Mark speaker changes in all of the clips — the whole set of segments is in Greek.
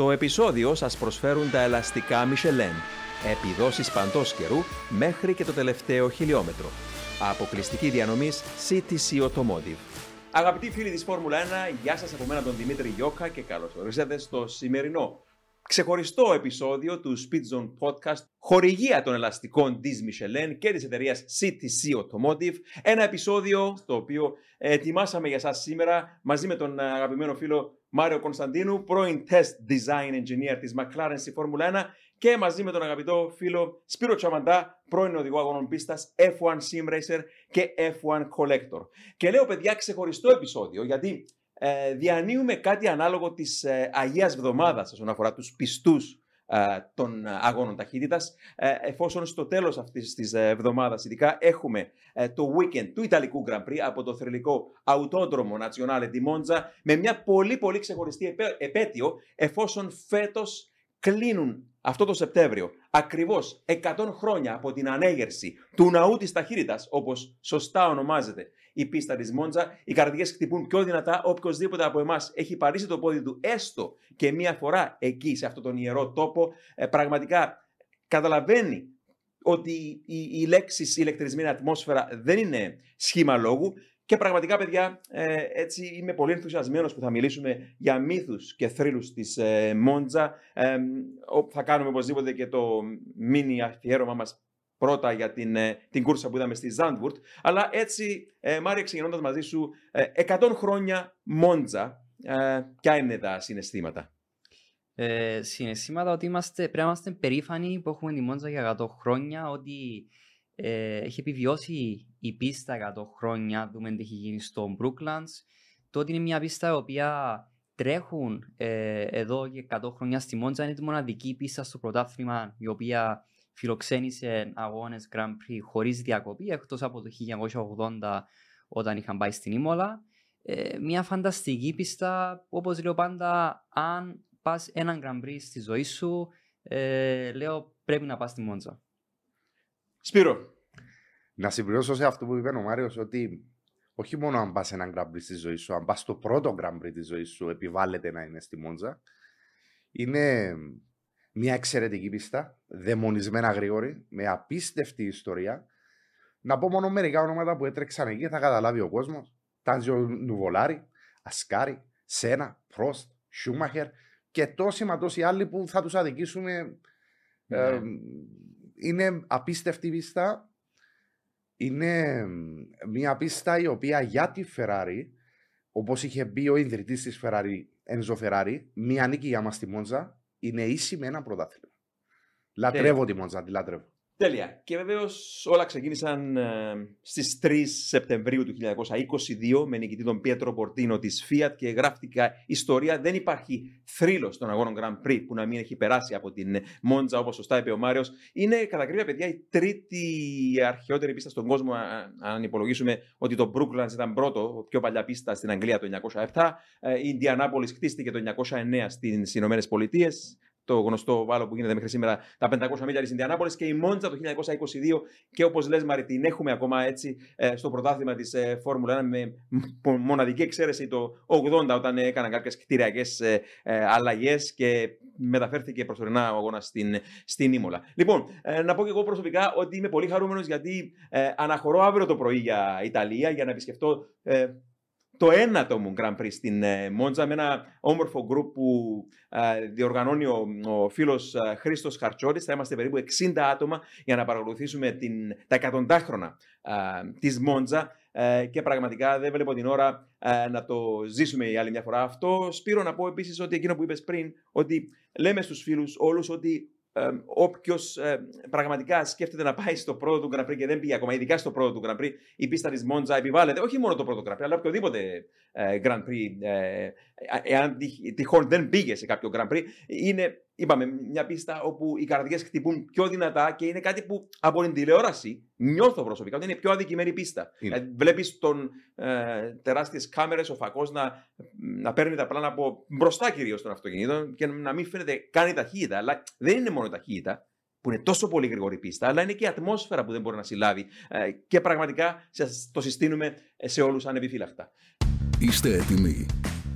Speaker 1: Το επεισόδιο σας προσφέρουν τα ελαστικά Michelin, επιδόσεις παντός καιρού μέχρι και το τελευταίο χιλιόμετρο. Αποκλειστική διανομής CTC Automotive. Αγαπητοί φίλοι της Φόρμουλα 1, γεια σας από μένα τον Δημήτρη Γιώκα και καλώς ορίσατε στο σημερινό ξεχωριστό επεισόδιο του Speed Zone Podcast, χορηγία των ελαστικών της Michelin και της εταιρείας CTC Automotive. Ένα επεισόδιο το οποίο ετοιμάσαμε για σας σήμερα μαζί με τον αγαπημένο φίλο Μάριο Κωνσταντίνου, πρώην Test Design Engineer της McLaren στη Φόρμουλα 1 και μαζί με τον αγαπητό φίλο Σπύρο Τσαμαντά, πρώην οδηγό αγώνων πίστας, F1 Sim Racer και F1 Collector. Και λέω παιδιά ξεχωριστό επεισόδιο γιατί ε, διανύουμε κάτι ανάλογο της ε, Αγίας Βδομάδας όσον αφορά τους πιστούς ε, των αγώνων ταχύτητας. Ε, εφόσον στο τέλος αυτής της εβδομάδας ειδικά έχουμε το weekend του Ιταλικού Grand Prix από το θρηλυκό Autodromo Nazionale di Monza με μια πολύ πολύ ξεχωριστή επέτειο εφόσον φέτος κλείνουν αυτό το Σεπτέμβριο ακριβώς 100 χρόνια από την ανέγερση του ναού της ταχύτητας όπως σωστά ονομάζεται η πίστα της Μόντζα. Οι καρδιές χτυπούν πιο δυνατά. Οποιοδήποτε από εμάς έχει παρήσει το πόδι του έστω και μία φορά εκεί, σε αυτόν τον ιερό τόπο, ε, πραγματικά καταλαβαίνει ότι η, η λέξη ηλεκτρισμένη ατμόσφαιρα δεν είναι σχήμα λόγου. Και πραγματικά, παιδιά, ε, έτσι είμαι πολύ ενθουσιασμένος που θα μιλήσουμε για μύθους και θρύλους της ε, Μόντζα. Ε, θα κάνουμε οπωσδήποτε και το μίνι αφιέρωμα μας πρώτα για την, ε, την κούρσα που είδαμε στη Ζάντβουρτ. Αλλά έτσι, ε, Μάρια, ξεκινώντας μαζί σου, ε, 100 χρόνια Μόντζα, ε, ποια είναι τα συναισθήματα;
Speaker 2: Ε, συναισθήματα ότι είμαστε, πρέπει να είμαστε περήφανοι που έχουμε τη Μόντζα για 100 χρόνια, ότι ε, έχει επιβιώσει η πίστα 100 χρόνια, δούμε τι έχει γίνει στο Brooklands, το ότι είναι μια πίστα η οποία τρέχουν ε, εδώ και 100 χρόνια στη Μόντζα, είναι τη μοναδική πίστα στο πρωτάθλημα η οποία φιλοξένησε αγώνες Grand Prix χωρίς διακοπή, εκτός από το 1980 όταν είχαν πάει στην Ήμολα. Ε, μια φανταστική πίστα, όπως λέω πάντα, αν πας έναν Grand Prix στη ζωή σου, ε, λέω πρέπει να πας στη Μόντζα.
Speaker 1: Σπύρο.
Speaker 3: Να συμπληρώσω σε αυτό που είπε ο Μάριος ότι όχι μόνο αν πας έναν Grand Prix στη ζωή σου, αν πας στο πρώτο Grand Prix της ζωής σου, επιβάλλεται να είναι στη Μόντζα. Είναι μια εξαιρετική πίστα, δαιμονισμένα γρήγορη, με απίστευτη ιστορία. Να πω μόνο μερικά ονόματα που έτρεξαν εκεί, θα καταλάβει ο κόσμος. Τάντζιο Νουβολάρη, Ασκάρι, Σένα, Πρόστ, Σούμαχερ και τόσοι μα τόσοι άλλοι που θα τους αδικήσουμε. Ναι. Ε, είναι απίστευτη πίστα. Είναι μια πίστα η οποία για τη Ferrari, όπως είχε πει ο ιδρυτής της Ferrari, Ενζο Ferrari, μία νίκη για μας στη Μόντζα, είναι ίση με ένα πρωτάθλημα. Λατρεύω τη Μόντζα, τη λατρεύω.
Speaker 1: Τέλεια. Και βεβαίως όλα ξεκίνησαν ε, στις 3 Σεπτεμβρίου του 1922 με νικητή τον Πιέτρο Πορτίνο της Fiat και γράφτηκα ιστορία. Δεν υπάρχει θρύλος στον αγώνων Grand Prix που να μην έχει περάσει από την Μόντζα, όπως σωστά είπε ο Μάριος. Είναι κατά κρύβια, παιδιά, η τρίτη αρχαιότερη πίστα στον κόσμο. Αν υπολογίσουμε ότι το Brooklands ήταν πρώτο, πιο παλιά πίστα στην Αγγλία το 1907. Ε, η Ιντιανάπολη χτίστηκε το 1909 στις Ηνωμένες Πολιτείες το γνωστό βάλο που γίνεται μέχρι σήμερα, τα 500 μίλια της Ινδιανάπολης και η Μόντζα το 1922. Και όπως λες, Μαρή, την έχουμε ακόμα έτσι ε, στο πρωτάθλημα της ε, Φόρμουλα 1 με μοναδική εξαίρεση το 80 όταν έκαναν κάποιες κτηριακές ε, αλλαγές και μεταφέρθηκε προσωρινά ο αγώνας στην, στην Ήμολα. Λοιπόν, να πω και εγώ προσωπικά ότι είμαι πολύ χαρούμενος γιατί αναχωρώ αύριο το πρωί για Ιταλία για να επισκεφτώ το ένατο μου Grand Prix στην ε, Μόντζα με ένα όμορφο γκρουπ που ε, διοργανώνει ο, ο φίλος ε, Χρήστος Χαρτσόρης. Θα είμαστε περίπου 60 άτομα για να παρακολουθήσουμε την, τα εκατοντάχρονα της Μόντζα και πραγματικά δεν βλέπω την ώρα να το ζήσουμε η άλλη μια φορά. Αυτό Σπύρο να πω επίσης ότι εκείνο που είπες πριν, ότι λέμε στους φίλους όλους ότι ε, Όποιος ε, πραγματικά σκέφτεται να πάει στο πρώτο του Grand Prix και δεν πήγε ακόμα, ειδικά στο πρώτο του Grand Prix, η πίστα της Μόντζα επιβάλλεται όχι μόνο το πρώτο Grand Prix, αλλά οποιοδήποτε ε, Grand Prix, ε, εάν τυχόν δεν πήγε σε κάποιο Grand Prix, είναι είπαμε, μια πίστα όπου οι καρδιές χτυπούν πιο δυνατά και είναι κάτι που από την τηλεόραση νιώθω προσωπικά ότι είναι πιο αδικημένη πίστα. Ε, Βλέπεις τον ε, τεράστιες κάμερες, ο φακός να, να παίρνει τα πλάνα από μπροστά κυρίως των αυτοκινήτων και να μην φαίνεται καν η ταχύτητα. Αλλά δεν είναι μόνο η ταχύτητα που είναι τόσο πολύ γρήγορη πίστα, αλλά είναι και η ατμόσφαιρα που δεν μπορεί να συλλάβει. Ε, και πραγματικά σας το συστήνουμε σε όλους ανεπιφύλακτα.
Speaker 4: Είστε έτοιμοι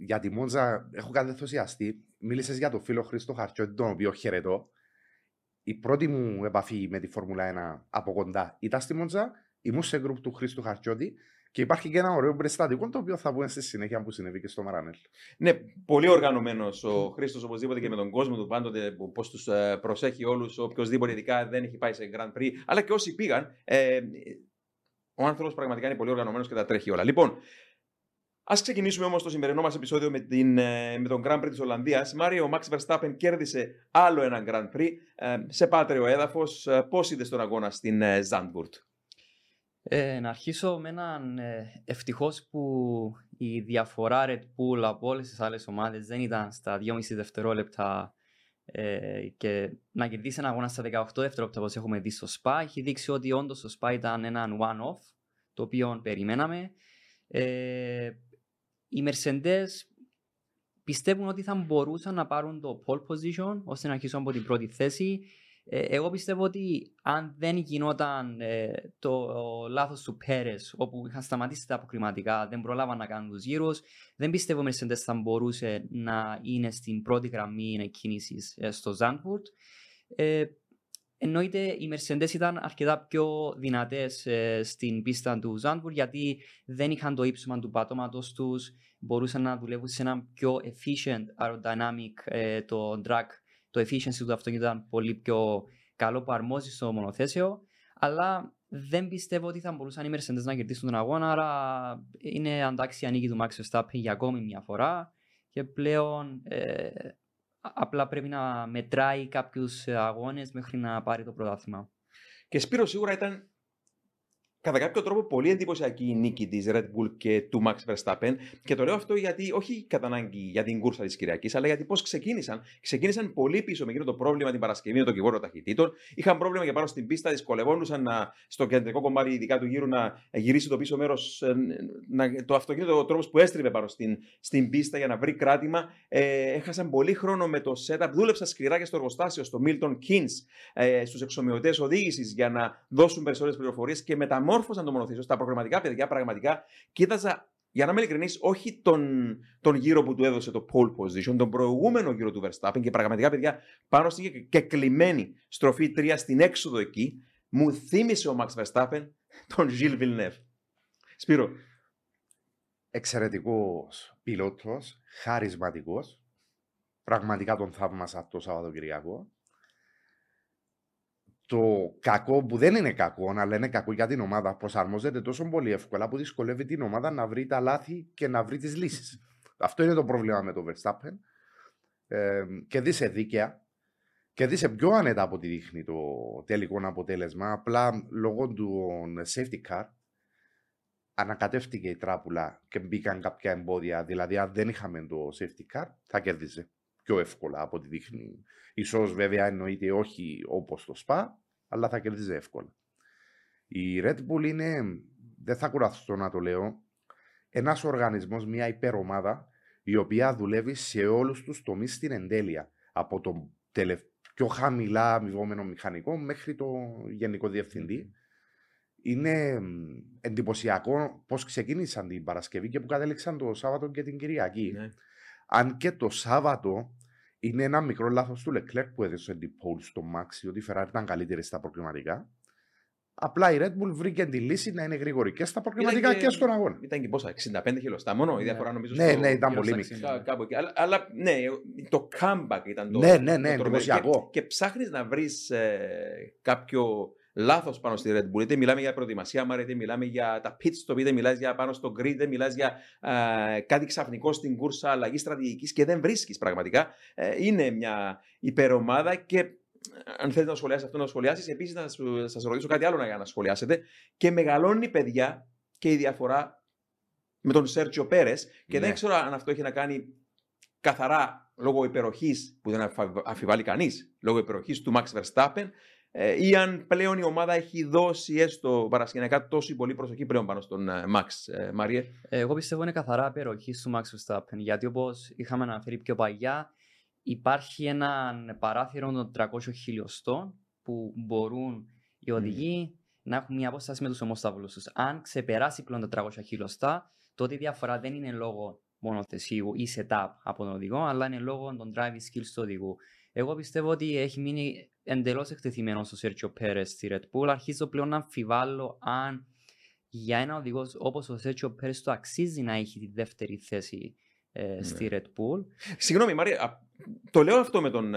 Speaker 3: για τη Μόντζα, έχω κάτι ενθουσιαστεί. Μίλησες για τον φίλο Χρήστο Χαρτσιώτη, τον οποίο χαιρετώ. Η πρώτη μου επαφή με τη Φόρμουλα 1 από κοντά ήταν στη Μόντζα. Ήμουν σε γκρουπ του Χρήστου Χαρτσιώτη και υπάρχει και ένα ωραίο περιστατικό το οποίο θα πούμε στη συνέχεια που συνέβη και στο Μαρανέλ.
Speaker 1: Ναι, πολύ οργανωμένος ο Χρήστος οπωσδήποτε και με τον κόσμο του πάντοτε, πώ τους προσέχει όλους, οποιοδήποτε ειδικά δεν έχει πάει σε Grand Prix, αλλά και όσοι πήγαν. Ε, ο άνθρωπος πραγματικά είναι πολύ οργανωμένος και τα τρέχει όλα. Λοιπόν, Α ξεκινήσουμε όμως το σημερινό μας επεισόδιο με, την, ε, με τον Grand Prix της Ολλανδίας. Μάριο, ο Max Verstappen κέρδισε άλλο ένα Grand Prix ε, σε πάτριο έδαφος. Ε, Πώς είδες τον αγώνα στην Ζάντμπουρτ.
Speaker 2: Ε, να αρχίσω με έναν ε, ευτυχώς που η διαφορά Red Bull από όλες τις άλλες ομάδες δεν ήταν στα 2,5 δευτερόλεπτα ε, και να κερδίσει ένα αγώνα στα 18 δευτερόλεπτα όπως έχουμε δει στο SPA. Έχει δείξει ότι όντως το SPA ήταν έναν one-off το οποίο περιμέναμε. Ε, οι Mercedes πιστεύουν ότι θα μπορούσαν να πάρουν το pole position ώστε να αρχίσουν από την πρώτη θέση. Ε, εγώ πιστεύω ότι αν δεν γινόταν ε, το λάθος του Πέρες, όπου είχαν σταματήσει τα αποκριματικά, δεν προλάβαν να κάνουν τους γύρους, δεν πιστεύω ότι Mercedes θα μπορούσε να είναι στην πρώτη γραμμή κίνηση ε, στο Zandvoort. Ε, Εννοείται οι Mercedes ήταν αρκετά πιο δυνατές ε, στην πίστα του Zandvoort γιατί δεν είχαν το ύψωμα του πάτωματο τους, μπορούσαν να δουλεύουν σε ένα πιο efficient aerodynamic ε, το drag. Το efficiency του αυτοκίνητου ήταν πολύ πιο καλό που αρμόζει στο μονοθέσιο. Αλλά δεν πιστεύω ότι θα μπορούσαν οι Mercedes να κερδίσουν τον αγώνα. Άρα είναι αντάξει νίκη του Max Verstappen για ακόμη μια φορά. Και πλέον ε, απλά πρέπει να μετράει κάποιους αγώνες μέχρι να πάρει το πρωτάθλημα.
Speaker 1: Και Σπύρο σίγουρα ήταν κατά κάποιο τρόπο πολύ εντυπωσιακή η νίκη της Red Bull και του Max Verstappen. Και το λέω αυτό γιατί, όχι κατά ανάγκη για την κούρσα της Κυριακής, αλλά γιατί πώς ξεκίνησαν. Ξεκίνησαν πολύ πίσω με εκείνο το πρόβλημα την Παρασκευή με τον κυβόρο ταχυτήτων. Είχαν πρόβλημα για πάνω στην πίστα, δυσκολευόντουσαν να, στο κεντρικό κομμάτι, ειδικά του γύρου, να γυρίσει το πίσω μέρος, ε, το αυτοκίνητο, ο τρόπος που έστριβε πάνω στην, στην πίστα για να βρει κράτημα. Ε, έχασαν πολύ χρόνο με το setup. Δούλεψαν σκληρά και στο εργοστάσιο, στο Milton Keynes, ε, στους εξομοιωτές οδήγησης για να δώσουν περισσότερες πληροφορίες και μεταμόρφωσαν μεταμόρφωσαν το μονοθήσιο στα προγραμματικά παιδιά, πραγματικά κοίταζα για να είμαι ειλικρινής, όχι τον, τον γύρο που του έδωσε το pole position, τον προηγούμενο γύρο του Verstappen και πραγματικά, παιδιά, πάνω στην και κλειμένη στροφή 3 στην έξοδο εκεί, μου θύμισε ο Max Verstappen τον Gilles Villeneuve. Σπύρο.
Speaker 3: Εξαιρετικός πιλότος, χαρισματικός. Πραγματικά τον θαύμασα το Σαββατοκυριακό το κακό που δεν είναι κακό, αλλά είναι κακό για την ομάδα, προσαρμόζεται τόσο πολύ εύκολα που δυσκολεύει την ομάδα να βρει τα λάθη και να βρει τις λύσεις. Αυτό είναι το πρόβλημα με το Verstappen. Ε, και δίσε δίκαια και δίσε πιο άνετα από ό,τι δείχνει το τελικό αποτέλεσμα. Απλά λόγω του safety car ανακατεύτηκε η τράπουλα και μπήκαν κάποια εμπόδια. Δηλαδή, αν δεν είχαμε το safety car, θα κέρδιζε πιο εύκολα από ό,τι δείχνει. Ίσως βέβαια εννοείται όχι όπως το SPA, αλλά θα κερδίζει εύκολα. Η Red Bull είναι, δεν θα κουραστώ να το λέω, ένας οργανισμός, μια υπερομάδα, η οποία δουλεύει σε όλους τους τομείς στην εντέλεια. Από το πιο χαμηλά αμοιβόμενο μηχανικό μέχρι το γενικό διευθυντή. Είναι εντυπωσιακό πώς ξεκίνησαν την Παρασκευή και που κατέληξαν το Σάββατο και την Κυριακή. Ναι. Αν και το Σάββατο είναι ένα μικρό λάθος του Leclerc που έδωσε την pole στο Max, ότι η Ferrari ήταν καλύτερη στα προκριματικά. Απλά η Red Bull βρήκε τη λύση να είναι γρήγορη και στα προκριματικά και, και, στον αγώνα.
Speaker 1: Ήταν και πόσα, 65 χιλιοστά μόνο η διαφορά νομίζω.
Speaker 3: Ναι, στο... ναι, ήταν πολύ μικρή.
Speaker 1: Κάπου εκεί. Αλλά, αλλά, ναι, το comeback ήταν το.
Speaker 3: Ναι, ναι, ναι, εντυπωσιακό.
Speaker 1: Και, και ψάχνεις να βρεις ε, κάποιο λάθος πάνω στη Red Bull. Είτε μιλάμε για προετοιμασία, μα είτε μιλάμε για τα pit stop, είτε μιλάς για πάνω στο grid, είτε μιλάς για ε, κάτι ξαφνικό στην κούρσα, αλλαγής στρατηγικής και δεν βρίσκεις πραγματικά. Ε, είναι μια υπερομάδα και ε, αν θέλετε να σχολιάσεις αυτό, να σχολιάσεις. Επίσης, να σας ρωτήσω κάτι άλλο για να σχολιάσετε. Και μεγαλώνει παιδιά και η διαφορά με τον Σέρτσιο Πέρες. Και δεν ναι. ξέρω αν αυτό έχει να κάνει καθαρά λόγω υπεροχής, που δεν αφα- αφιβάλλει κανείς, λόγω υπεροχής του Max Verstappen, ε, ή αν πλέον η ομάδα έχει δώσει έστω παρασκηνιακά τόση πολύ προσοχή πλέον πάνω στον ε, Max. Ε, Μαριέ.
Speaker 2: Εγώ πιστεύω είναι καθαρά απεροχή του Max Verstappen. Γιατί όπως είχαμε αναφέρει πιο παλιά, υπάρχει ένα παράθυρο των 300 χιλιοστών που μπορούν οι οδηγοί να έχουν μια απόσταση με τους ομόσταυλου τους. Αν ξεπεράσει πλέον τα 300 χιλιοστά, τότε η διαφορά δεν είναι λόγω μόνο θεσίου ή setup από τον οδηγό, αλλά είναι λόγω των driving skills του οδηγού. Εγώ πιστεύω ότι έχει μείνει εντελώς εκτεθειμένος ο Σέρτσιο Πέρες στη Red Bull. Αρχίζω πλέον να αμφιβάλλω αν για ένα οδηγός όπως ο Σέρτσιο Πέρες το αξίζει να έχει τη δεύτερη θέση ε, στη Red Bull.
Speaker 1: Συγγνώμη, Μαρία, α, το λέω αυτό με τον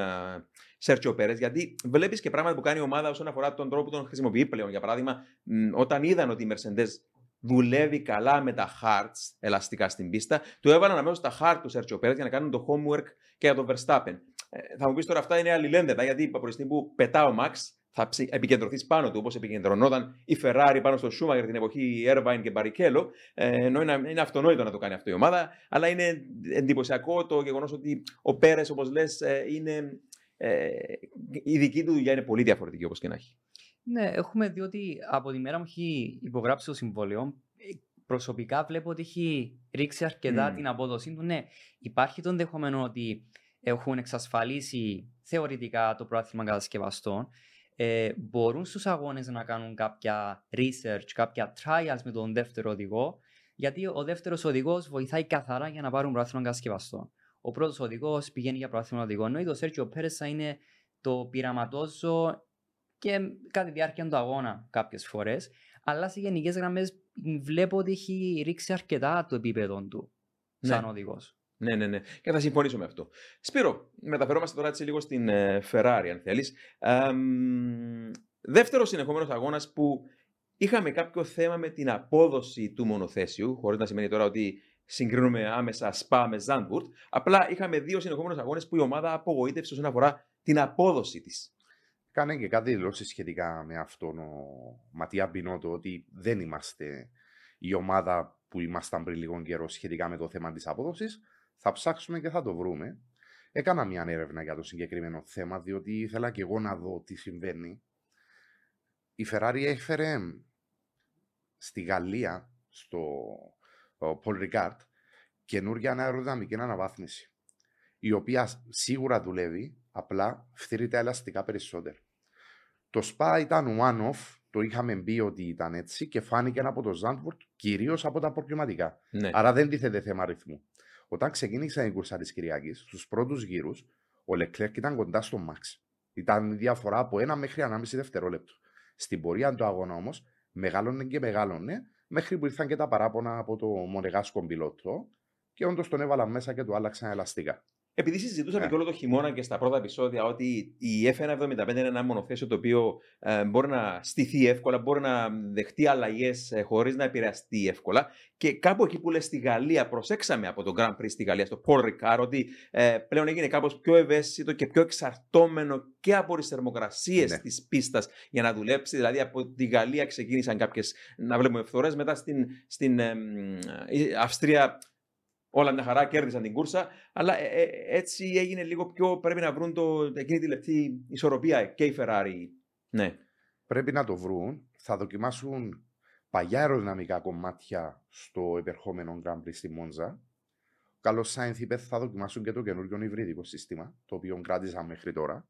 Speaker 1: Σέρτσιο Πέρες, γιατί βλέπεις και πράγματα που κάνει η ομάδα όσον αφορά τον τρόπο που τον χρησιμοποιεί πλέον. Για παράδειγμα, μ, όταν είδαν ότι η Mercedes δουλεύει καλά με τα hearts ελαστικά στην πίστα, του έβαλαν αμέσως τα heart του Σέρτσιο Πέρες για να κάνουν το homework και για τον Verstappen. Ε, θα μου πεις τώρα αυτά είναι αλληλένδετα, γιατί από τη στιγμή που πετά ο Max, θα επικεντρωθείς πάνω του, όπως επικεντρωνόταν η Ferrari πάνω στο Schumacher την εποχή Irvine και Barrichello. Ε, ενώ είναι, είναι αυτονόητο να το κάνει αυτό η ομάδα, αλλά είναι εντυπωσιακό το γεγονός ότι ο Πέρες, όπως λες, είναι. Ε, η δική του δουλειά είναι πολύ διαφορετική όπως και να έχει.
Speaker 2: Ναι, έχουμε δει ότι από τη μέρα που έχει υπογράψει το συμβόλαιο, προσωπικά βλέπω ότι έχει ρίξει αρκετά
Speaker 1: Mm.
Speaker 2: την απόδοσή του. Ναι, υπάρχει το ενδεχόμενο ότι έχουν εξασφαλίσει θεωρητικά το πρόθυμα κατασκευαστών. Ε, μπορούν στους αγώνες να κάνουν κάποια research, κάποια trials με τον δεύτερο οδηγό, γιατί ο δεύτερος οδηγός βοηθάει καθαρά για να πάρουν πρόθυμα κατασκευαστών. Ο πρώτος οδηγός πηγαίνει για πρόθυμα οδηγό, ενώ το Σέρτζιο Πέρες θα είναι το πειραματόζω και κατά τη διάρκεια του αγώνα κάποιες φορές. Αλλά σε γενικές γραμμές βλέπω ότι έχει ρίξει αρκετά το επίπεδο του σαν
Speaker 1: Ναι.
Speaker 2: οδηγός.
Speaker 1: Ναι, ναι, ναι. Και θα συμφωνήσω με αυτό. Σπύρο, μεταφερόμαστε τώρα έτσι λίγο στην ε, Ferrari, αν θέλεις. δεύτερος συνεχόμενος αγώνας που είχαμε κάποιο θέμα με την απόδοση του μονοθέσιου, χωρίς να σημαίνει τώρα ότι συγκρίνουμε άμεσα Spa με Zandvoort. Απλά είχαμε δύο συνεχόμενους αγώνες που η ομάδα απογοήτευσε όσον αφορά την απόδοση της.
Speaker 3: Κάνε και κάτι δηλώσεις σχετικά με αυτόν ο Ματία Μπινότο ότι δεν είμαστε η ομάδα που ήμασταν πριν λίγο καιρό σχετικά με το θέμα της απόδοσης. Θα ψάξουμε και θα το βρούμε. Έκανα μια έρευνα για το συγκεκριμένο θέμα, διότι ήθελα και εγώ να δω τι συμβαίνει. Η Ferrari έφερε στη Γαλλία, στο ο Paul Ricard, καινούργια αεροδυναμική αναβάθμιση, η οποία σίγουρα δουλεύει, απλά φθείρει τα ελαστικά περισσότερο. Το SPA ήταν one-off, το είχαμε πει ότι ήταν έτσι και φάνηκε από το Zandvoort, κυρίως από τα προβληματικά.
Speaker 1: Ναι.
Speaker 3: Άρα δεν τίθεται θέμα αριθμού. Όταν ξεκίνησε η κουρσά της Κυριακής, στους πρώτους γύρους, ο Λεκλέρκ ήταν κοντά στο Max. Ήταν η διαφορά από ένα μέχρι ανάμιση δευτερόλεπτο. Στην πορεία του αγώνα όμως, μεγάλωνε και μεγάλωνε, μέχρι που ήρθαν και τα παράπονα από το Μονεγάσκο πιλότο και όντως τον έβαλαν μέσα και του άλλαξαν ελαστικά.
Speaker 1: Επειδή συζητούσαμε
Speaker 3: Ναι.
Speaker 1: και όλο το χειμώνα και στα πρώτα επεισόδια ότι η F175 είναι ένα μονοθέσιο το οποίο ε, μπορεί να στηθεί εύκολα, μπορεί να δεχτεί αλλαγές ε, χωρίς να επηρεαστεί εύκολα. Και κάπου εκεί που λες στη Γαλλία, προσέξαμε από τον Grand Prix στη Γαλλία, στο Paul Ricard, ότι ε, πλέον έγινε κάπως πιο ευαίσθητο και πιο εξαρτώμενο και από τι θερμοκρασίε
Speaker 3: Ναι.
Speaker 1: της πίστας για να δουλέψει. Δηλαδή από τη Γαλλία ξεκίνησαν κάποιες να βλέπουμε φθορές, μετά στην, στην ε, μ, ε, Αυστρία όλα μια χαρά, κέρδισαν την κούρσα. Αλλά ε, ε, έτσι έγινε λίγο πιο. Πρέπει να βρουν το, εκείνη τη λεπτή ισορροπία και η Ferrari. Ναι.
Speaker 3: Πρέπει να το βρουν. Θα δοκιμάσουν παλιά αεροδυναμικά κομμάτια στο επερχόμενο Grand Prix στη Μόντζα. Ο καλός Σάινθ είπε θα δοκιμάσουν και το καινούριο υβριδικό σύστημα, το οποίο κράτησαν μέχρι τώρα.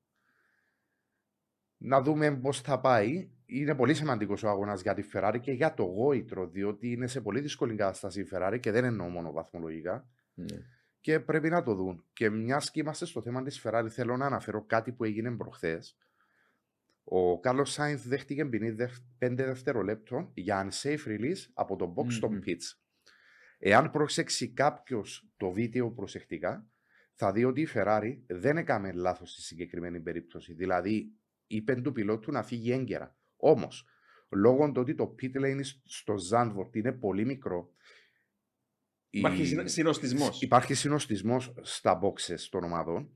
Speaker 3: Να δούμε πώς θα πάει. Είναι πολύ σημαντικός ο αγώνας για τη Ferrari και για το γόητρο, διότι είναι σε πολύ δύσκολη κατάσταση η Ferrari και δεν εννοώ μόνο βαθμολογικά.
Speaker 1: ναι.
Speaker 3: Και πρέπει να το δουν. Και μιας και είμαστε στο θέμα της Ferrari, θέλω να αναφέρω κάτι που έγινε προχθές. Ο Κάρλος Σάινθ δέχτηκε ποινή 5 δευτερολέπτων για unsafe release από το box των
Speaker 1: Μμμ.
Speaker 3: pits. Εάν προσέξει κάποιος το βίντεο προσεκτικά, θα δει ότι η Ferrari δεν έκαμε λάθος στη συγκεκριμένη περίπτωση. Δηλαδή, είπε του πιλότου να φύγει έγκαιρα. Όμως, λόγω του ότι το pit lane στο Zandvoort είναι πολύ μικρό, η-
Speaker 1: Υπάρχει συνοστισμός.
Speaker 3: Υπάρχει συνοστισμός στα boxes των ομάδων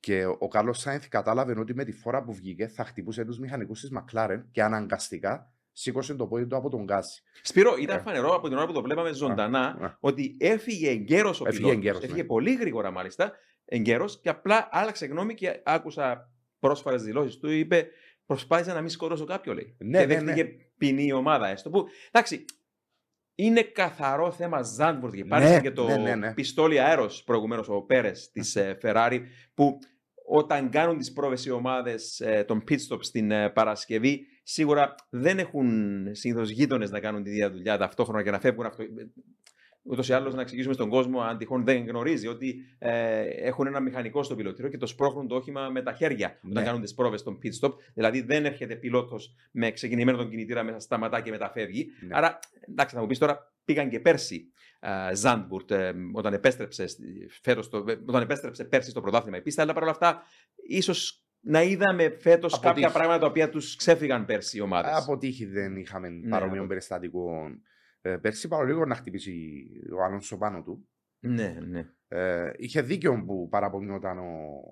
Speaker 3: και ο Κάρλο Σάινθ κατάλαβε ότι με τη φορά που βγήκε θα χτυπούσε τους μηχανικούς της McLaren και αναγκαστικά σήκωσε το πόδι του από τον Γκάση.
Speaker 1: Σπύρο, ήταν
Speaker 3: Ε.
Speaker 1: φανερό από την ώρα που το βλέπαμε ζωντανά
Speaker 3: Α,
Speaker 1: ότι έφυγε εγκαίρω ο
Speaker 3: Έφυγε
Speaker 1: πιλότος.
Speaker 3: εγκαίρος,
Speaker 1: Έφυγε
Speaker 3: ναι.
Speaker 1: πολύ γρήγορα μάλιστα, εγκαίρω και απλά άλλαξε γνώμη και άκουσα πρόσφατες δηλώσεις του. Είπε, προσπάθησα να μην σκοτώσω κάποιο, λέει.
Speaker 3: Ναι,
Speaker 1: και
Speaker 3: ναι,
Speaker 1: δέχτηκε ποινή η ομάδα έστω. Που, εντάξει, είναι καθαρό θέμα Ζάντμπουργκ. Υπάρχει
Speaker 3: Ναι,
Speaker 1: και το
Speaker 3: ναι, ναι, ναι.
Speaker 1: πιστόλι αέρος προηγουμένως ο Πέρες της Ferrari που όταν κάνουν τις πρόβες οι ομάδες ε, των pit stop στην ε, Παρασκευή σίγουρα δεν έχουν συνήθως γείτονες να κάνουν τη ίδια δουλειά ταυτόχρονα και να φεύγουν αυτό. Ούτως ή άλλως, να εξηγήσουμε στον κόσμο, αν τυχόν δεν γνωρίζει, ότι ε, έχουν ένα μηχανικό στο πιλωτήριο και το σπρώχνουν το όχημα με τα χέρια όταν
Speaker 3: Ναι.
Speaker 1: κάνουν τις πρόβες των pit stop. Δηλαδή, δεν έρχεται πιλότος με ξεκινημένο τον κινητήρα μέσα, σταματά και μεταφεύγει.
Speaker 3: Ναι.
Speaker 1: Άρα, εντάξει, θα μου πεις τώρα, πήγαν και πέρσι ε, Ζάντμπουρτ ε, όταν, επέστρεψε, στη- φέτος το, ε, όταν επέστρεψε πέρσι στο πρωτάθλημα η πίστα, αλλά παρόλα αυτά, ίσως να είδαμε φέτος
Speaker 3: Από
Speaker 1: κάποια
Speaker 3: τύχη.
Speaker 1: πράγματα τα οποία τους ξέφυγαν πέρσι οι ομάδες.
Speaker 3: Από τύχη δεν είχαμε
Speaker 1: Ναι,
Speaker 3: παρόμοιο
Speaker 1: από-
Speaker 3: περιστατικό ε, πέρσι, παρόλο λίγος να χτυπήσει ο Αλόνσο πάνω του.
Speaker 1: Ναι, ναι.
Speaker 3: Ε, είχε δίκιο που παραπονιόταν ο,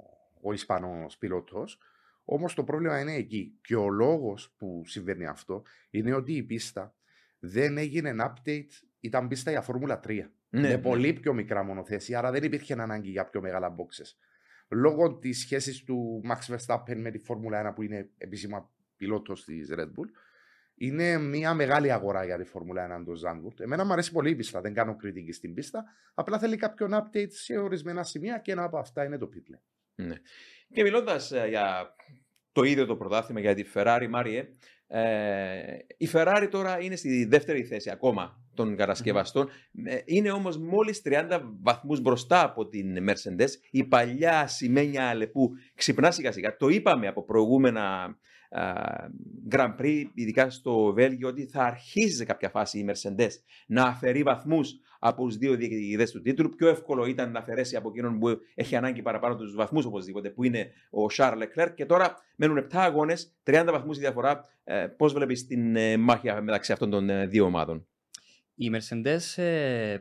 Speaker 3: ο Ισπανός πιλότος, όμως το πρόβλημα είναι εκεί. Και ο λόγος που συμβαίνει αυτό είναι ότι η πίστα δεν έγινε update, ήταν πίστα για Φόρμουλα 3.
Speaker 1: ναι,
Speaker 3: με
Speaker 1: ναι.
Speaker 3: πολύ πιο μικρά μονοθέση, άρα δεν υπήρχε ανάγκη για πιο μεγάλα boxes. Λόγω της σχέσης του Max Verstappen με τη Φόρμουλα 1 που είναι επίσημα πιλότος της Red Bull, είναι μια μεγάλη αγορά για τη Φόρμουλα 1 το Zandvoort. Εμένα μου αρέσει πολύ η πίστα, δεν κάνω κριτική στην πίστα. Απλά θέλει κάποιον update σε ορισμένα σημεία και ένα από αυτά είναι το pit lane.
Speaker 1: Ναι. Και μιλώντας για το ίδιο το πρωτάθλημα για τη Ferrari, Μάριε, ε, η Ferrari τώρα είναι στη δεύτερη θέση ακόμα των κατασκευαστών. Ε, Είναι όμως μόλις 30 βαθμούς μπροστά από την Mercedes. Η παλιά σημαίνια Αλεπού ξυπνά σιγά σιγά. Το είπαμε από προηγούμενα α, Grand Prix, ειδικά στο Βέλγιο, ότι θα αρχίσει σε κάποια φάση η Mercedes να αφαιρεί βαθμούς από τους δύο διεκδικητέ του τίτλου. Πιο εύκολο ήταν να αφαιρέσει από εκείνον που έχει ανάγκη παραπάνω τους βαθμούς οπωσδήποτε, που είναι ο Charles Leclerc. Και τώρα μένουν 7 αγώνες, 30 βαθμούς η διαφορά. Ε, Πώς βλέπεις την ε, μάχη μεταξύ αυτών των ε, δύο ομάδων;
Speaker 2: Η Mercedes ε,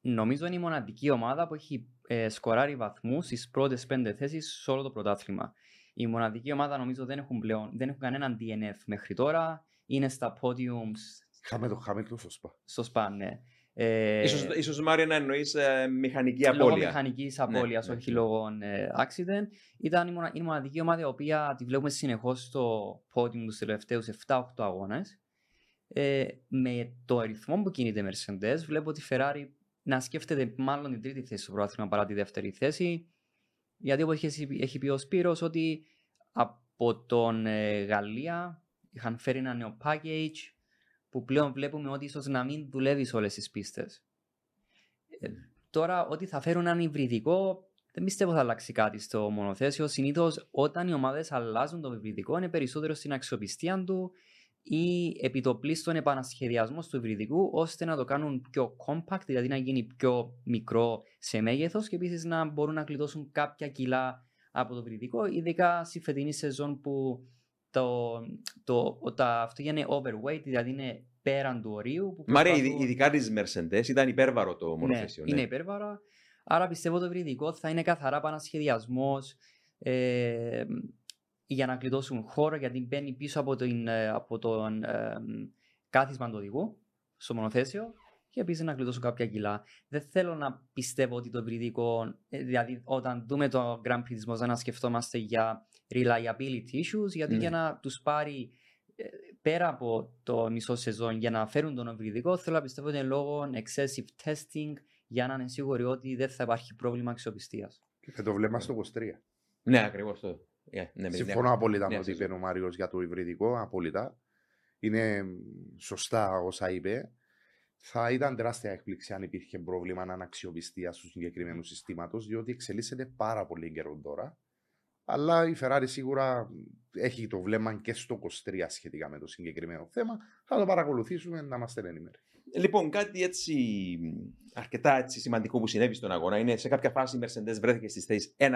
Speaker 2: νομίζω είναι η μοναδική ομάδα που έχει ε, σκοράρει βαθμούς στις πρώτες πέντε θέσεις σε όλο το πρωτάθλημα. Η μοναδική ομάδα νομίζω δεν έχουν πλέον, δεν έχουν κανέναν DNF μέχρι τώρα. Είναι στα podiums
Speaker 3: Είχαμε το Χάμιλτον στο σπα.
Speaker 2: στο σπαν, ναι. Ε,
Speaker 1: Ίσως, ίσως Μάρια να εννοείς ε, μηχανική
Speaker 2: λόγω
Speaker 1: απώλεια.
Speaker 2: μηχανικής
Speaker 1: Ναι,
Speaker 2: απώλειας,
Speaker 1: ναι,
Speaker 2: όχι
Speaker 1: ναι.
Speaker 2: λόγω ε, accident. Ήταν η, μονα, η μοναδική ομάδα η οποία τη βλέπουμε συνεχώς στο podium τους τελευταίους 7-8 αγώνες. Ε, με το αριθμό που κινείται η Mercedes, βλέπω τη Ferrari να σκέφτεται μάλλον την τρίτη θέση στο πρωτάθλημα παρά τη δεύτερη θέση. Γιατί όπως έχει, έχει πει ο Σπύρος ότι από τον ε, Γαλλία είχαν φέρει ένα νέο package που πλέον βλέπουμε ότι ίσως να μην δουλεύει σε όλες τις πίστες. Ε, τώρα ότι θα φέρουν έναν υβριδικό δεν πιστεύω θα αλλάξει κάτι στο μονοθέσιο. Συνήθως όταν οι ομάδες αλλάζουν το υβριδικό είναι περισσότερο στην αξιοπιστία του ή επιτοπλίστων επανασχεδιασμό του υβριδικού ώστε να το κάνουν πιο compact, δηλαδή να γίνει πιο μικρό σε μέγεθος και επίσης να μπορούν να κλειδώσουν κάποια κιλά από το υβριδικό, ειδικά στη φετινή σεζόν που το, το, το, τα αυτοκίνητα είναι overweight, δηλαδή είναι πέραν του ορίου. Που
Speaker 1: Μάρια,
Speaker 2: προσπαθούν-
Speaker 1: ειδι- ειδικά της Mercedes ήταν υπέρβαρο το μονοθέσιο.
Speaker 2: ναι, είναι υπέρβαρα. Άρα πιστεύω το υβριδικό θα είναι καθαρά επανασχεδιασμός ε, για να κλειδώσουν χώρο γιατί μπαίνει πίσω από, την, ε, από τον ε, κάθισμα του οδηγού στο μονοθέσιο και επίσης να κλειδώσουν κάποια κιλά. Δεν θέλω να πιστεύω ότι το υβριδικό, ε, δηλαδή όταν δούμε το Grand Prix της Μοζά να σκεφτόμαστε για reliability issues, γιατί
Speaker 1: Ναι.
Speaker 2: για να τους πάρει ε, πέρα από το μισό σεζόν για να φέρουν τον υβριδικό, θέλω να πιστεύω ότι είναι λόγω excessive testing για να είναι σίγουροι ότι δεν θα υπάρχει πρόβλημα αξιοπιστίας.
Speaker 3: Και το βλέπουμε στο 23.
Speaker 1: Ναι, ακριβώς το. Yeah, ναι,
Speaker 3: Συμφωνώ απόλυτα
Speaker 1: ναι,
Speaker 3: με ό,τι
Speaker 1: σωστό.
Speaker 3: είπε ο Μάριος για το υβριδικό. Απόλυτα. Είναι μ, σωστά όσα είπε. Θα ήταν τεράστια έκπληξη αν υπήρχε πρόβλημα αναξιοπιστία του συγκεκριμένου συστήματος, διότι εξελίσσεται πάρα πολύ καιρό τώρα. Αλλά η Ferrari σίγουρα έχει το βλέμμα και στο 23 σχετικά με το συγκεκριμένο θέμα. Θα το παρακολουθήσουμε να είμαστε ενήμεροι.
Speaker 1: Λοιπόν, κάτι έτσι αρκετά έτσι, σημαντικό που συνέβη στον αγώνα είναι σε κάποια φάση η Mercedes βρέθηκε στι θέσει 1-2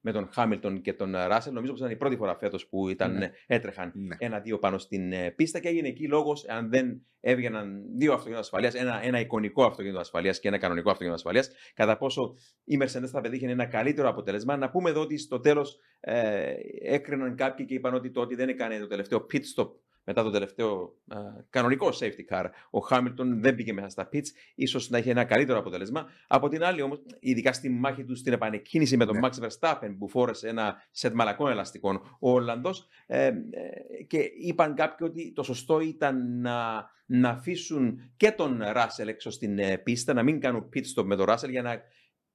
Speaker 1: με τον Χάμιλτον και τον Ράσελ. Νομίζω πως ήταν η πρώτη φορά φέτος που ήταν,
Speaker 3: Ναι.
Speaker 1: έτρεχαν
Speaker 3: Ναι.
Speaker 1: ένα-δύο πάνω στην ε, πίστα και έγινε εκεί λόγος αν δεν έβγαιναν δύο αυτοκίνητα ασφαλείας, ένα, ένα εικονικό αυτοκίνητο ασφαλείας και ένα κανονικό αυτοκίνητο ασφαλείας, κατά πόσο η Mercedes θα πετύχει ένα καλύτερο αποτέλεσμα. Να πούμε εδώ ότι στο τέλος ε, έκριναν κάποιοι και είπαν ότι το ότι δεν έκανε το τελευταίο pit stop μετά το τελευταίο α, κανονικό safety car, ο Χάμιλτον δεν πήγε μέσα στα pits, ίσως να είχε ένα καλύτερο αποτέλεσμα. Από την άλλη όμως, ειδικά στη μάχη του στην επανεκκίνηση με τον
Speaker 3: Ναι.
Speaker 1: Max Verstappen που φόρεσε ένα σετ μαλακών ελαστικών ο Ολλανδός ε, ε, και είπαν κάποιοι ότι το σωστό ήταν να, να αφήσουν και τον Ράσελ έξω στην ε, πίστα, να μην κάνουν pit stop με τον Ράσελ για να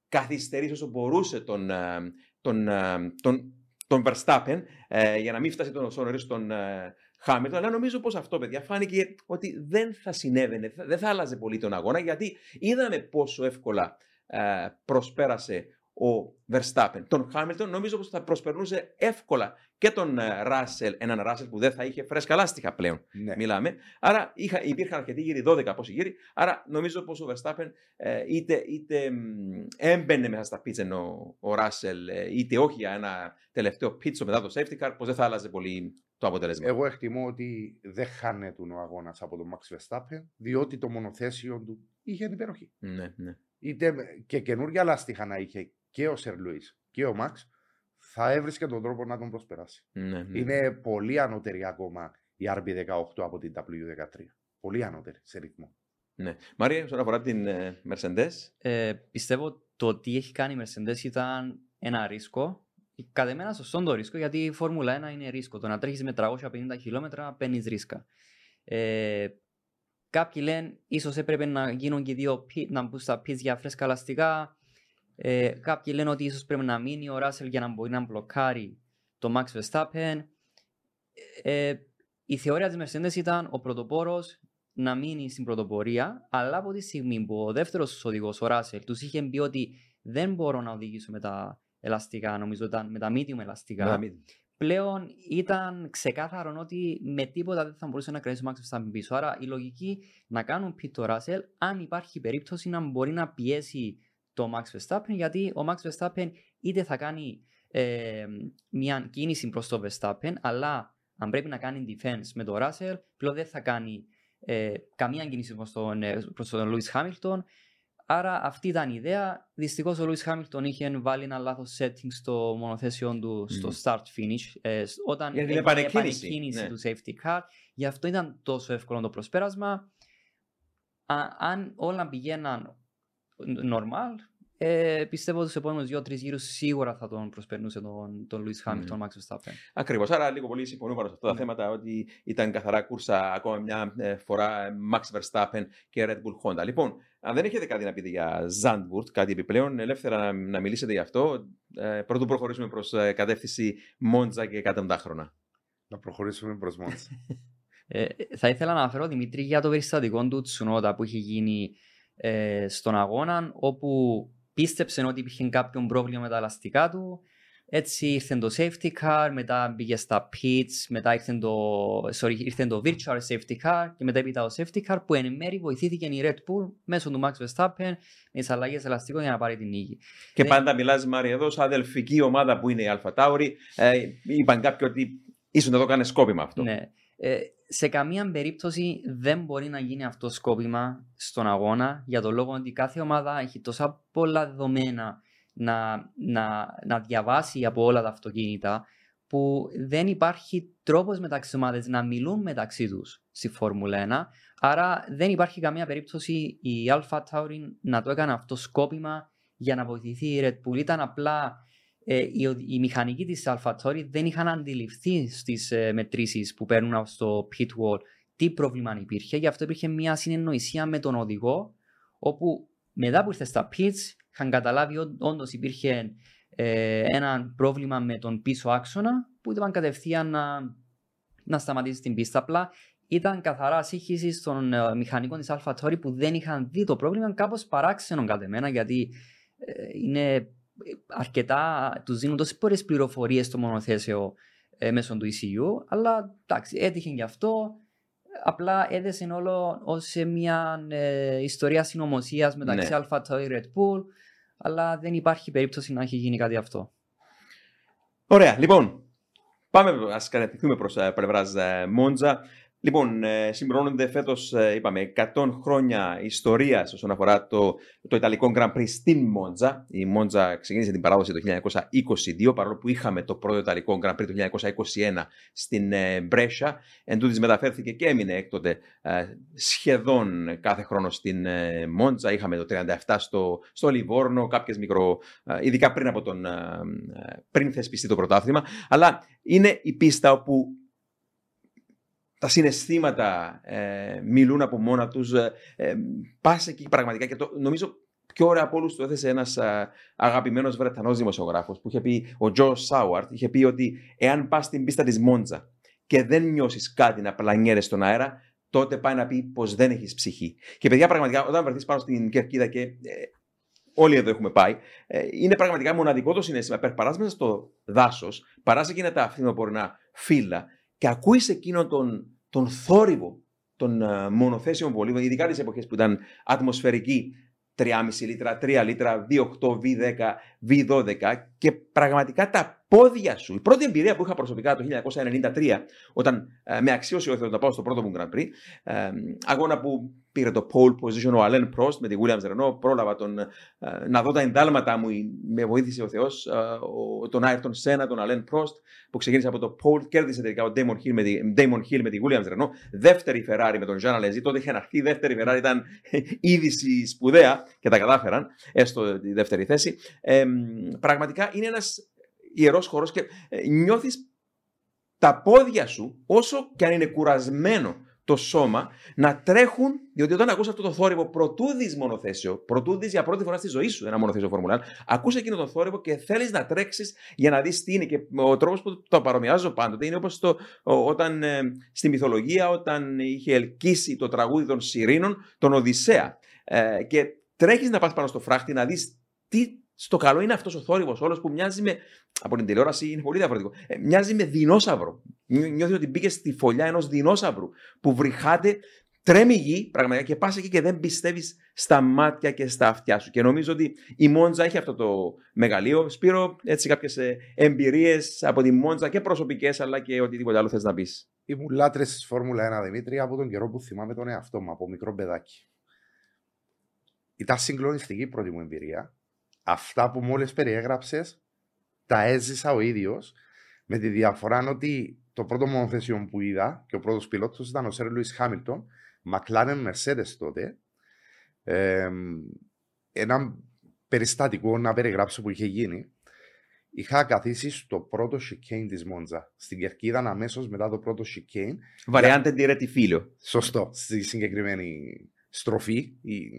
Speaker 1: καθυστερήσει όσο μπορούσε τον, ε, τον, ε, τον, τον Verstappen ε, για να μην φτάσει τον όσο νωρίς τον ε, Χάμιλτον. Αλλά νομίζω πως αυτό, παιδιά, φάνηκε ότι δεν θα συνέβαινε, θα- δεν θα άλλαζε πολύ τον αγώνα γιατί είδαμε πόσο εύκολα ε, προσπέρασε ο Verstappen. Τον Χάμιλτον νομίζω πως θα προσπερνούσε εύκολα και τον Ράσελ, έναν Ράσελ που δεν θα είχε φρέσκα λάστιχα πλέον
Speaker 3: Ναι.
Speaker 1: μιλάμε. Άρα είχα, υπήρχαν αρκετοί γύροι, 12 πόσοι γύροι. Άρα νομίζω πως ο Verstappen ε, είτε, είτε μ, έμπαινε μέσα στα πίτσα ο, ο Ράσελ, ε, είτε όχι για ένα τελευταίο πίτσο μετά το safety car, πως δεν θα άλλαζε πολύ το αποτέλεσμα.
Speaker 3: Εγώ εκτιμώ ότι δεν χάνεται ο αγώνα από τον Max Verstappen, διότι το μονοθέσιο του είχε υπεροχή.
Speaker 1: Ναι, ναι.
Speaker 3: Είτε με- και καινούργια λάστιχα να είχε και ο Σερ Λουίς και ο Max, θα έβρισκε τον τρόπο να τον προσπεράσει.
Speaker 1: ναι, ναι.
Speaker 3: Είναι πολύ ανώτερη ακόμα η RB18 από την W13. Πολύ ανώτερη σε ρυθμό.
Speaker 1: ναι. Μάρια, όσον αφορά την ε, Mercedes,
Speaker 2: Ε, πιστεύω το τι έχει κάνει η Mercedes ήταν ένα ρίσκο. Κατά εμένα σωστό το ρίσκο γιατί η Φόρμουλα 1 είναι ρίσκο. Το να τρέχεις με 350 χιλιόμετρα παίρνεις ρίσκα. Ε, κάποιοι λένε ίσως έπρεπε να γίνουν και δύο pit, να μπουν στα pits για φρέσκα ελαστικά. Ε, κάποιοι λένε ότι ίσως πρέπει να μείνει ο Ράσελ για να μπορεί να μπλοκάρει το Max Verstappen. Ε, η θεωρία της Mercedes ήταν ο πρωτοπόρος να μείνει στην πρωτοπορία, αλλά από τη στιγμή που ο δεύτερος οδηγός, ο Ράσελ, τους είχε πει ότι δεν μπορώ να οδηγήσω με τα ελαστικά, νομίζω ήταν με τα medium ελαστικά,
Speaker 1: να μην-
Speaker 2: πλέον ήταν ξεκάθαρο ότι με τίποτα δεν θα μπορούσε να κρατήσει ο Max Verstappen πίσω. Άρα η λογική να κάνουν pit το Russell αν υπάρχει περίπτωση να μπορεί να πιέσει το Max Verstappen γιατί ο Max Verstappen είτε θα κάνει ε, μια κίνηση προς το Verstappen αλλά αν πρέπει να κάνει defense με το Russell πλέον δεν θα κάνει ε, καμία κίνηση προς τον, ε, προς τον Lewis Hamilton Άρα αυτή ήταν η ιδέα. Δυστυχώς ο Lewis Hamilton είχε βάλει ένα λάθος setting στο μονοθέσιο του στο
Speaker 1: Μμμ.
Speaker 2: start-finish ε, σ- όταν
Speaker 1: Για την
Speaker 2: έγινε η
Speaker 1: επανεκκίνηση,
Speaker 2: επανεκκίνηση
Speaker 1: ναι.
Speaker 2: του safety car. Γι' αυτό ήταν τόσο εύκολο το προσπέρασμα. Α, αν όλα πηγαίναν normal, ε, πιστεύω ότι στους επόμενους δύο-τρεις γύρους σίγουρα θα τον προσπερνούσε τον, τον Lewis Hamilton,
Speaker 1: Μμμ.
Speaker 2: Max Verstappen.
Speaker 1: Ακριβώς. Άρα, λίγο πολύ συμφωνούμε πάνω σε αυτά τα
Speaker 2: Ναι.
Speaker 1: θέματα ότι ήταν καθαρά κούρσα ακόμα μια ε, φορά ε, Max Verstappen και Red Bull Honda. Λοιπόν, αν δεν έχετε κάτι να πείτε για Zandvoort, κάτι επιπλέον, ελεύθερα να, να μιλήσετε γι' αυτό. Ε, πρωτού προχωρήσουμε προς κατεύθυνση Μόντζα και εκατοντάχρονα.
Speaker 3: Να προχωρήσουμε προς μόνος.
Speaker 2: Ε, θα ήθελα να αναφέρω Δημήτρη για το περιστατικό του Τσουνότα που είχε γίνει ε, στον αγώνα όπου πίστεψε ότι υπήρχε κάποιο πρόβλημα με τα ελαστικά του έτσι ήρθε το safety car, μετά πήγε στα pits, μετά ήρθε το, sorry, ήρθε το virtual safety car και μετά έπειτα το safety car που εν μέρει βοηθήθηκε η Red Bull μέσω του Max Verstappen με τις αλλαγές ελαστικών για να πάρει την νίκη.
Speaker 1: Και
Speaker 2: Ναι.
Speaker 1: πάντα μιλάς Μάρια εδώ, σαν αδελφική ομάδα που είναι η Αλφα Τάουρη. Ε, είπαν κάποιοι ότι ίσως να το κάνει σκόπιμα αυτό.
Speaker 2: Ναι. Ε, σε καμία περίπτωση δεν μπορεί να γίνει αυτό σκόπιμα στον αγώνα για το λόγο ότι κάθε ομάδα έχει τόσα πολλά δεδομένα να, να, να διαβάσει από όλα τα αυτοκίνητα που δεν υπάρχει τρόπος μεταξύ ομάδες να μιλούν μεταξύ τους στη Φόρμουλα 1 άρα δεν υπάρχει καμία περίπτωση η Alpha Tauri να το έκανε αυτό σκόπιμα για να βοηθηθεί η Red Bull. Ήταν απλά ε, οι, οδη- οι μηχανικοί της AlphaTauri δεν είχαν αντιληφθεί στις ε, μετρήσεις που παίρνουν στο pit wall τι πρόβλημα υπήρχε. Γι' αυτό υπήρχε μια συνεννοησία με τον οδηγό όπου μετά που ήρθε στα pits είχαν καταλάβει ότι όντως υπήρχε ε, ένα πρόβλημα με τον πίσω άξονα που ήταν κατευθείαν να, να σταματήσει την πίστα. Απλά ήταν καθαρά σύγχυση των ε, μηχανικών της AlphaTauri που δεν είχαν δει το πρόβλημα κάπως παράξενο κατά μένα γιατί ε, είναι αρκετά, τους δίνουν τόσες πολλές πληροφορίες στο μονοθέσιο ε, μέσω του ECU, αλλά εντάξει, έτυχε γι' αυτό. Απλά έδεσε όλο ως μια ε, ιστορία συνωμοσίας μεταξύ
Speaker 1: Ναι.
Speaker 2: Alpha Tauri Red Bull, αλλά δεν υπάρχει περίπτωση να έχει γίνει κάτι αυτό.
Speaker 1: Ωραία, λοιπόν. Πάμε, ας κατευθυνθούμε προς ε, πλευράς ε, Μόντζα. Λοιπόν, ε, συμπληρώνονται φέτος, είπαμε, 100 χρόνια ιστορίας όσον αφορά το, το Ιταλικό Grand Prix στην Μόντζα. Η Μόντζα ξεκίνησε την παράδοση το 1922, παρόλο που είχαμε το πρώτο Ιταλικό Grand Prix το 1921 στην ε, Μπρέσια. Εν τούτης μεταφέρθηκε και έμεινε έκτοτε ε, σχεδόν κάθε χρόνο στην ε, Μόντζα. Είχαμε το 37 στο, στο Λιβόρνο, κάποιες μικρο. Ε, ειδικά πριν από τον. πριν θεσπιστεί το πρωτάθλημα. Αλλά είναι η πίστα όπου τα συναισθήματα ε, μιλούν από μόνα τους. Ε, ε, πας εκεί πραγματικά και το, νομίζω πιο ωραία από όλους το έθεσε ένας αγαπημένος Βρετανός δημοσιογράφος που είχε πει, ο Τζο Σάουαρτ, είχε πει ότι εάν πας στην πίστα της Μόντζα και δεν νιώσεις κάτι να πλανιέρε στον αέρα, τότε πάει να πει πως δεν έχεις ψυχή. Και παιδιά, πραγματικά, όταν βρεθείς πάνω στην κερκίδα και ε, όλοι εδώ έχουμε πάει, ε, είναι πραγματικά μοναδικό το συνέστημα. Περπαράς μέσα στο δάσος, παράς εκείνα τα φθινοπορεινά φύλλα και ακούεις εκείνον τον, τον θόρυβο των uh, μονοθέσεων βολίβων, ειδικά τις εποχές που ήταν ατμοσφαιρική 3,5 λίτρα, 3 λίτρα, V8, V10, V12 και πραγματικά τα πόδια σου. Η πρώτη εμπειρία που είχα προσωπικά το 1993, όταν ε, με αξίωσε ο Θεός να πάω στο πρώτο μου Grand Prix, ε, αγώνα που πήρε το pole position ο Alain Prost με τη Williams Renault, πρόλαβα τον, ε, να δω τα εντάλματα μου, με βοήθησε ο Θεός, ε, ο, τον Ayrton Senna, τον Alain Prost, που ξεκίνησε από το pole, κέρδισε τελικά ο Damon Hill με τη, Damon Hill με τη Williams Renault, δεύτερη Ferrari με τον Jean Alesi, τότε είχε αναρθεί, η δεύτερη Ferrari ήταν είδηση σπουδαία και τα κατάφεραν, έστω τη δεύτερη θέση. Ε, πραγματικά είναι ένας ιερός χώρος και ε, νιώθεις τα πόδια σου, όσο και αν είναι κουρασμένο το σώμα, να τρέχουν, διότι όταν ακούς αυτό το θόρυβο, πρωτού δεις μονοθέσιο, πρωτού δεις για πρώτη φορά στη ζωή σου ένα μονοθέσιο Φόρμουλα, ακούς εκείνο το θόρυβο και θέλεις να τρέξεις για να δεις τι είναι. Και ο τρόπος που το παρομοιάζω πάντοτε είναι όπως το, όταν ε, στη μυθολογία, όταν είχε ελκύσει το τραγούδι των Σιρήνων, τον Οδυσσέα. Ε, και τρέχεις να πας πάνω στο φράχτη να δεις τι στο καλό είναι αυτός ο θόρυβος όλος που μοιάζει με. Από την τηλεόραση είναι πολύ διαφορετικό. Ε, μοιάζει με δεινόσαυρο. Νιώθει ότι μπήκε στη φωλιά ενός δεινόσαυρου που βρυχάται, τρέμει γη πραγματικά και πας εκεί και δεν πιστεύεις στα μάτια και στα αυτιά σου. Και νομίζω ότι η Μόντζα έχει αυτό το μεγαλείο. Σπύρο, έτσι κάποιες εμπειρίες από τη Μόντζα και προσωπικές αλλά και οτιδήποτε άλλο θες να πεις.
Speaker 3: Ήμουν λάτρε της Φόρμουλα 1 Δημήτρη από τον καιρό που θυμάμαι τον εαυτό μου από μικρό παιδάκι. Ήταν συγκλονιστική η πρώτη μου εμπειρία αυτά που μόλις περιέγραψες, τα έζησα ο ίδιος. Με τη διαφορά ότι το πρώτο μονοθέσιο που είδα και ο πρώτος πιλότος ήταν ο Σερ Λουί Χάμιλτον, Μακλάρεν Mercedes τότε. ένα περιστατικό να περιγράψω που είχε γίνει. Είχα καθίσει στο πρώτο chicane της Μόντζα, στην κερκίδα αμέσως μετά το πρώτο chicane.
Speaker 1: Βαριάντε τη ρέτη φίλο.
Speaker 3: Σωστό, στη συγκεκριμένη στροφή, η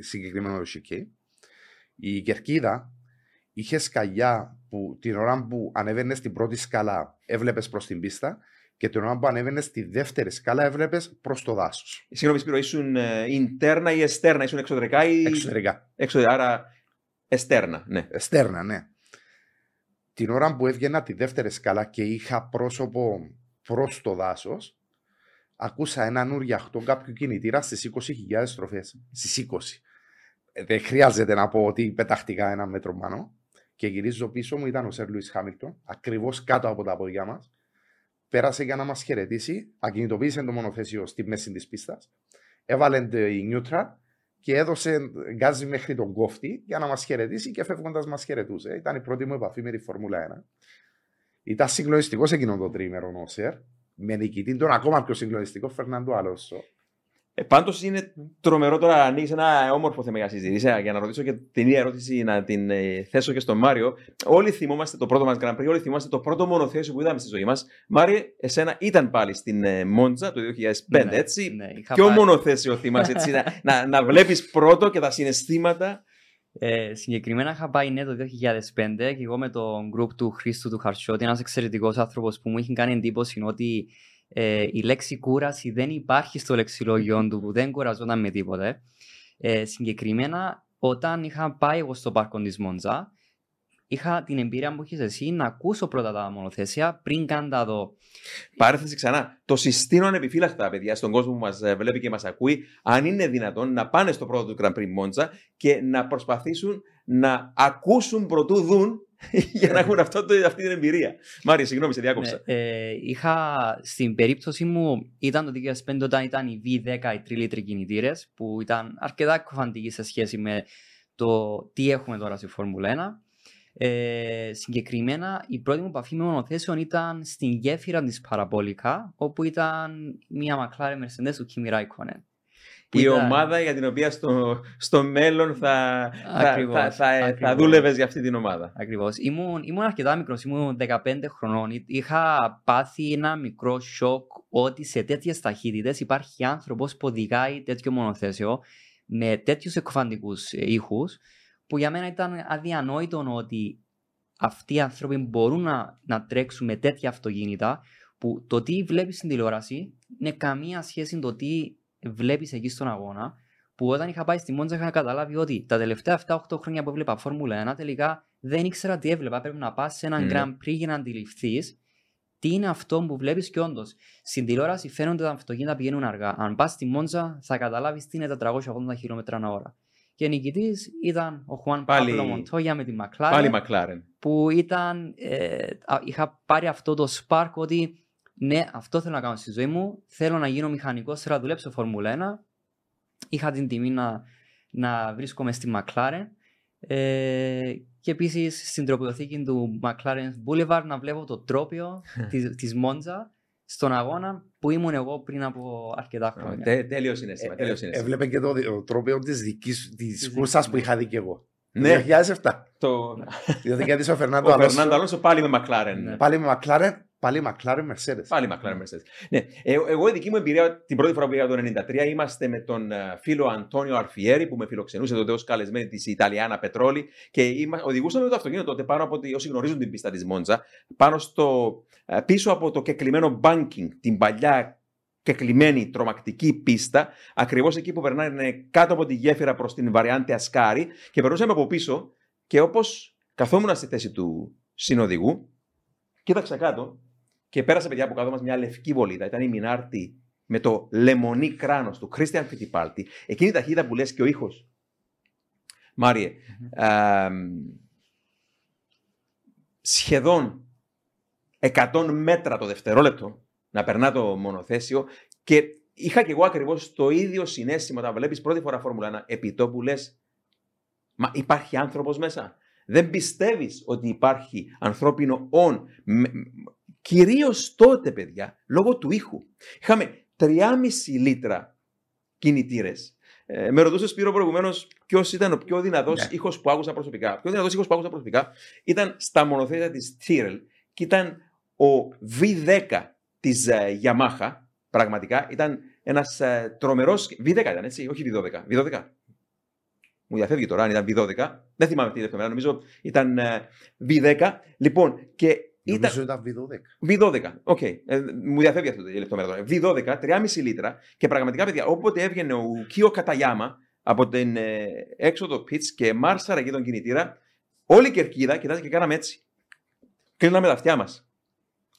Speaker 3: συγκεκριμένο chicane. Η κερκίδα είχε σκαλιά που την ώρα που ανέβαινε στην πρώτη σκαλά έβλεπες προς την πίστα και την ώρα που ανέβαινε στη δεύτερη σκάλα έβλεπες προς το δάσος.
Speaker 1: Συγγνώμη, Σπύρο, ήσουν ιντερνα ή εστέρνα, ήσουν εξωτερικά ή.
Speaker 3: Εξωτερικά.
Speaker 1: Εξωτερικά, άρα εστέρνα, ναι.
Speaker 3: Εστέρνα, ναι. Την ώρα που έβγαινα τη δεύτερη σκάλα και είχα πρόσωπο προς το δάσος, ακούσα έναν ουριαχτό κάποιου κινητήρα στι 20.000 στροφές. Στις 20 δεν χρειάζεται να πω ότι πεταχτικά ένα μέτρο πάνω. Και γυρίζω πίσω μου, ήταν ο Σερ Λουίς Χάμιλτον, ακριβώς κάτω από τα πόδια μας. Πέρασε για να μας χαιρετήσει, ακινητοποίησε το μονοθέσιο στη μέση της πίστας, έβαλε η νιούτρα και έδωσε γκάζι μέχρι τον κόφτη για να μας χαιρετήσει και φεύγοντας μας χαιρετούσε. Ήταν η πρώτη μου επαφή με τη Φόρμουλα 1. Ήταν συγκλονιστικός εκείνο το τρίμερο ο Σερ. Με νικητή τον ακόμα πιο συγκλονιστικό Φερνάντο Αλόσο.
Speaker 1: Ε, Πάντως είναι τρομερό τώρα να ανοίξει ένα όμορφο θέμα για συζήτηση. Για να ρωτήσω και την ίδια ερώτηση να την ε, θέσω και στον Μάριο. Όλοι θυμόμαστε το πρώτο μας Grand Prix, όλοι θυμόμαστε το πρώτο μονοθέσιο που είδαμε στη ζωή μας. Μάριο, εσένα ήταν πάλι στην ε, Μόντζα το 2005, ναι, έτσι; Ναι, Ποιο πάει. μονοθέσιο θυμάσαι, έτσι, να, να, να βλέπεις πρώτο και τα συναισθήματα;
Speaker 2: Ε, συγκεκριμένα είχα πάει ναι το 2005 και εγώ με τον group του Χρήστου του Χαρσιώτη, ένας εξαιρετικός άνθρωπος που μου είχε κάνει εντύπωση ότι ε, η λέξη κούραση δεν υπάρχει στο λεξιλόγιο του, που δεν κουραζόταν με τίποτε. Ε, συγκεκριμένα, όταν είχα πάει εγώ στο πάρκο της Μόντζα, είχα την εμπειρία που έχει εσύ να ακούσω πρώτα τα μονοθέσια πριν καν τα δω.
Speaker 1: Πάρεθεση ξανά. Το συστήνω ανεπιφύλακτα, παιδιά, στον κόσμο που μας ε, βλέπει και μας ακούει, αν είναι δυνατόν να πάνε στο πρώτο του Grand Prix Μόντζα και να προσπαθήσουν να ακούσουν προτού δουν για να έχουν αυτό, το- αυτή την εμπειρία. Μάρια, συγγνώμη, σε διάκοψα.
Speaker 2: Ναι, ε, είχα στην περίπτωση μου, ήταν το 2005 όταν ήταν οι V10 οι τριλίτροι κινητήρες, που ήταν αρκετά κοφαντικοί σε σχέση με το τι έχουμε τώρα στη Φόρμουλα 1. Ε, συγκεκριμένα, η πρώτη μου επαφή με μονοθέσεων ήταν στην γέφυρα της Παραπολικά, όπου ήταν μια McLaren Mercedes του Kimi Raikkonen. Που
Speaker 1: Η
Speaker 2: ήταν-
Speaker 1: ομάδα για την οποία στο, στο μέλλον θα, θα,
Speaker 2: Ακριβώς,
Speaker 1: θα, θα, θα
Speaker 2: ακριβώς.
Speaker 1: δούλευες για αυτή την ομάδα.
Speaker 2: Ακριβώς. Ήμουν, ήμουν αρκετά μικρός, ήμουν 15 χρονών. Εί- Είχα πάθει ένα μικρό σοκ ότι σε τέτοιες ταχύτητες υπάρχει άνθρωπος που οδηγάει τέτοιο μονοθέσιο με τέτοιους εκφαντικούς ήχους, που για μένα ήταν αδιανόητο ότι αυτοί οι άνθρωποι μπορούν να, να τρέξουν με τέτοια αυτοκίνητα που το τι βλέπεις στην τηλεόραση είναι καμία σχέση με το τι βλέπεις εκεί στον αγώνα. Που όταν είχα πάει στη Μόντζα είχα καταλάβει ότι τα τελευταία 7-8 χρόνια που έβλεπα Φόρμουλα 1 τελικά δεν ήξερα τι έβλεπα. Πρέπει να πας σε έναν
Speaker 1: Μμμ.
Speaker 2: Grand Prix για να αντιληφθείς τι είναι αυτό που βλέπεις και όντως. Στην τηλεόραση φαίνονται τα αυτοκίνητα πηγαίνουν αργά. Αν πας στη Μόντζα θα καταλάβεις τι είναι τα 380 χιλιόμετρα ανά ώρα. Και νικητής ήταν ο Χουάν
Speaker 1: Πάλι-
Speaker 2: Παύλο Μοντόγια με τη McLaren
Speaker 1: Πάλι Μακλάρεν.
Speaker 2: που ήταν, ε, α- είχα πάρει αυτό το spark ότι ναι, αυτό θέλω να κάνω στη ζωή μου. Θέλω να γίνω μηχανικός, θέλω να δουλέψω Φόρμουλα 1. Είχα την τιμή να, να βρίσκομαι στη McLaren. Ε, και επίσης στην τροπιοθήκη του McLaren Boulevard να βλέπω το τρόπιο της, της Μόντζα στον αγώνα που ήμουν εγώ πριν από αρκετά χρόνια.
Speaker 1: Τε- Τέλειος συνέστημα. τέλειος συνέστημα.
Speaker 3: Έβλεπε και το, το τρόπαιο της δικής της
Speaker 2: δικής
Speaker 3: κούρσας
Speaker 2: μου.
Speaker 3: που είχα δει και εγώ.
Speaker 1: Ναι,
Speaker 3: 2007.
Speaker 1: το...
Speaker 3: Διότι γιατί ο Φερνάντο
Speaker 1: ο
Speaker 3: Αλόνσο
Speaker 1: Φερνάντο Αλόνσο πάλι με Μακλάρεν.
Speaker 2: Ναι.
Speaker 3: πάλι με McLaren, πάλι McLaren Mercedes.
Speaker 1: Πάλι Μακλάρεν Mercedes. Ναι, ε, εγώ η δική μου εμπειρία την πρώτη φορά που πήγα το 1993 είμαστε με τον ε, φίλο Αντώνιο Αρφιέρη που με φιλοξενούσε τότε ως καλεσμένη της Ιταλιάνα Πετρόλη και είμα, οδηγούσαμε το αυτοκίνητο τότε πάνω από, τη- όσοι γνωρίζουν την πίστα της Μόντζα, πάνω στο, ε, πίσω από το κεκλειμένο banking, την παλιά κεκλειμένη τρομακτική πίστα, ακριβώς εκεί που περνάνε κάτω από τη γέφυρα προς την βαριάντε Ασκάρη και περνούσαμε από πίσω και όπως καθόμουν στη θέση του συνοδηγού, κοίταξα κάτω και πέρασε παιδιά από κάτω μας μια λευκή βολίδα. Ήταν η Μινάρτη με το λεμονί κράνος του Κρίστιαν Φιτιπάλτη. Εκείνη η ταχύτητα που λες και ο ήχος. Μάριε, α, σχεδόν 100 μέτρα το δευτερόλεπτο να περνά το μονοθέσιο και είχα και εγώ ακριβώς το ίδιο συνέστημα όταν βλέπεις πρώτη φορά Φόρμουλα 1 επί τόπου λες μα υπάρχει άνθρωπος μέσα. Δεν πιστεύεις ότι υπάρχει ανθρώπινο on. Με- Κυρίως τότε, παιδιά, λόγω του ήχου. Είχαμε 3,5 λίτρα κινητήρες. Ε, με ρωτούσες Σπύρο προηγουμένως ποιος ήταν ο πιο δυνατός
Speaker 3: Ναι.
Speaker 1: ήχος που άκουσα προσωπικά. Ο πιο δυνατός ήχος που άκουσα προσωπικά ήταν στα μονοθέσια της Tyrrell και ήταν ο V10 της Yamaha. Πραγματικά ήταν ένας τρομερός. V10 ήταν έτσι, όχι V12. V12. Μου διαφεύγει τώρα αν ήταν V12. Δεν θυμάμαι τη λεπτομέρεια. Νομίζω ήταν ε, V10. Λοιπόν, και ήταν.
Speaker 3: Νομίζω ήταν V12.
Speaker 1: V12. OK. Ε, μου διαφεύγει αυτό η λεπτομέρεια τώρα. V12, 3,5 λίτρα και πραγματικά, παιδιά, όποτε έβγαινε ο Κίο Καταγιάμα από την ε, έξοδο pitch και μάρσαρα εκεί τον κινητήρα, όλη η κερκίδα κοιτάζει και κάναμε έτσι. Κλείναμε τα αυτιά μας.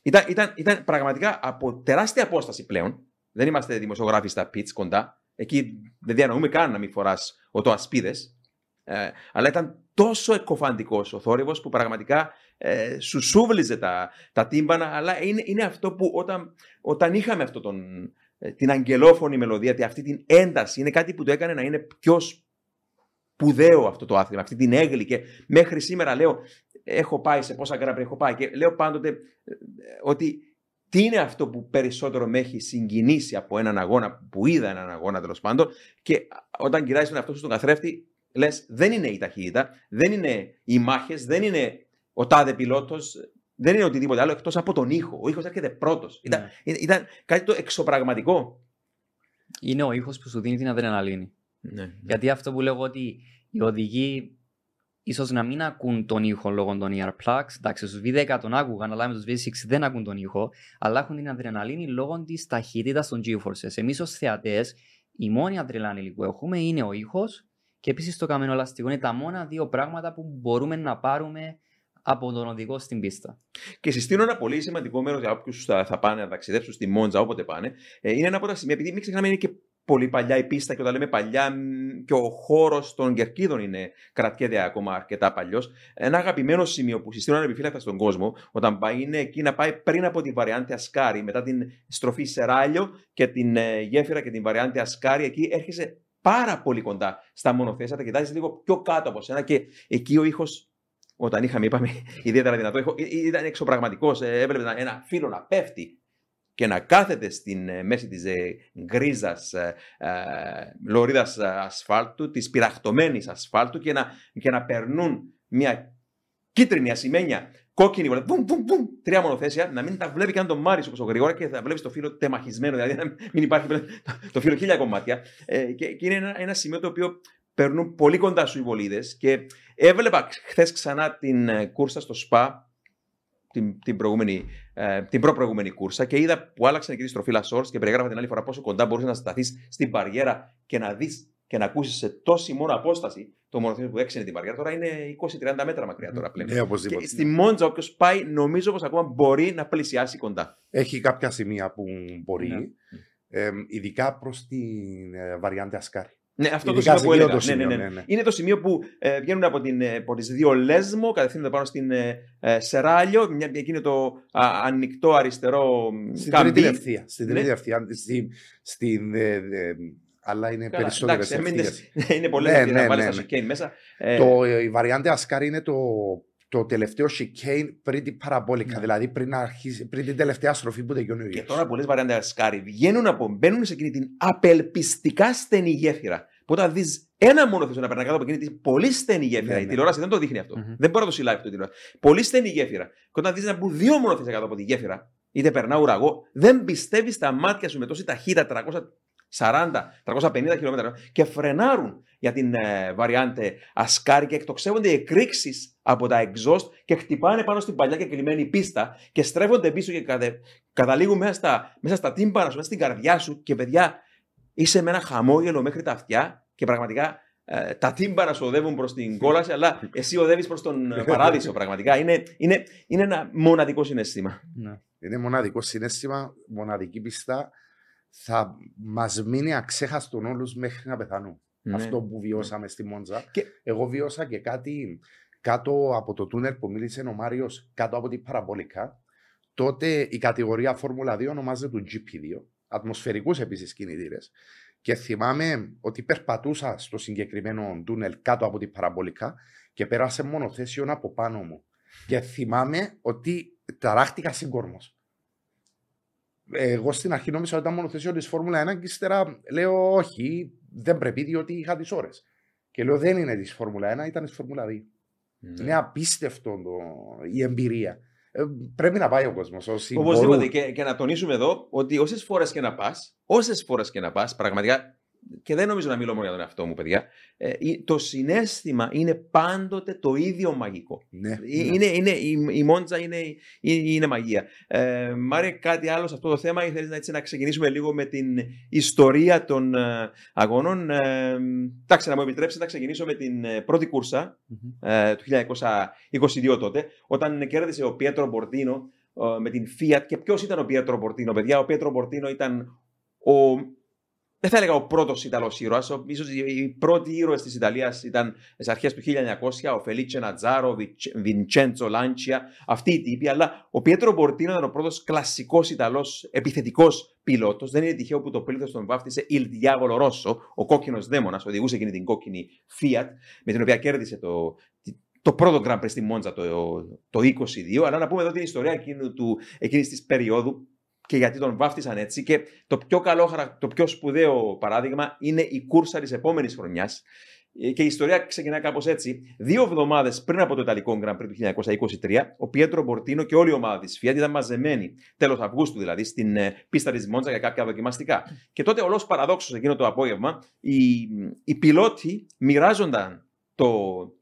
Speaker 1: Ήταν, ήταν, ήταν πραγματικά από τεράστια απόσταση πλέον. Δεν είμαστε δημοσιογράφοι στα pitch κοντά. Εκεί δεν διανοούμε καν να μην φοράς οτοασπίδες. Ε, αλλά ήταν τόσο εκκοφαντικό ο θόρυβος που πραγματικά ε, σου σούβλιζε τα, τα τύμπανα. Αλλά είναι, είναι αυτό που όταν, όταν είχαμε αυτό τον, ε, την αγγελόφωνη μελωδία, τη- αυτή την ένταση, είναι κάτι που το έκανε να είναι πιο σπουδαίο αυτό το άθλημα, αυτή την έγκλη. Και μέχρι σήμερα λέω, έχω πάει σε πόσα γκράμπρι έχω πάει και λέω πάντοτε ε, ότι τι είναι αυτό που περισσότερο με έχει συγκινήσει από έναν αγώνα που είδα έναν αγώνα τέλος πάντων και όταν κοιτάζει τον εαυτό σου στον καθρέφτη λες δεν είναι η ταχύτητα, δεν είναι οι μάχες, δεν είναι ο τάδε πιλότος, δεν είναι οτιδήποτε άλλο εκτός από τον ήχο. Ο ήχος έρχεται πρώτος. Ήταν,
Speaker 2: Ναι.
Speaker 1: ήταν κάτι το εξωπραγματικό.
Speaker 2: Είναι ο ήχος που σου δίνει την αδρεναλίνη.
Speaker 1: Ναι.
Speaker 2: Γιατί αυτό που λέω ότι οι οδηγοί ίσως να μην ακούν τον ήχο λόγω των earplugs. Εντάξει, στους V10 τον άκουγαν, αλλά με τους V6 δεν ακούν τον ήχο. Αλλά έχουν την αδρεναλίνη λόγω της ταχύτητας των G-forces. Εμείς ως θεατές, η μόνη αδρεναλίνη που έχουμε είναι ο ήχος και επίσης το καμένο ελαστικό. Είναι τα μόνα δύο πράγματα που μπορούμε να πάρουμε από τον οδηγό στην πίστα.
Speaker 1: Και συστήνω ένα πολύ σημαντικό μέρος για όποιους θα, θα πάνε να ταξιδέψουν στη Μόντζα, όποτε πάνε. Ε, είναι ένα από τα σημεία, επειδή μην ξεχνάμε είναι και πολύ παλιά η πίστα και όταν λέμε παλιά μ, και ο χώρος των κερκίδων είναι, κρατιέται ακόμα αρκετά παλιός. Ένα αγαπημένο σημείο που συστήνω ανεπιφύλακτα στον κόσμο όταν πάει είναι εκεί να πάει πριν από την βαριάντη Ασκάρη, μετά την στροφή Σεράλιο και την ε, γέφυρα και την βαριάντη Ασκάρη. Εκεί έρχεσαι πάρα πολύ κοντά στα μονοθέσια, τα κοιτάζεις λίγο πιο κάτω από σένα και εκεί ο ήχος. Όταν είχαμε, είπαμε, ιδιαίτερα δυνατό, ήχο, ε, ήταν εξωπραγματικός. Έβλεπε ένα- ένα φύλλο να πέφτει και να κάθεται στην ε, μέση της ε, γκρίζας ε, ε, λωρίδας ε, ασφάλτου, της πυραχτωμένης ασφάλτου και να, και να περνούν μια κίτρινη ασημένια, κόκκινη, βολή, βουμ, βουμ, βουμ, τρία μονοθέσια, να μην τα βλέπει καν τον Μάρις όπως ο γρήγορα και θα βλέπεις το φύλλο τεμαχισμένο, δηλαδή να μην υπάρχει πλέον το, το φύλλο χίλια κομμάτια. Ε, και, και είναι ένα, ένα σημείο το οποίο περνούν πολύ κοντά σου οι βολίδες και έβλεπα χθες ξανά την ε, κούρσα στο ΣΠΑ την, την, προηγούμενη, ε, την προ-προηγούμενη κούρσα και είδα που άλλαξαν και τη στροφή Λασόρς και περιγράφα την άλλη φορά πόσο κοντά μπορούσες να σταθείς στην παριέρα και να δεις και να ακούσεις σε τόση μόνο απόσταση το μονοθέσιο που έξινε την παριέρα. Τώρα είναι 20-30 μέτρα μακριά τώρα πλέον.
Speaker 3: Ναι, οπωσδήποτε.
Speaker 1: και στη Μόντζα, όποιος πάει, νομίζω πως ακόμα μπορεί να πλησιάσει κοντά.
Speaker 3: Έχει κάποια σημεία που μπορεί,
Speaker 1: Ναι.
Speaker 3: ε, ειδικά προς την ε, βαριάντη Ασκάρη.
Speaker 1: Ναι, αυτό το
Speaker 3: Ειδικά
Speaker 1: σημείο που
Speaker 3: σε εκείνο
Speaker 1: έλεγα.
Speaker 3: το
Speaker 1: Ναι, ναι,
Speaker 3: σημείο,
Speaker 1: ναι.
Speaker 3: ναι, ναι.
Speaker 1: Είναι το σημείο που ε, βγαίνουν από, την, ε, από τις δύο Λέσμο, κατευθύνονται πάνω στην ε, ε, Σεράλιο, μια, εκείνο το α, ανοιχτό αριστερό μ,
Speaker 3: Στην
Speaker 1: καμπί.
Speaker 3: τρίτη ευθεία. Στην
Speaker 1: Ναι.
Speaker 3: τρίτη ευθεία. Στην, στην, ε, ε, αλλά είναι
Speaker 1: Καλά,
Speaker 3: περισσότερες
Speaker 1: εντάξει, μην
Speaker 3: ευθείες.
Speaker 1: τες- είναι πολλές
Speaker 3: Ναι,
Speaker 1: ευθείες,
Speaker 3: ναι,
Speaker 1: να βάλεις
Speaker 3: ναι,
Speaker 1: τα
Speaker 3: ναι.
Speaker 1: chicane μέσα. Ε,
Speaker 3: Το, ε, η βαριάντη Ασκάρη είναι το, το τελευταίο chicane πριν την παραπόλικα.
Speaker 1: Ναι.
Speaker 3: Δηλαδή πριν, αρχίσει, πριν την τελευταία στροφή που τελειώνει ο
Speaker 1: Και
Speaker 3: ήλιος.
Speaker 1: τώρα πολλέ βαριάντε ασκάρι βγαίνουν από, μπαίνουν σε εκείνη την απελπιστικά στενή γέφυρα. Που όταν δεις ένα μόνο θέσιο να περνάει κάτω από εκείνη την πολύ στενή γέφυρα,
Speaker 3: Ναι,
Speaker 1: η
Speaker 3: ναι.
Speaker 1: τηλεόραση δεν το δείχνει αυτό.
Speaker 2: Μμμ.
Speaker 1: Δεν μπορεί να το συλλάβει αυτό η τηλεόραση. Πολύ στενή γέφυρα. Και όταν δεις να μπουν δύο μόνο θέσια κάτω από τη γέφυρα, είτε περνά ουραγό, δεν πιστεύεις τα μάτια σου με τόση ταχύτητα 340-350 χιλιόμετρα και φρενάρουν για την ε, βαριάντε ασκάρι και εκτοξεύονται οι εκρήξεις από τα exhaust και χτυπάνε πάνω στην παλιά και κλειμένη πίστα και στρέφονται πίσω και κατε, καταλήγουν μέσα στα, μέσα στα τύμπανα σου, μέσα στην καρδιά σου και παιδιά είσαι με ένα χαμόγελο μέχρι τα αυτιά και πραγματικά ε, τα τύμπανα σου οδεύουν προς την κόλαση αλλά εσύ οδεύεις προς τον ε, παράδεισο πραγματικά. Είναι, είναι, είναι ένα μοναδικό συναίσθημα.
Speaker 2: Ναι.
Speaker 3: Είναι μοναδικό συνέστημα, μοναδική πιστά. Θα μας μείνει αξέχαστον όλους μέχρι να πεθάνουν. Αυτό που βιώσαμε στη Μόντζα.
Speaker 1: Και-
Speaker 3: Εγώ βιώσα και κάτι κάτω από το τούνελ που μίλησε ο Μάριος, κάτω από την παραπολικά. Τότε η κατηγορία Φόρμουλα 2 ονομάζεται του GP2. Ατμοσφαιρικούς επίσης κινητήρες. Και θυμάμαι ότι περπατούσα στο συγκεκριμένο τούνελ κάτω από την παραπολικά και πέρασε μονοθέσιο από πάνω μου. Και θυμάμαι ότι ταράχτηκα σύγκορμο. Εγώ στην αρχή νόμιζα ότι ήταν μονοθέσιο της Φόρμουλα 1 και ύστερα λέω όχι, δεν πρέπει διότι είχα τις ώρες. Και λέω δεν είναι της Φόρμουλα 1, ήταν της Φόρμουλα 2.
Speaker 1: Ναι.
Speaker 3: Είναι απίστευτο το, η εμπειρία. Ε, πρέπει να πάει ο κόσμος. Όσοι
Speaker 1: Οπωσδήποτε.
Speaker 3: μπορούν.
Speaker 1: Και, και να τονίσουμε εδώ ότι όσες φορές και να πας, όσες φορές και να πας, πραγματικά. Και δεν νομίζω να μιλώ μόνο για τον εαυτό μου, παιδιά. Ε, η- το συνέστημα είναι πάντοτε το ίδιο μαγικό.
Speaker 3: Ναι,
Speaker 1: Ε,
Speaker 3: ναι.
Speaker 1: Είναι, είναι, η, η Μόντζα είναι, είναι, είναι μαγεία. Ε, Μάρια, κάτι άλλο σε αυτό το θέμα ή θέλεις να, έτσι, να ξεκινήσουμε λίγο με την ιστορία των ε, αγώνων. Ε, εντάξει, να μου επιτρέψετε να ξεκινήσω με την ε, πρώτη κούρσα
Speaker 2: Μμμ.
Speaker 1: ε, του 1922 τότε, όταν κέρδισε ο Πιέτρο Μπορτίνο ε, με την Fiat. Και ποιος ήταν ο Πιέτρο Μπορτίνο, παιδιά; Ο Πιέτρο Μπορτίνο ήταν ο. Δεν θα έλεγα ο πρώτος Ιταλός ήρωας. σω οι πρώτοι ήρωες της Ιταλίας ήταν στις αρχές του 1900, ο Φελίτσε Νατζάρο, ο Βιντσέντσο Λάντσια, αυτοί οι τύποι. Αλλά ο Πιέτρο Μπορτίνο ήταν ο πρώτος κλασικός Ιταλός επιθετικός πιλότος. Δεν είναι τυχαίο που το πλήθος τον βάφτισε Il Diavolo Rosso, ο κόκκινος δαίμονας, οδηγούσε εκείνη την κόκκινη Fiat, με την οποία κέρδισε το, το πρώτο Grand Prix στη Μόντζα το, το 22. Αλλά να πούμε εδώ την ιστορία εκείνου του, εκείνης της περίοδου και γιατί τον βάφτισαν έτσι. Και το πιο καλό, χαρα- το πιο σπουδαίο παράδειγμα είναι η κούρσα της επόμενης χρονιάς. Ε, Και η ιστορία ξεκινά κάπως έτσι. Δύο εβδομάδες πριν από το Ιταλικό Grand Prix του 1923, ο Πιέτρο Μπορτίνο και όλη η ομάδα της Fiat ήταν μαζεμένοι, τέλος Αυγούστου δηλαδή, στην ε, πίστα της Μόντζα για κάποια δοκιμαστικά. Και τότε, ολός παραδόξως, εκείνο το απόγευμα, οι, οι πιλότοι μοιράζονταν το,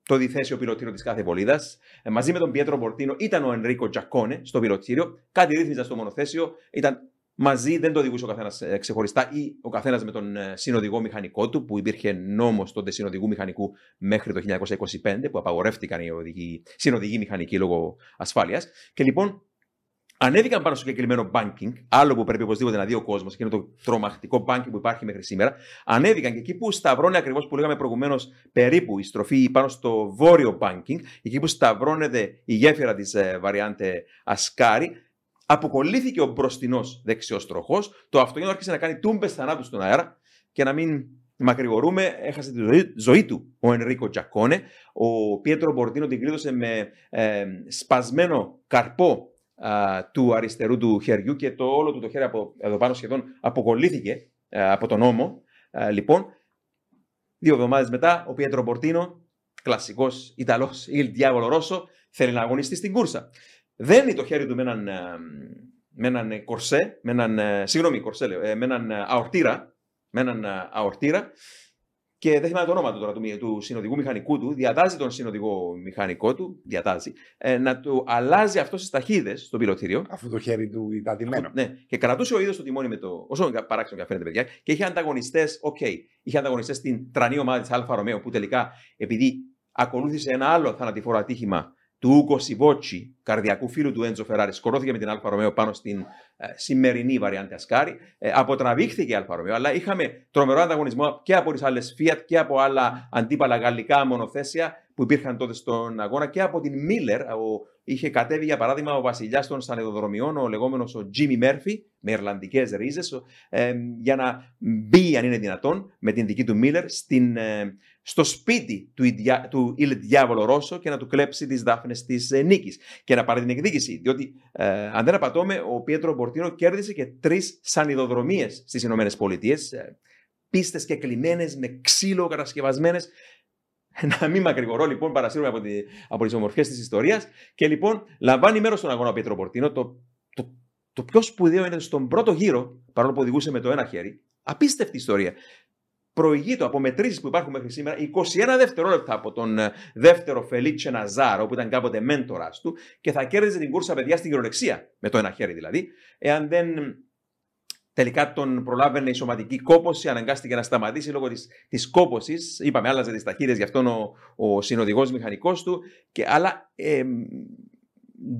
Speaker 1: το διθέσιο πιλωτήριο της κάθε βολίδας. μαζί με τον Πιέτρο Μπορτίνο ήταν ο Ενρίκο Τζακόνε στο πιλωτήριο. Κάτι ρύθμιζαν στο μονοθέσιο. Ήταν μαζί, δεν το οδηγούσε ο καθένας ξεχωριστά ή ο καθένας με τον ε, συνοδηγό μηχανικό του, που υπήρχε νόμος τότε συνοδηγού μηχανικού μέχρι το 1925, που απαγορεύτηκαν οι οδηγοί, συνοδηγοί μηχανικοί λόγω ασφάλειας. Και λοιπόν ανέβηκαν πάνω στο συγκεκριμένο banking, άλλο που πρέπει οπωσδήποτε να δει ο κόσμος, και είναι το τρομακτικό banking που υπάρχει μέχρι σήμερα. Ανέβηκαν και εκεί που σταυρώνει ακριβώς που λέγαμε προηγουμένως περίπου η στροφή πάνω στο βόρειο banking, εκεί που σταυρώνεται η γέφυρα της ε, βαριάντε Ασκάρη, αποκολλήθηκε ο μπροστινός δεξιός τροχός, το αυτοκίνητο άρχισε να κάνει τούμπες θανάτου στον αέρα και να μην μακρηγορούμε, έχασε τη ζωή, ζωή του ο Ενρίκο Τζακόνε. Ο Πιέτρο Μπορτίνο την κλείδωσε με ε, σπασμένο καρπό α, του αριστερού του χεριού και το όλο του το χέρι από εδώ πάνω σχεδόν αποκολλήθηκε α, από τον ώμο. Α, λοιπόν, δύο εβδομάδες μετά, ο Πιέτρο Μπορντίνο, κλασικός Ιταλός il diavolo rosso, θέλει να αγωνιστεί στην κούρσα. Δένει το χέρι του με έναν, με έναν κορσέ, με έναν, συγγνώμη, κορσέ λέω, ε, με έναν αορτήρα, με έναν αορτήρα και δεν θυμάμαι το όνομα του τώρα του, του συνοδηγού μηχανικού του, διατάζει τον συνοδηγό μηχανικό του, διατάζει, ε, να του αλλάζει αυτό τις ταχύτητες στο πιλωτήριο.
Speaker 3: Αφού το χέρι του ήταν δεμένο.
Speaker 1: Ναι, και κρατούσε ο ίδιος το τιμόνι με το. Όσο παράξενο και φαίνεται, παιδιά, και είχε ανταγωνιστές, OK, okay, είχε ανταγωνιστές στην τρανή ομάδα της Alfa Romeo που τελικά επειδή ακολούθησε ένα άλλο θανατηφόρο ατύχημα του Ούγκο Σιβότσι, καρδιακού φίλου του Έντζο Φεράρι, σκοτώθηκε με την Alfa Romeo πάνω στην ε, σημερινή Variante Ascari. Ε, αποτραβήχθηκε η Alfa Romeo, αλλά είχαμε τρομερό ανταγωνισμό και από τις άλλες Fiat και από άλλα αντίπαλα γαλλικά μονοθέσια που υπήρχαν τότε στον αγώνα και από την Miller. Είχε κατέβει για παράδειγμα ο βασιλιάς των σανιδοδρομιών, ο λεγόμενος ο Τζίμι Μέρφυ, με Ιρλανδικές ρίζες, ε, για να μπει, αν είναι δυνατόν, με την δική του Μίλλερ στην, ε, στο σπίτι του, του Ιλ Διάβολο Ρώσο και να του κλέψει τις δάφνες της ε, νίκης και να πάρει την εκδίκηση. Διότι, ε, αν δεν απατώμε, ο Πιέτρο Μπορτίνο κέρδισε και τρεις σανιδοδρομίες στις Ηνωμένες Πολιτείες. Ε, Πίστες και κλειμένε, με ξύλο κατασκευασμένες. Να μην μακρηγορώ λοιπόν, παρασύρουμε από, τη, από τις ομορφιές της ιστορίας. Και λοιπόν λαμβάνει μέρος στον αγώνα ο Πιέτρο Μπορτίνο. Το, το, το πιο σπουδαίο είναι στον πρώτο γύρο, παρόλο που οδηγούσε με το ένα χέρι, απίστευτη ιστορία προηγείται από μετρήσει που υπάρχουν μέχρι σήμερα 21 δευτερόλεπτα από τον ε, δεύτερο Φελίτσε Ναζάρο, που ήταν κάποτε μέντορας του, και θα κέρδιζε την κούρσα παιδιά στην κυριολεξία, με το ένα χέρι δηλαδή, εάν δεν τελικά τον προλάβαινε η σωματική κόπωση, αναγκάστηκε να σταματήσει λόγω της της κόπωσης. Είπαμε, άλλαζε τις ταχύτητες γι' αυτόν ο, ο συνοδηγός μηχανικός του, και, αλλά ε,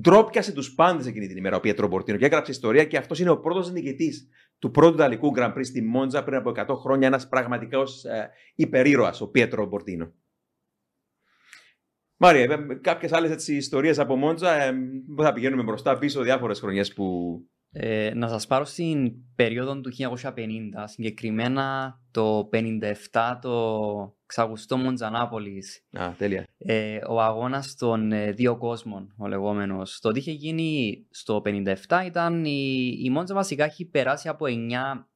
Speaker 1: ντρόπιασε τους πάντες εκείνη την ημέρα ο Πιέτρο Μπορτίνο και έγραψε ιστορία και αυτός είναι ο πρώτος νικητής του πρώτου Ιταλικού Grand Prix στη Μόντζα πριν από 100 χρόνια. Ένας πραγματικός ε, υπερήρωας, ο Πιέτρο Μπορτίνο. Μάρια, ε, κάποιες άλλες ιστορίες από Μόντζα ε, θα πηγαίνουμε μπροστά πίσω διάφορες χρονιές που
Speaker 2: ε, να σας πάρω στην περίοδο του 1950, συγκεκριμένα το 57 το ξαγουστό Μοντζανάπολης.
Speaker 1: Α, τέλεια.
Speaker 2: Ε, ο αγώνας των ε, δύο κόσμων, ο λεγόμενος. Το τι είχε γίνει στο 57 ήταν η, η Μόντζα βασικά έχει περάσει από 9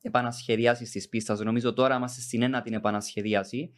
Speaker 2: επανασχεδιάσεις της πίστας. Νομίζω τώρα είμαστε στην ένα την επανασχεδίαση.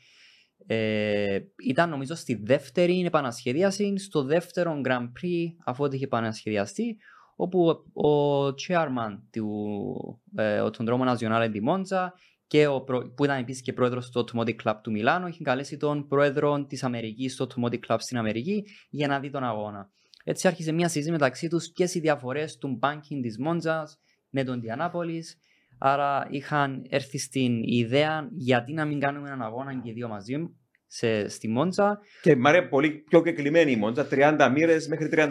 Speaker 2: Ε, ήταν νομίζω στη δεύτερη επανασχεδίαση, στο δεύτερο Grand Prix αφού είχε επανασχεδιαστεί όπου ο chairman του ε, Autodromo Nazionale di Monza και ο, που ήταν επίσης και πρόεδρος του Automotive Club του Μιλάνου είχε καλέσει τον πρόεδρο της Αμερικής στο Automotive Club στην Αμερική για να δει τον αγώνα. Έτσι άρχισε μια συζήτηση μεταξύ τους και οι διαφορές του banking της Μόντζας με τον Διανάπολης Άρα είχαν έρθει στην ιδέα γιατί να μην κάνουμε έναν αγώνα και δύο μαζί σε, στη Μόντζα.
Speaker 1: Και μ' αρέσει πολύ πιο κεκλειμένη η Μόντζα, 30 μοίρες μέχρι 38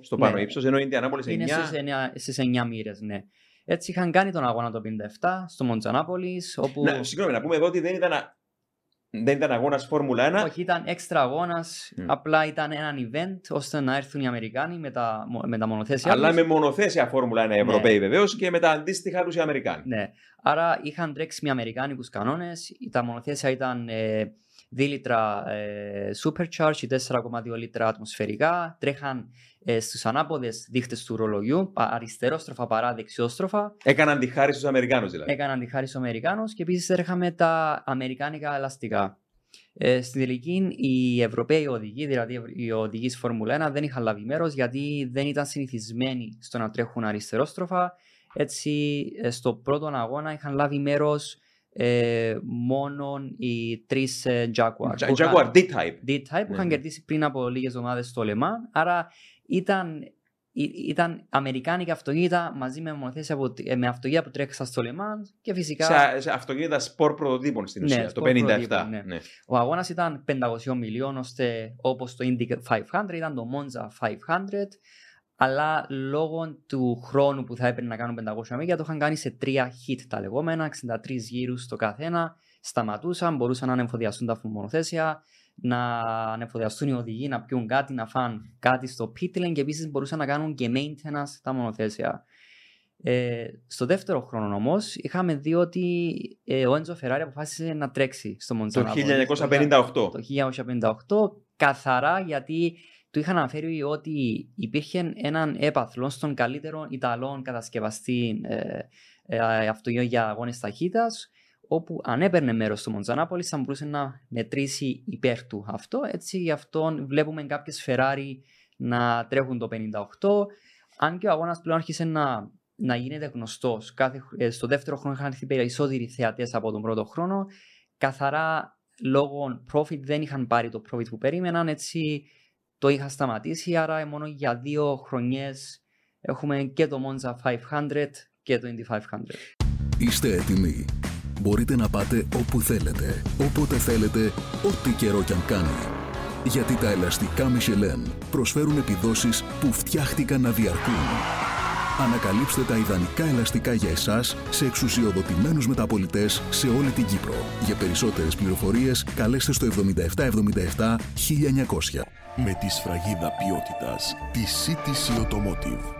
Speaker 1: στο πάνω ναι. ύψος, ενώ η Ινδιανάπολη 9.
Speaker 2: Είναι στις 9, 9 μοίρες, ναι. Έτσι είχαν κάνει τον αγώνα το 57 στο Μοντζανάπολη. Όπου...
Speaker 1: Ναι, συγγνώμη, να πούμε εδώ ότι δεν ήταν, δεν ήταν αγώνας Φόρμουλα
Speaker 2: 1. Όχι, ήταν έξτρα αγώνας. Mm. Απλά ήταν ένα event ώστε να έρθουν οι Αμερικάνοι με τα, με τα μονοθέσια.
Speaker 1: Αλλά τους. με μονοθέσια Φόρμουλα 1 ναι. Ευρωπαίοι ναι. βεβαίως και με τα αντίστοιχα τους οι Αμερικάνοι.
Speaker 2: Ναι. Άρα είχαν τρέξει με Αμερικάνικους κανόνες. Τα μονοθέσια ήταν. Ε, 2 λίτρα ε, supercharge, 4,2 λίτρα ατμοσφαιρικά, τρέχαν ε, στους ανάποδες δείχτες του ρολογιού, αριστερόστροφα παρά δεξιόστροφα.
Speaker 1: Έκαναν τη χάρη στους Αμερικάνους δηλαδή.
Speaker 2: Έκαναν τη χάρη στους Αμερικάνους και επίσης τρέχαμε τα αμερικάνικα ελαστικά. Ε, στην τελική, οι Ευρωπαίοι οδηγοί, δηλαδή οι οδηγοί Φόρμουλα 1, δεν είχαν λάβει μέρος γιατί δεν ήταν συνηθισμένοι στο να τρέχουν αριστερόστροφα. Έτσι, ε, στο πρώτο αγώνα είχαν λάβει μέρος ε, μόνο οι τρεις ε, Jaguar.
Speaker 1: Jaguar D-Type.
Speaker 2: D-Type που είχαν ναι. κερδίσει πριν από λίγες εβδομάδες στο Le Mans. Άρα ήταν, ήταν αμερικάνικα αυτοκίνητα μαζί με μονοθέσια ε, με αυτοκίνητα που τρέχασαν στο Le Mans και φυσικά.
Speaker 1: Σε, σε αυτοκίνητα σπορ πρωτοτύπων στην ουσία, ναι, το 57.
Speaker 2: Ναι. Ναι. Ο αγώνας ήταν 500 μιλιών, ώστε όπως το Indy 500 ήταν το Monza 500. Αλλά λόγω του χρόνου που θα έπαιρνε να κάνουν 500 μίλια το είχαν κάνει σε τρία hit τα λεγόμενα, 63 γύρους στο καθένα. Σταματούσαν, μπορούσαν να ανεμφοδιαστούν τα μονοθέσια, να ανεμφοδιαστούν οι οδηγοί, να πιούν κάτι, να φάνε κάτι στο pit lane και επίσης μπορούσαν να κάνουν και maintenance τα μονοθέσια. Ε, στο δεύτερο χρόνο όμως είχαμε δει ότι ε, ο Έντζο Φεράρι αποφάσισε να τρέξει στο Μοντζάνα.
Speaker 1: Το 1958.
Speaker 2: Το 1958 καθαρά γιατί του είχαν αναφέρει ότι υπήρχε έναν έπαθλο στον καλύτερο Ιταλό κατασκευαστή ε, ε, για αγώνες ταχύτητας, όπου αν έπαιρνε μέρος στο Μοντζανάπολης θα μπορούσε να μετρήσει υπέρ του αυτό. Έτσι, γι' αυτό βλέπουμε κάποιες Ferrari να τρέχουν το 58. Αν και ο αγώνας πλέον άρχισε να, να γίνεται γνωστός, ε, στο δεύτερο χρόνο είχαν έρθει περισσότεροι θεατές από τον πρώτο χρόνο. Καθαρά λόγω profit δεν είχαν πάρει το profit που περίμεναν, έτσι το είχα σταματήσει, άρα μόνο για δύο χρονιές έχουμε και το Monza 500 και το Indy 500.
Speaker 4: Είστε έτοιμοι. Μπορείτε να πάτε όπου θέλετε, όποτε θέλετε, ό,τι καιρό κι αν κάνει. Γιατί τα ελαστικά Michelin προσφέρουν επιδόσεις που φτιάχτηκαν να διαρκούν. Ανακαλύψτε τα ιδανικά ελαστικά για εσάς σε εξουσιοδοτημένους μεταπολιτές σε όλη την Κύπρο. Για περισσότερες πληροφορίες καλέστε στο 7777 1900
Speaker 5: με τη σφραγίδα ποιότητας της CTC Automotive.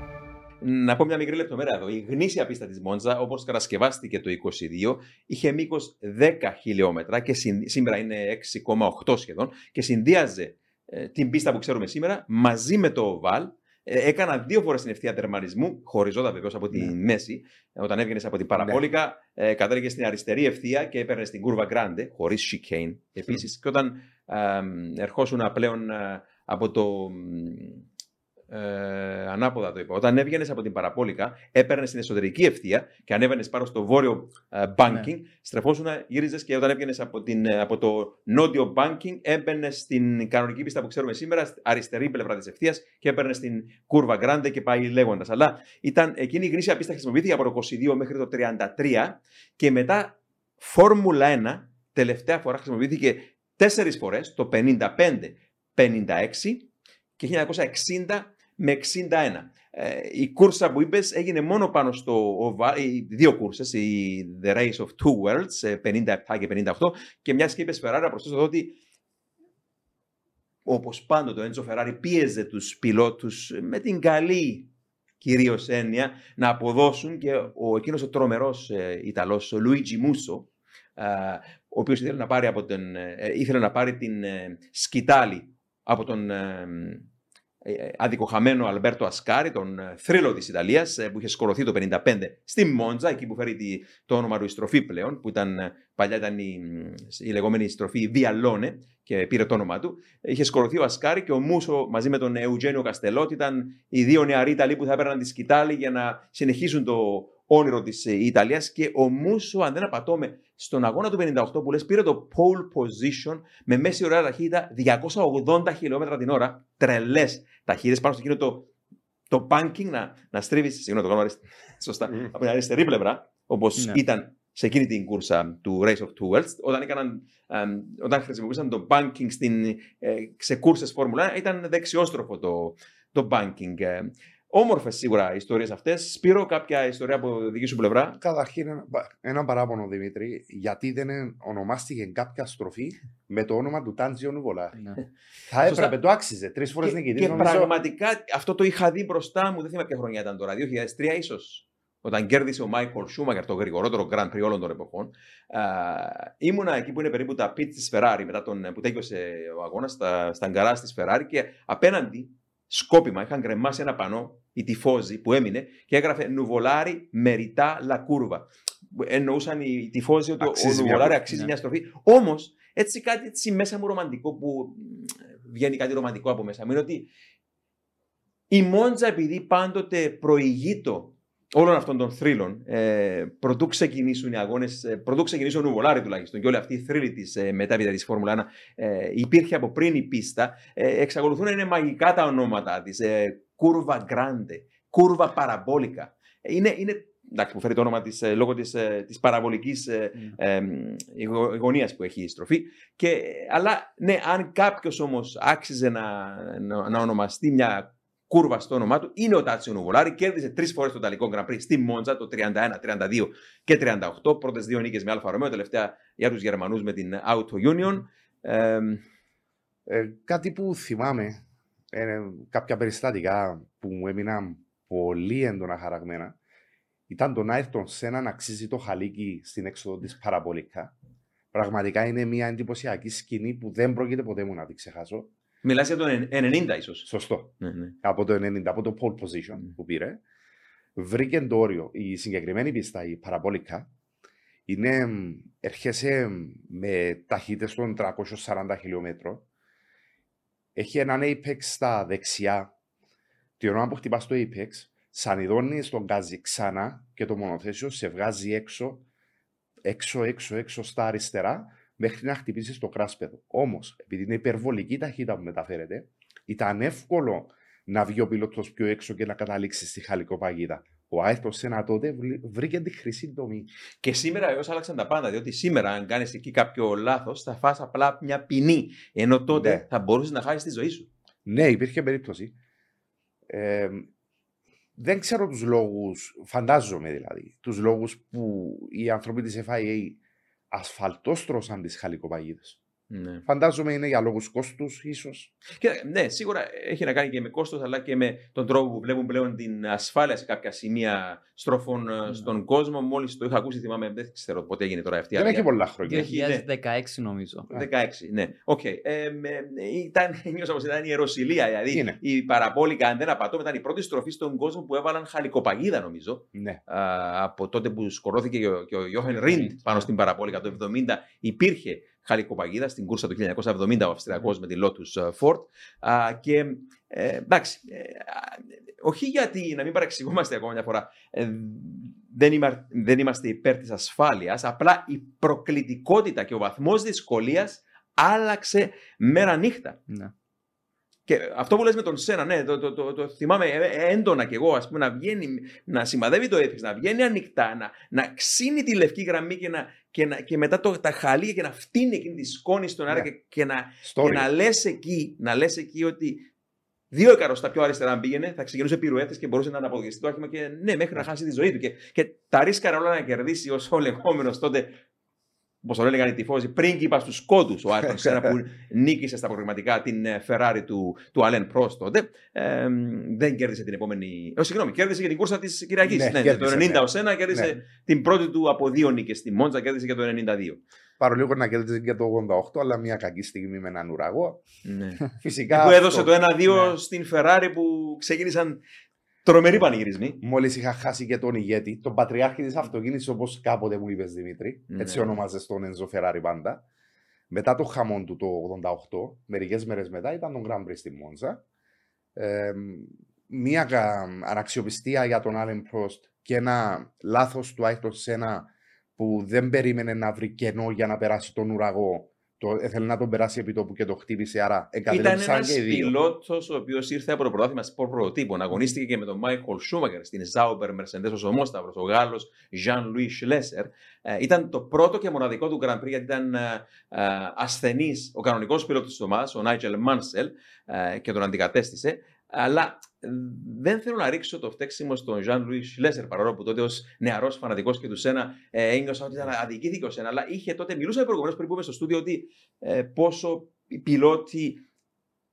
Speaker 1: Να πω μια μικρή λεπτομέρεια εδώ. Η γνήσια πίστα της Μόντζα, όπως κατασκευάστηκε το 22, είχε μήκος 10 χιλιόμετρα και σήμερα είναι 6,8 σχεδόν και συνδύαζε ε, την πίστα που ξέρουμε σήμερα μαζί με το ΟΒΑΛ. Ε, έκανα δύο φορές την ευθεία τερματισμού, χωριζόταν βεβαίως από τη ναι. μέση. Όταν έβγαινες από την παραπόλικα, ναι. ε, κατέληγε στην αριστερή ευθεία και έπαιρνες στην κούρβα Grande, χωρίς chicane επίσης. Και όταν ε, ερχόσουν πλέον ε, από το ε, ανάποδα το είπα. Όταν έβγαινες από την παραπόλικα, έπαιρνες στην εσωτερική ευθεία και ανέβαινες πάνω στο βόρειο ε, banking, ναι. στρεφόσουν, γύριζες και όταν έβγαινες από, ε, από το νότιο banking, έμπαινες στην κανονική πίστα που ξέρουμε σήμερα, αριστερή πλευρά της ευθείας και έπαιρνες στην κούρβα grande και πάει λέγοντας. Αλλά ήταν εκείνη η γνήσια πίστα χρησιμοποιήθηκε από το 22 μέχρι το 33 και μετά Φόρμουλα 1 τελευταία φορά χρησιμοποιήθηκε τέσσερις φορές, το 55, 56 και 1960 με 61. Ε, η κούρσα που είπες έγινε μόνο πάνω στο οι δύο κούρσες, η The Race of Two Worlds, 57 και 58, και μιας και είπες Ferrari, να προσθέσω εδώ ότι όπως πάντοτε ο Έντζο Φεράρι πίεζε τους πιλότους με την καλή κυρίως έννοια να αποδώσουν και ο εκείνος ο τρομερός ε, Ιταλός, ο Λουίτζι Μούσο, ε, ο οποίος ήθελε να πάρει, από τον, ε, ήθελε να πάρει την ε, σκητάλη από τον ε, ε, αδικοχαμένο Αλμπέρτο Ασκάρη, τον ε, θρύλο της Ιταλίας, που είχε σκορωθεί το 1955 στη Μόντζα, εκεί που φέρει το όνομα του η στροφή πλέον, που ήταν, παλιά ήταν η, η λεγόμενη στροφή Βιαλόνε και πήρε το όνομα του. Είχε σκορωθεί ο Ασκάρη και ο Μούσο μαζί με τον Εουτζένιο Καστελότη ήταν οι δύο νεαροί Ιταλοί που θα έπαιρναν τη σκητάλη για να συνεχίσουν το όνειρο της Ιταλίας. Και ο Μούσο, αν δεν απατώμε, στον αγώνα του 58 που λες πήρε το pole position με μέση ωραία ταχύτητα 280 χιλιόμετρα την ώρα. Τρελές ταχύτητες πάνω στο εκείνο το, το banking να, να στρίβεις. Συγγνώμη, το κάνω σωστά. Mm. Από την αριστερή πλευρά, όπως ναι. ήταν σε εκείνη την κούρσα του Race of Two Worlds, όταν, έκαναν, όταν χρησιμοποιούσαν το banking στην, ε, σε κούρσες Φόρμουλα, ήταν δεξιόστροφο το, το banking. Ε, Όμορφες σίγουρα ιστορίες αυτές. Σπύρο, κάποια ιστορία από δική σου πλευρά;
Speaker 3: Καταρχήν, ένα, ένα παράπονο Δημήτρη, γιατί δεν ονομάστηκε κάποια στροφή με το όνομα του Τάντζιο Νουβολά. Ναι. Θα έπρεπε, το άξιζε. Τρεις φορές νικητή.
Speaker 1: Και, και πραγματικά αυτό το είχα δει μπροστά μου, δεν θυμάμαι ποια χρονιά ήταν τώρα, 2003 ίσως. Όταν κέρδισε ο Μάικολ Σούμακερ το γρηγορότερο Grand Prix όλων των εποχών, α, ήμουνα εκεί που είναι περίπου τα πίτ της Ferrari μετά τον, που τέκειωσε ο αγώνας στα, στα γκαρά της Ferrari και απέναντι σκόπιμα είχαν κρεμάσει ένα πανό, η τυφώζη που έμεινε και έγραφε Νουβολάρι μεριτά λα κούρβα. Εννοούσαν οι τυφώζοι ότι αξίζει ο Νουβολάρι αξίζει μια στροφή. Όμως, έτσι κάτι έτσι μέσα μου ρομαντικό που βγαίνει κάτι ρομαντικό από μέσα μου είναι ότι η Μόντζα επειδή πάντοτε προηγείται όλων αυτών των θρύλων, ε, προτού ξεκινήσουν οι αγώνες, ε, προτού ξεκινήσουν ο Νουβολάρι τουλάχιστον και όλη αυτή η θρύλη της ε, μετάβητα της Φόρμουλα 1, ε, υπήρχε από πριν η πίστα, ε, εξακολουθούν να είναι μαγικά τα ονόματα της. Ε, κούρβα Γκράντε, κούρβα Παραμπόλικα. Είναι, είναι εντάξει, που φέρει το όνομα της, ε, λόγω της, ε, της παραβολικής ε, mm. γωνίας που έχει η στροφή. Και, αλλά ναι, αν κάποιος όμως άξιζε να, να, να ονομαστεί μια κούρβα στο όνομά του είναι ο Τάτσιο Νουβολάρη. Κέρδισε τρεις φορές το Ιταλικό Grand Prix στη Μόντζα το 31, 32 και 38. Πρώτες δύο νίκες με Alfa Romeo, τελευταία για τους Γερμανούς με την Auto Union. Ε,
Speaker 3: Ε, κάτι που θυμάμαι, ε, κάποια περιστατικά που μου έμειναν πολύ έντονα χαραγμένα, ήταν το να έρθει τον Σένα να αγγίζει το χαλίκι στην έξοδο της Παραμπόλικα. Πραγματικά είναι μια εντυπωσιακή σκηνή που δεν πρόκειται ποτέ μου να την ξεχάσω.
Speaker 1: Μιλάς για το 90 ίσως.
Speaker 3: Σωστό.
Speaker 1: Ναι, ναι.
Speaker 3: Από το 90, από το pole position
Speaker 1: Mm.
Speaker 3: που πήρε. Βρήκε το όριο. Η συγκεκριμένη πίστα, η Παραπολικά, είναι, μ, έρχεσαι μ, με ταχύτητες των 340 χιλιόμετρων. Έχει έναν apex στα δεξιά. Την ώρα που χτυπάς το apex, σανιδώνεις τον γκάζι ξανά και το μονοθέσιο σε βγάζει έξω, έξω, έξω, έξω στα αριστερά, μέχρι να χτυπήσεις το κράσπεδο. Όμως, επειδή είναι υπερβολική η ταχύτητα που μεταφέρεται, ήταν εύκολο να βγει ο πιλότος πιο έξω και να καταλήξεις στη χαλικοπαγίδα. Ο Άιρτον Σένα τότε βλή- βρήκε τη χρυσή τομή.
Speaker 1: Και σήμερα βεβαίω άλλαξαν τα πάντα. Διότι σήμερα, αν κάνεις εκεί κάποιο λάθος, θα φας απλά μια ποινή. Ενώ τότε
Speaker 3: Ναι.
Speaker 1: θα μπορούσες να χάσεις τη ζωή σου.
Speaker 3: Ναι, υπήρχε περίπτωση. Ε, δεν ξέρω τους λόγους, φαντάζομαι δηλαδή, τους λόγους που οι άνθρωποι της FIA ασφαλτόστρωσαν τις χαλικοπαγίδες.
Speaker 1: Ναι.
Speaker 3: Φαντάζομαι είναι για λόγους κόστους ίσως.
Speaker 1: Και, ναι, σίγουρα έχει να κάνει και με κόστος, αλλά και με τον τρόπο που βλέπουν πλέον την ασφάλεια σε κάποια σημεία στροφών ε,
Speaker 2: Ναι.
Speaker 1: στον κόσμο. Μόλις το είχα ακούσει, θυμάμαι, δεν ξέρω πότε έγινε τώρα αυτή η
Speaker 3: δεν έχει
Speaker 1: αλήθεια.
Speaker 3: πολλά χρόνια.
Speaker 1: Έχει, ναι.
Speaker 2: 2016 νομίζω.
Speaker 1: 16, ναι. Οκ. Ε, με- ήταν, νιώσα πως ήταν η ιεροσυλία. Δηλαδή
Speaker 3: Είναι.
Speaker 1: η Παραμπόλικα, αν δεν απατώ, ήταν η πρώτη στροφή στον κόσμο που έβαλαν χαλικοπαγίδα, νομίζω.
Speaker 3: Ναι.
Speaker 1: Α, από τότε που σκοτώθηκε και ο, και ο Γιόχεν Ριντ πάνω
Speaker 2: ναι.
Speaker 1: στην Παραμπόλικα το 70 υπήρχε χαλικοπαγίδα στην κούρσα του 1970 ο Αυστριακός με τη Lotus ε, Ford. Α, και ε, εντάξει ε, α, όχι γιατί να μην παρεξηγούμαστε ακόμα μια φορά. Ε, δεν, είμα- δεν είμαστε υπέρ της ασφάλειας απλά η προκλητικότητα και ο βαθμός δυσκολίας άλλαξε μέρα νύχτα.
Speaker 2: Ναι.
Speaker 1: Και αυτό που λες με τον Σένα, ναι, το, το, το, το θυμάμαι ε- έντονα κι εγώ, ας πούμε, να βγαίνει, να σημαδεύει το έπιξ, να βγαίνει ανοιχτά, να, να ξύνει τη λευκή γραμμή και, να, και, να, και μετά το, τα χαλία και να φτύνει εκείνη τη σκόνη στον αέρα
Speaker 3: Ναι.
Speaker 1: και, και να,
Speaker 3: Story.
Speaker 1: και να λες εκεί, να λες εκεί ότι δύο εκατοστά πιο αριστερά αν πήγαινε, θα ξεκινούσε πυρουέτες και μπορούσε να αναποδογιστεί το άχημα και ναι, μέχρι να χάσει τη ζωή του. Και, και τα ρίσκαρα όλα να κερδίσει ως ο λεγόμενος τότε Όπως το έλεγαν οι τυφώζοι, πρίγκιπα στους κόντου ο Άιρτον Σένα που νίκησε στα προγραμματικά την ε, Ferrari του, του Αλέν Prost τότε. Ε, δεν κέρδισε την επόμενη. Oh, συγγνώμη, κέρδισε και την κούρσα της Κυριακής.
Speaker 3: Ναι,
Speaker 1: Ναι,
Speaker 3: κέρδισε,
Speaker 1: το 90
Speaker 3: ναι.
Speaker 1: ο Σένα κέρδισε
Speaker 3: Ναι.
Speaker 1: την πρώτη του από δύο νίκες στη Μόντζα, κέρδισε και το 92.
Speaker 3: Παρολίγο να κέρδιζε και το 88, αλλά μια κακή στιγμή με έναν ουραγό.
Speaker 1: Ναι.
Speaker 3: Φυσικά.
Speaker 1: που έδωσε
Speaker 3: αυτό-
Speaker 1: το 1-2
Speaker 3: Ναι.
Speaker 1: στην Ferrari που ξεκίνησαν τρομεροί πανηγυρισμοί.
Speaker 3: Μόλις είχα χάσει και τον ηγέτη, τον πατριάρχη της αυτοκίνησης, όπως κάποτε μου είπες Δημήτρη.
Speaker 1: Ναι.
Speaker 3: Έτσι ονόμαζε τον Ενζο Φεράρι πάντα. Μετά το χαμόν του το 88, μερικές μέρες μετά ήταν τον Grand Prix στη Μόντζα. Ε, μία κα- αναξιοπιστία για τον Άλεν Πρόστ και ένα λάθος του Άικτον Σένα που δεν περίμενε να βρει κενό για να περάσει τον ουραγό. Το, έθελε να τον περάσει επί τόπου και το χτύπησε, άρα
Speaker 1: Ήταν
Speaker 3: εγκατέλειψαν
Speaker 1: ένας
Speaker 3: και οι δύο.
Speaker 1: πιλότος ο οποίος ήρθε από το πρωτάθλημα σπορ πρωτοτύπων. Αγωνίστηκε και με τον Μάικλ Σούμακερ στην Zauber Mercedes ο Ομόσταυρο, ο Γάλλος Jean Louis Schlesser. Ε, ήταν το πρώτο και μοναδικό του Grand Prix γιατί ήταν ε, ε, ασθενής ο κανονικός πιλότος τη ομάδα, ο Νάιτζελ Μάνσελ, ε, και τον αντικατέστησε. Αλλά ε, δεν θέλω να ρίξω το φταίξιμο στον Jean Louis Schlesser παρόλο που τότε ως νεαρός φανατικός και του Σένα ε, ένιωσα ότι ήταν αδικήθηκε ο Σένα. Αλλά είχε τότε, μιλούσαμε προηγουμένως πριν πούμε στο στούντιο ότι ε, πόσο οι πιλότοι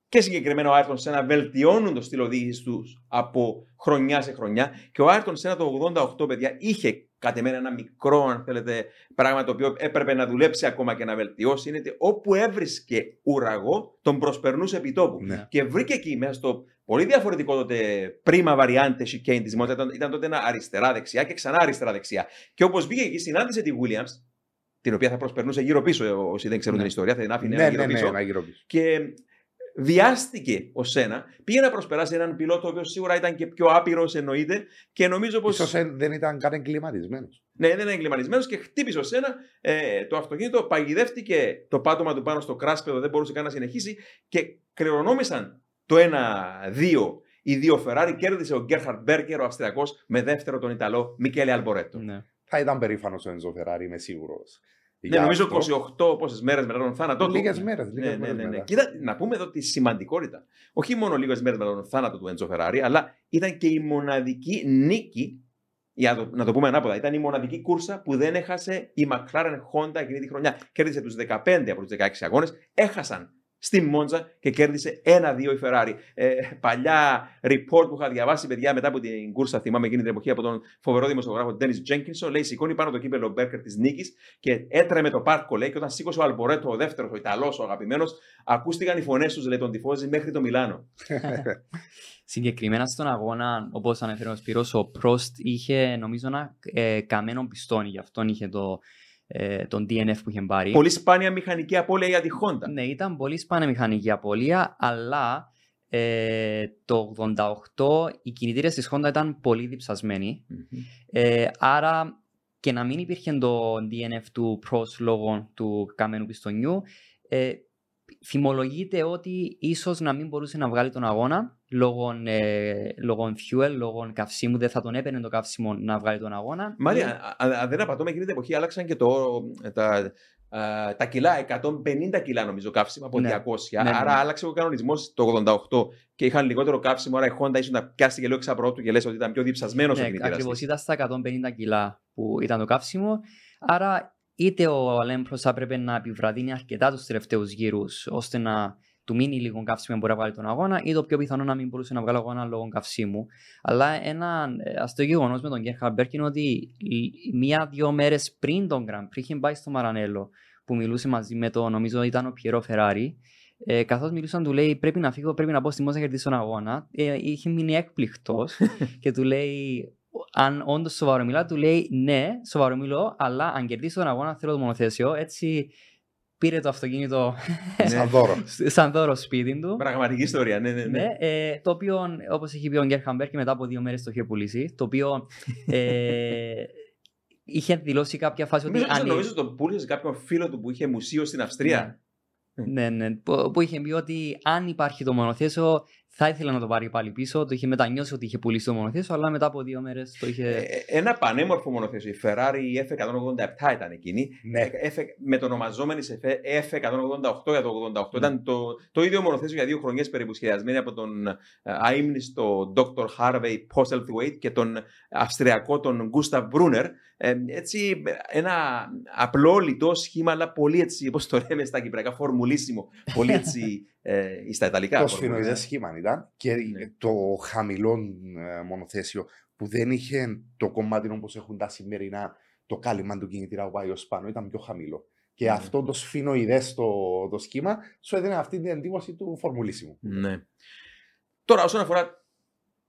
Speaker 1: και συγκεκριμένα ο Άιρτον Σένα βελτιώνουν το στυλ οδήγησης τους από χρονιά σε χρονιά. Και ο Άιρτον Σένα το 88, παιδιά, είχε κατ' εμένα ένα μικρό, αν θέλετε, πράγμα το οποίο έπρεπε να δουλέψει ακόμα και να βελτιώσει. Είναι ότι όπου έβρισκε ουραγό, τον προσπερνούσε επί τόπου.
Speaker 3: Ναι.
Speaker 1: Και βρήκε εκεί μέσα στο πολύ διαφορετικό τότε πρίμα βαριάντες chicane της Μόντσα. Ήταν, ήταν τότε ένα αριστερά-δεξιά και ξανά αριστερά-δεξιά. Και όπως μπήκε εκεί, συνάντησε τη Williams, την οποία θα προσπερνούσε γύρω πίσω, όσοι δεν ξέρουν
Speaker 2: Ναι.
Speaker 1: την ιστορία, θα την άφηνε
Speaker 3: Ναι,
Speaker 1: γύρω
Speaker 3: ναι,
Speaker 1: πίσω.
Speaker 3: ναι, ένα γύρω πίσω.
Speaker 1: Και βιάστηκε ο Σένα. Πήγε να προσπεράσει έναν πιλότο, ο οποίος σίγουρα ήταν και πιο άπειρος, εννοείται. Και νομίζω πως.
Speaker 3: Ίσως ε, δεν ήταν καν εγκληματισμένος.
Speaker 1: Ναι, δεν είναι εγκληματισμένος και χτύπησε ο Σένα ε, το αυτοκίνητο, παγιδεύτηκε το πάτωμα του πάνω στο κράσπεδο, δεν μπορούσε καν να συνεχίσει και κληρονόμησαν το 1-2 οι δύο Ferrari. Κέρδισε ο Γκέρχαρτ Μπέρκερ, ο Αυστριακός, με δεύτερο τον Ιταλό Μικέλε Αλμπορέτο.
Speaker 2: Ναι.
Speaker 3: Θα ήταν περήφανος ο Ενζο Φεράρι, είμαι σίγουρος.
Speaker 1: Ναι,
Speaker 3: για
Speaker 1: νομίζω
Speaker 3: αυτό.
Speaker 1: 28 πόσες μέρες μετά τον θάνατό του.
Speaker 3: Λίγες μέρες,
Speaker 1: Ναι,
Speaker 3: λίγες
Speaker 1: ναι,
Speaker 3: μέρες
Speaker 1: ναι, ναι.
Speaker 3: μετά.
Speaker 1: Κοίτα, να πούμε εδώ τη σημαντικότητα. Όχι μόνο λίγες μέρες μετά τον θάνατο του Έντζο Φεράρι, αλλά ήταν και η μοναδική νίκη. Για να το, να το πούμε ανάποδα, ήταν η μοναδική κούρσα που δεν έχασε η McLaren Honda εκείνη τη χρονιά. Κέρδισε τους 15 από τους 16 αγώνες, έχασαν στη Μόντζα και κέρδισε ένα-δύο η Ferrari. Ε, παλιά report που είχα διαβάσει, παιδιά, μετά από την κούρσα, θυμάμαι εκείνη την εποχή από τον φοβερό δημοσιογράφο Dennis Jenkinson, λέει: Σηκώνει πάνω το κύπελο Μπέρκερ της νίκης και έτρεμε το πάρκο, λέει, και όταν σήκωσε ο Αλμπορέτο, ο δεύτερος, ο Ιταλός, ο αγαπημένος, ακούστηκαν οι φωνές τους, λέει, τον τυφώζει μέχρι το Μιλάνο.
Speaker 2: Συγκεκριμένα στον αγώνα, όπως ανέφερε ο Σπύρος, ο Prost είχε νομίζω ένα ε, καμένο πιστόνι, γι' αυτόν είχε το, ε, τον DNF που είχε πάρει.
Speaker 1: Πολύ σπάνια μηχανική απώλεια για τη Honda.
Speaker 2: Ναι, ήταν πολύ σπάνια μηχανική απώλεια, αλλά ε, το 88 οι κινητήρες της Honda ήταν πολύ διψασμένοι. Ε, άρα και να μην υπήρχε το DNF του Prost λόγω του καμένου πιστονιού, ε, θυμολογείται ότι ίσως να μην μπορούσε να βγάλει τον αγώνα λόγω, ε, λόγω fuel, λόγω καυσίμου, δεν θα τον έπαιρνε το καύσιμο να βγάλει τον αγώνα.
Speaker 1: Μάρια, αν αν δεν απατώμε, εκείνη την εποχή άλλαξαν και το, τα, α, τα κιλά, 150 κιλά νομίζω καύσιμα από
Speaker 2: Ναι.
Speaker 1: 200.
Speaker 2: Ναι, ναι,
Speaker 1: άρα
Speaker 2: ναι.
Speaker 1: άλλαξε ο κανονισμός το 88 και είχαν λιγότερο καύσιμο. Άρα η Honda ίσω να πιάσει και λίγο εξαπρότου και λες ότι ήταν πιο διψασμένος ο
Speaker 2: Ναι,
Speaker 1: κινητήρα.
Speaker 2: ακριβώς ήταν στα 150 κιλά που ήταν το καύσιμο. Άρα είτε ο Αλέμπρος θα έπρεπε να επιβραδύνει αρκετά τους τελευταίους γύρους ώστε να του μείνει λίγο καύσιμο να μπορεί να βγάλει τον αγώνα ή το πιο πιθανό να μην μπορούσε να βγάλει αγώνα λόγω καυσίμου. Αλλά ένα ε, αστείο γεγονός με τον Γκέρχαρ Μπέρκ είναι ότι λ- μία-δύο μέρες πριν τον Grand Prix είχε πάει στο Μαρανέλο που μιλούσε μαζί με το, νομίζω ήταν ο Πιερό Φεράρι. Ε, Καθώς μιλούσαν, του λέει: Πρέπει να φύγω, πρέπει να πω στη Μόζα να κερδίσω τον αγώνα. Ε, είχε μείνει έκπληκτος και του λέει: Αν όντως σοβαρομιλά, του λέει: Ναι, σοβαρομιλώ, αλλά αν κερδίσω τον αγώνα, θέλω το μονοθέσιο. Έτσι πήρε το αυτοκίνητο
Speaker 3: Σαν δώρο.
Speaker 2: σαν δώρο σπίτι του.
Speaker 1: Πραγματική ιστορία, ναι, ναι. ναι.
Speaker 2: Ναι, ε, το οποίο, όπως έχει πει ο Γκέρ Χαμπέρ και μετά από δύο μέρες το είχε πουλήσει. Το οποίο ε, είχε δηλώσει κάποια φάση ότι.
Speaker 1: Νομίζω,
Speaker 2: αν-
Speaker 1: νομίζω το πούλησε σε κάποιον φίλο του που είχε μουσείο στην Αυστρία.
Speaker 2: Ναι, ναι, που, που είχε πει ότι αν υπάρχει το μονοθέσιο θα ήθελε να το πάρει πάλι πίσω. Το είχε μετανιώσει ότι είχε πουλήσει το μονοθέσιο, αλλά μετά από δύο μέρες το είχε.
Speaker 1: Ε, ένα πανέμορφο μονοθέσιο. Η Ferrari η F187 ήταν εκείνη.
Speaker 3: Ναι.
Speaker 1: F, με το ονομαζόμενη σε F188 για το 88. Ήταν το, το ίδιο μονοθέσιο για δύο χρονιές περίπου σχεδιασμένη από τον ε, αείμνηστο Dr. Harvey Postlethwaite και τον Αυστριακό τον Gustav Brunner. Ε, έτσι ένα απλό λιτό σχήμα αλλά πολύ έτσι όπως το λέμε στα κυπριακά φορμουλίσιμο. Πολύ έτσι ε, στα ιταλικά.
Speaker 3: Το
Speaker 1: φορμουλίσιμο.
Speaker 3: σφινοειδές σχήμα ήταν και
Speaker 1: Ναι.
Speaker 3: το χαμηλό ε, μονοθέσιο που δεν είχε το κομμάτι όπως έχουν τα σημερινά το κάλυμα του κινητήρα που πάει ως πάνω, ήταν πιο χαμηλό. Και
Speaker 1: Ναι.
Speaker 3: αυτό το σφινοειδές το, το σχήμα σου έδινε αυτή την εντύπωση του φορμουλίσιμου.
Speaker 1: Ναι. Τώρα, όσον αφορά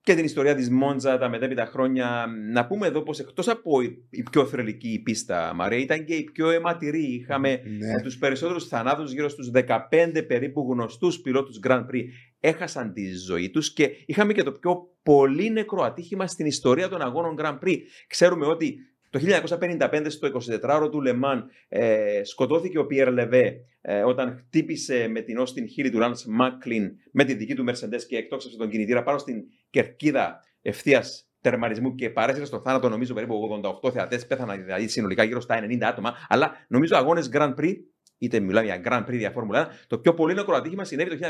Speaker 1: και την ιστορία της Μόντζα τα μετέπειτα χρόνια, να πούμε εδώ πως εκτός από η η πιο θρελική πίστα, Μαρία, ήταν και η πιο αιματηρή. Είχαμε
Speaker 3: Ναι.
Speaker 1: ε, τους περισσότερους θανάτους, γύρω στους 15 περίπου γνωστούς πιλότους Grand Prix έχασαν τη ζωή τους και είχαμε και το πιο πολύ νεκρό ατύχημα στην ιστορία των αγώνων Grand Prix. Ξέρουμε ότι το 1955 στο 24ωρο του Λεμάν ε, σκοτώθηκε ο Πιέρ Λεβέ ε, όταν χτύπησε με την Austin Hill του Lance Macklin με τη δική του Mercedes και εκτόξευσε τον κινητήρα πάνω στην κερκίδα ευθείας τερματισμού και παρέσυρε στο θάνατο νομίζω περίπου 88 θεατές. Πέθαναν δηλαδή συνολικά γύρω στα 90 άτομα. Αλλά νομίζω αγώνες Grand Prix, είτε μιλάμε για Grand Prix για Φόρμουλα 1, το πιο πολύ νεκρό ατύχημα συνέβη το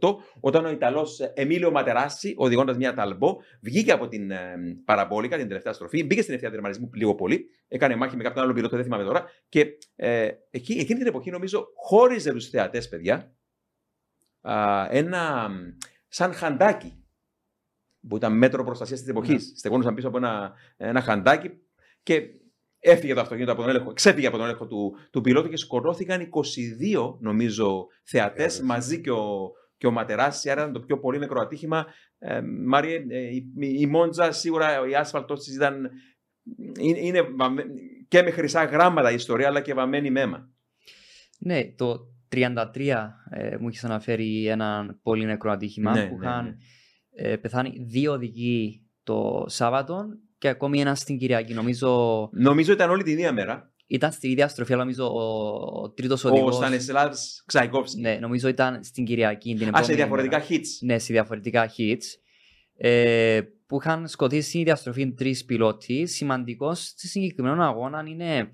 Speaker 1: 1928 όταν ο Ιταλός Εμίλιο Ματεράσι, οδηγώντας μια ταλμπό, βγήκε από την ε, παραμπόλικα, την τελευταία στροφή, μπήκε στην ευθεία τερματισμού λίγο πολύ, έκανε μάχη με κάποιον άλλο πιλότο, δεν θυμάμαι τώρα, και ε, εκεί, εκείνη την εποχή νομίζω χώριζε τους θεατές, παιδιά, α, ένα σαν χαντάκι που ήταν μέτρο προστασίας της εποχής.
Speaker 2: Ναι.
Speaker 1: Στεγόνουσαν πίσω από ένα, ένα χαντάκι και έφυγε το αυτοκίνητο από τον έλεγχο, ξέφυγε από τον έλεγχο του, του πιλότου και σκοτώθηκαν 22 νομίζω θεατές
Speaker 3: Θεατές.
Speaker 1: μαζί και ο, και ο Ματεράση. Άρα ήταν το πιο πολύ νεκρό ατύχημα. Ε, Μάριε, ε, η, η Μόντζα σίγουρα η άσφαλτος της ήταν. Είναι, είναι βαμμέ- και με χρυσά γράμματα η ιστορία, αλλά και βαμμένη με αίμα.
Speaker 2: Ναι, το 33 ε, μου έχεις αναφέρει ένα πολύ νεκρό ατύχημα
Speaker 1: Ναι,
Speaker 2: που
Speaker 1: ναι,
Speaker 2: είχαν
Speaker 1: ναι.
Speaker 2: ε, πεθάνει δύο οδηγοί το Σάββατο και ακόμη ένα στην Κυριακή. Νομίζω
Speaker 1: Νομίζω ήταν όλη την ίδια μέρα.
Speaker 2: ήταν στη ίδια στροφή, αλλά νομίζω ο, ο τρίτος
Speaker 1: Ο
Speaker 2: οδηγός...
Speaker 1: Στανισλάβ Ξαϊκόφσκι.
Speaker 2: Ναι, νομίζω ήταν στην Κυριακή την
Speaker 1: Α,
Speaker 2: επόμενη
Speaker 1: σε διαφορετικά
Speaker 2: μέρα.
Speaker 1: hits.
Speaker 2: Ναι, σε διαφορετικά hits. Ε, που είχαν σκοτήσει στην ίδια στροφή τρεις πιλότοι. Σημαντικός στη συγκεκριμένο αγώνα είναι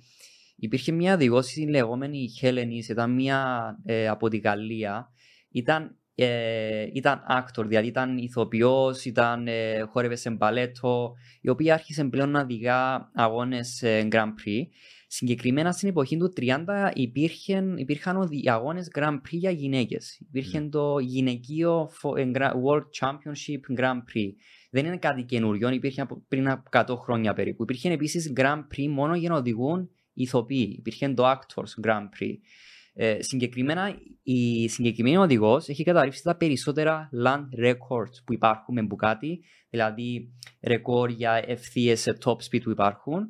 Speaker 2: υπήρχε μια οδηγό η λεγόμενη Χέλενη, ήταν μια ε, από τη Γαλλία. Ήταν, ε, ήταν actor, δηλαδή ήταν ηθοποιός, ήταν, ε, χόρευε σε μπαλέτο, η οποία άρχισε πλέον να οδηγά αγώνες ε, Grand Prix. Συγκεκριμένα στην εποχή του 30 υπήρχαν, υπήρχαν οδη- αγώνες Grand Prix για γυναίκες. Υπήρχε το γυναικείο φο- ε, Gra- World Championship Grand Prix. Δεν είναι κάτι καινούριο, υπήρχε από πριν από 100 χρόνια περίπου. Υπήρχε επίσης Grand Prix μόνο για να οδηγούν ηθοποιοί. Υπήρχε το Actors Grand Prix. Ε, συγκεκριμένα, η συγκεκριμένη οδηγός έχει καταρρύψει τα περισσότερα land records που υπάρχουν με Bugatti, δηλαδή ρεκόρ για ευθείε σε top speed που υπάρχουν.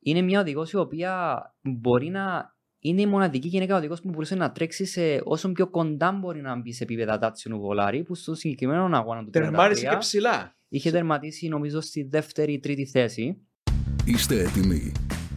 Speaker 2: Είναι μια οδηγός η οποία μπορεί να είναι η μοναδική γυναίκα οδηγός που μπορούσε να τρέξει σε όσο πιο κοντά μπορεί να μπει σε επίπεδα τάτσινου βολάρι, που στο συγκεκριμένο αγώνα του 33
Speaker 1: Τερμάρισε και ψηλά.
Speaker 2: είχε τερματίσει νομίζω στη δεύτερη ή τρίτη θέση.
Speaker 4: Είστε έτοιμοι.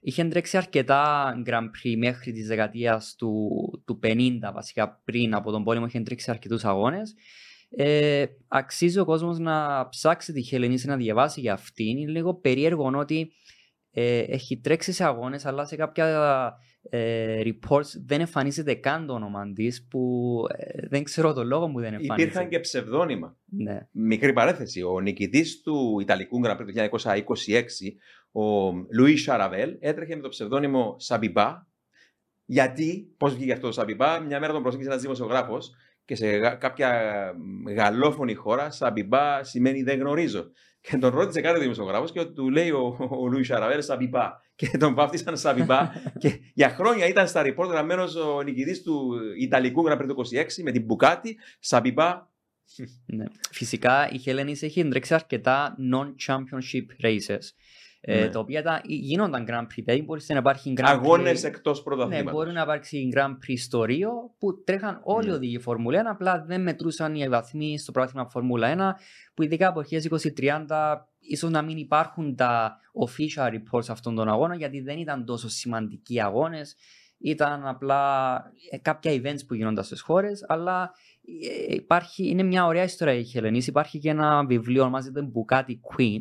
Speaker 2: Είχε τρέξει αρκετά Grand Prix μέχρι τη δεκαετίας του, του 50, βασικά πριν από τον πόλεμο. Είχε τρέξει αρκετούς αγώνες. Ε, αξίζει ο κόσμος να ψάξει τη Χελενίση να διαβάσει για αυτήν. Είναι λίγο περίεργο ότι ε, έχει τρέξει σε αγώνες, αλλά σε κάποια ε, reports δεν εμφανίζεται καν το όνομα της, που ε, δεν ξέρω το λόγο που δεν εμφανίζεται.
Speaker 1: Υπήρχαν και ψευδόνυμα.
Speaker 2: Ναι.
Speaker 1: Μικρή παρέθεση. Ο νικητής του Ιταλικού Grand Prix του 1926, ο Λουί Σαραβέλ, έτρεχε με το ψευδόνυμο Σαμπιμπά. Γιατί, πώς βγήκε αυτό το Σαμπιμπά, μια μέρα τον προσέγγισε ένας δημοσιογράφος και σε γα- κάποια γαλλόφωνη χώρα, Σαμπιμπά σημαίνει δεν γνωρίζω. Και τον ρώτησε κάτι ο δημοσιογράφος και του λέει ο, ο Λουί Σαραβέλ Σαμπιμπά. Και τον βάφτισαν Σαμπιμπά. και για χρόνια ήταν στα report γραμμένος ο νικητής του Ιταλικού Grand Prix του 26 με την Bugatti, Σαμπιμπά
Speaker 2: Ναι. Φυσικά η Χέλενης έχει τρέξει αρκετά non-championship races. Ε,
Speaker 1: Ναι.
Speaker 2: τα οποία τα, γίνονταν Grand Prix, δηλαδή μπορείς να υπάρχει Grand
Speaker 1: αγώνες
Speaker 2: Prix.
Speaker 1: εκτό
Speaker 2: Ναι,
Speaker 1: πρωταθλήματο.
Speaker 2: μπορεί να υπάρξει Grand Prix στο Ρίο που τρέχαν όλοι οι
Speaker 1: Ναι.
Speaker 2: οδηγοί Φόρμουλα 1, απλά δεν μετρούσαν οι βαθμοί στο πρόθυμα Φόρμουλα 1, που ειδικά από 2020-30 ίσως να μην υπάρχουν τα official reports αυτών των αγώνων, γιατί δεν ήταν τόσο σημαντικοί αγώνες. Ήταν απλά ε, κάποια events που γίνονταν στις χώρες, αλλά ε, υπάρχει, είναι μια ωραία ιστορία η Χελενής. Υπάρχει και ένα βιβλίο ονομάζεται Bugatti Queen,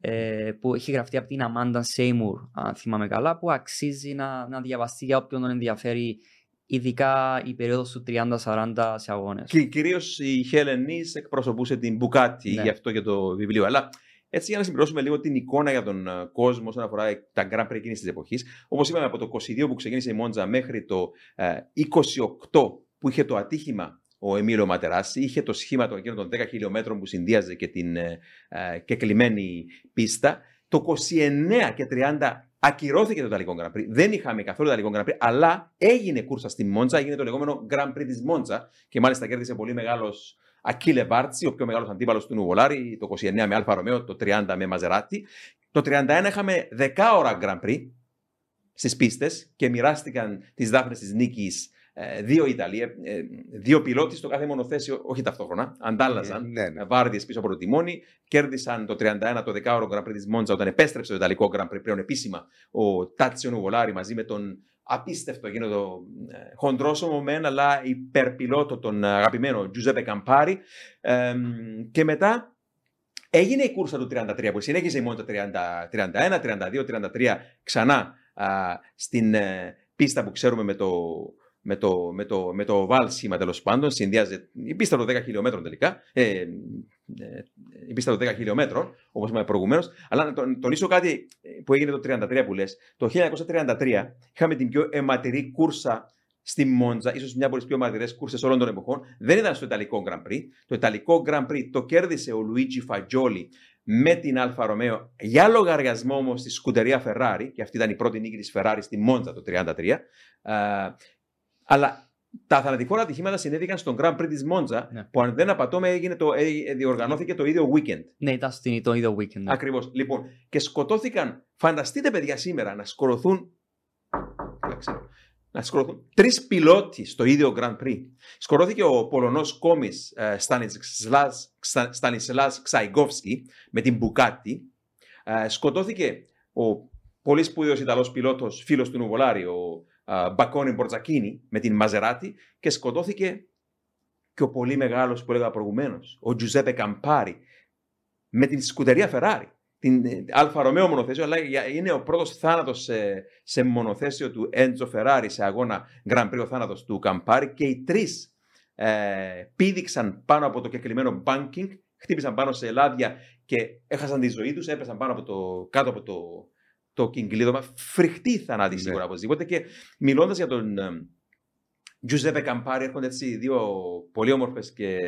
Speaker 2: ε, που έχει γραφτεί από την Amanda Seymour, αν θυμάμαι καλά, που αξίζει να, να διαβαστεί για όποιον τον ενδιαφέρει, ειδικά η περίοδος του 30-40 σε αγώνες.
Speaker 1: Και κυρίως η Χέλενη εκπροσωπούσε την Μπουκάτι,
Speaker 2: Ναι.
Speaker 1: γι' αυτό και το βιβλίο. Αλλά έτσι για να συμπληρώσουμε λίγο την εικόνα για τον ε, κόσμο όσον αφορά τα Grand Prix εκείνης της εποχής. Όπως είπαμε, από το 22 που ξεκίνησε η Μόντζα μέχρι το ε, 28 που είχε το ατύχημα ο Εμίλιο Ματεράσι, είχε το σχήμα των εκείνων των 10 χιλιόμετρων που συνδύαζε και την ε, ε, κεκλιμένη πίστα. Το 29 και 30 ακυρώθηκε το Ιταλικό Grand Prix. Δεν είχαμε καθόλου Ιταλικό Grand Prix, αλλά έγινε κούρσα στη Μόντζα, έγινε το λεγόμενο Grand Prix της Μόντζα και μάλιστα κέρδισε πολύ μεγάλος Ακίλε Βάρτσι, ο πιο μεγάλος αντίπαλος του Νουβολάρη, το 29 με Alfa Romeo, το 30 με Maserati. Το 31 είχαμε 10 ώρα Grand Prix στις πίστες και μοιράστηκαν τις δάφνες της νίκης δύο Ιταλοί, ε, ε, δύο πιλότοι στο κάθε μονοθέσιο, όχι ταυτόχρονα, αντάλλαζαν
Speaker 3: Ναι, ναι.
Speaker 1: βάρδιες πίσω από το τιμόνι. Κέρδισαν το 31 το 10ωρο Grand Prix της Μόντζα όταν επέστρεψε το Ιταλικό Grand Prix πλέον επίσημα ο Τάτσιο Νουβολάρη μαζί με τον απίστευτο εκείνο το ε, χοντρόσωμο μεν αλλά υπερπιλότο τον αγαπημένο Τζουζέπε Καμπάρη. Ε, και μετά έγινε η κούρσα του 33 που συνέχισε η Μόντζα 30, 31, 32, 33 ξανά α, στην ε, πίστα που ξέρουμε με το, με το, με το, με το βάλ σχήμα τέλος πάντων. Συνδυάζεται η πίστα των 10 χιλιόμετρων τελικά. Ε, ε, η πίστα των 10 χιλιόμετρων, όπως είπαμε προηγουμένως. Αλλά να τον- τονίσω κάτι που έγινε το 33 που λες. Το 1933 είχαμε την πιο αιματηρή κούρσα στη Μόντζα, ίσως μια από τις πιο αιματηρές κούρσες όλων των εποχών. Δεν ήταν στο Ιταλικό Grand Prix. Το Ιταλικό Grand Prix το κέρδισε ο Λουίτζι Φατζόλι με την Άλφα Ρομέο για λογαριασμό όμως τη scuderia Ferrari, και αυτή ήταν η πρώτη νίκη της Ferrari στη Μόντζα το 1933. Ε, αλλά τα θανατηφόρα ατυχήματα συνέβηκαν στον Grand Prix της Μόντζα,
Speaker 2: Ναι.
Speaker 1: που αν δεν απατώμαι έγινε το, ε, διοργανώθηκε το ίδιο weekend.
Speaker 2: Ναι, ήταν στην, το ίδιο weekend. ναι.
Speaker 1: Ακριβώς. Λοιπόν, και σκοτώθηκαν. Φανταστείτε, παιδιά, σήμερα να σκοτωθούν. δεν ξέρω, να σκοτωθούν τρεις πιλότοι στο ίδιο Grand Prix. Σκοτώθηκε ο Πολωνός κόμις ε, Στανισλά Ξαϊγκόφσκι με την Μπουκάτι. Ε, σκοτώθηκε ο πολύ σπουδαίος Ιταλός πιλότος, φίλος του Νουβολάρη, ο ε, Μπακόνι Μπορτζακίνη με την Μαζεράτη και σκοτώθηκε και ο πολύ μεγάλος που έλεγα προηγουμένως, ο Τζουζέπε Καμπάρη με την σκουτερία Φεράρι. Την ε, Άλφα Ρομέο μονοθέσιο, αλλά είναι ο πρώτος θάνατος σε, σε μονοθέσιο του Έντζο Φεράρι σε αγώνα Grand Prix ο θάνατος του Καμπάρη. Και οι τρεις ε, πήδηξαν πάνω από το κεκλιμένο banking, χτύπησαν πάνω σε λάδια και έχασαν τη ζωή τους, έπεσαν πάνω από το, κάτω από το, το κιγκλίδωμα. Φρικτοί θανάτοι ναι. σίγουρα οπωσδήποτε. Και μιλώντας για τον ε, Τζουζέπε Καμπάρη, έρχονται έτσι δύο πολύ όμορφες και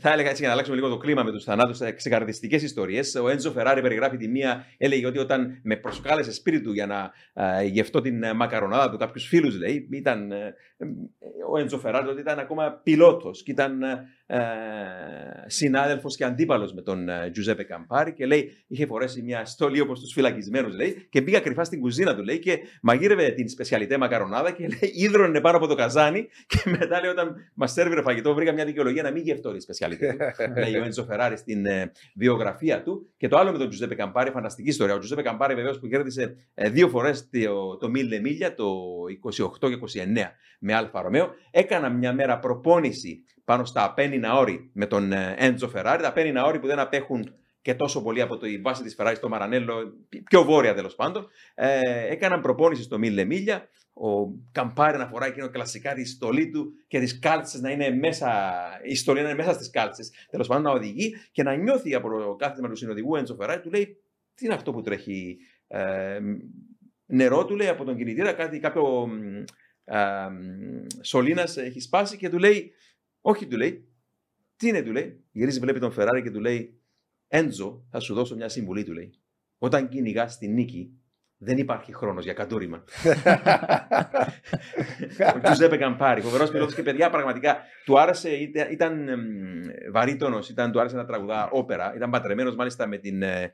Speaker 1: θα έλεγα έτσι για να αλλάξουμε λίγο το κλίμα με τους θανάτους, ε, ξεκαρδιστικές ιστορίες. Ο Έντζο Φεράρι περιγράφει τη μία, έλεγε ότι όταν με προσκάλεσε σπίτι του για να uh, γευτώ την uh, μακαρονάδα του, κάποιους φίλους λέει, ήταν. Uh, ο Έντζο Φεράρι ότι ήταν ακόμα πιλότος και ήταν ε, συνάδελφος και αντίπαλος με τον ε, Τζουζέπε Καμπάρη και λέει: Είχε φορέσει μια στολή όπως τους φυλακισμένους, λέει, και πήγα κρυφά στην κουζίνα του, λέει, και μαγείρευε την σπεσιαλιτέ μακαρονάδα και λέει: Ήδρωνε πάνω από το καζάνι. Και μετά λέει: Όταν μας σέρβιρε φαγητό, βρήκα μια δικαιολογία να μην γευτώ τη σπεσιαλιτέ. λέει ο Έντζο Φεράρι στην ε, βιογραφία του. Και το άλλο με τον Τζουζέπε Καμπάρη, φανταστική ιστορία. Ο Τζουζέπε Καμπάρη βεβαίως που κέρδισε ε, δύο φορές το, το Mille Miglia, το 28 και 29 με Άλφα Ρομέο, έκανε μια μέρα προπόνηση πάνω στα Απέννινα όρη με τον Έντζο Φεράρι. Τα Απέννινα όρη που δεν απέχουν και τόσο πολύ από τη βάση της Φεράρι στο Μαρανέλο, πιο βόρεια τέλος πάντων. Ε, έκαναν προπόνηση στο Mille Miglia. Ο Καμπάρη να φοράει εκείνος κλασικά τη στολή του και τις κάλτσες να είναι μέσα, η στολή να είναι μέσα στις κάλτσες. Τέλος πάντων να οδηγεί και να νιώθει από το κάθισμα του συνοδηγού Έντζο Φεράρι, του λέει τι είναι αυτό που τρέχει. Ε, νερό του λέει από τον κινητήρα, κάτι, κάποιο ε, σωλήνας έχει σπάσει και του λέει όχι, του λέει. Τι είναι, του λέει. Γυρίζει, βλέπει τον Φεράρι και του λέει: Έντζο, θα σου δώσω μια συμβουλή, του λέει. Όταν κυνηγάς τη νίκη, δεν υπάρχει χρόνος για κατούριμα. ο Τζουζέπε Καμπάρη, φοβερός πιλότος και παιδιά, πραγματικά του άρεσε, ήταν, ήταν βαρύτονος, του άρεσε να τραγουδά όπερα. Ήταν πατρεμένος μάλιστα με την. Ε,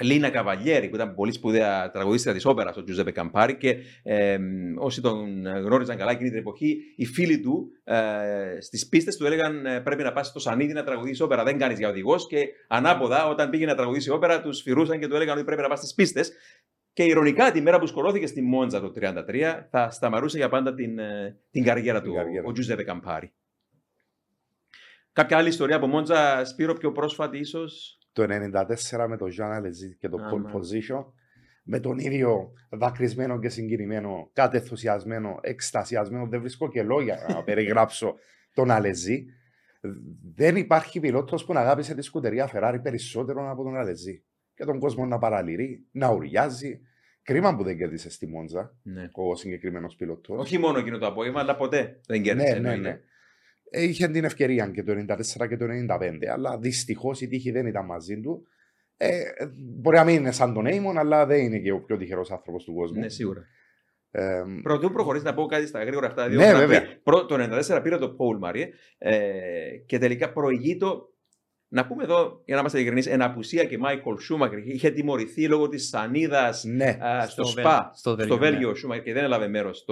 Speaker 1: Λίνα Καβαλιέρη, που ήταν πολύ σπουδαία τραγουδίστρια της όπερας, ο Τζουζέπε Καμπάρη. Και ε, όσοι τον γνώριζαν καλά εκείνη την εποχή, οι φίλοι του ε, στις πίστες του έλεγαν ε, Πρέπει να πας στο Σανίδι να τραγουδήσει όπερα. Δεν κάνεις για οδηγός. Και ανάποδα, όταν πήγε να τραγουδήσει όπερα, τους φυρούσαν και του έλεγαν ότι πρέπει να πας στις πίστες. Και ηρωνικά, τη μέρα που σκορώθηκε στη Μόντζα το 1933, θα σταμαρούσε για πάντα την, ε, την καριέρα του καριέρα. ο Τζουζέπε Καμπάρη. Κάποια άλλη ιστορία από Μόντζα, Σπύρο, πιο πρόσφατη ίσως;
Speaker 3: Το 1994 με τον Jean Alesi και το ah, pole position με τον ίδιο δακρυσμένο και συγκινημένο, κατεθουσιασμένο, εκστασιασμένο. Δεν βρίσκω και λόγια να περιγράψω τον Αλεζή. Δεν υπάρχει πιλότος που να αγάπησε τη σκουτερία Ferrari περισσότερο από τον Αλεζή. Και τον κόσμο να παραλυρεί, να ουριάζει. Κρίμα που δεν κέρδισε στη Μόντζα ναι. ο συγκεκριμένος πιλότος.
Speaker 1: Όχι μόνο εκείνο το απόγευμα, αλλά ποτέ δεν κέρδισε.
Speaker 3: Ναι, ναι, ναι είχε την ευκαιρία και το 1994 και το 1995, αλλά δυστυχώς η τύχη δεν ήταν μαζί του. Ε, μπορεί να μην είναι σαν τον Έιμον, αλλά δεν είναι και ο πιο τυχερός άνθρωπος του κόσμου.
Speaker 1: Ναι, σίγουρα. Ε, Πρωτού προχωρήσει να πω κάτι στα γρήγορα αυτά.
Speaker 3: Δύο ναι, βέβαια.
Speaker 1: Το 1994 πήρε το Paul Μάριε ε, και τελικά προηγεί το να πούμε εδώ, για να είμαστε ειλικρινείς, εν απουσία και Μάικολ Σούμακερ είχε τιμωρηθεί λόγω της σανίδας
Speaker 3: ναι,
Speaker 1: στο, στο, ΣΠΑ, στο, στο Βέλγιο ναι. Σούμακερ και δεν έλαβε μέρος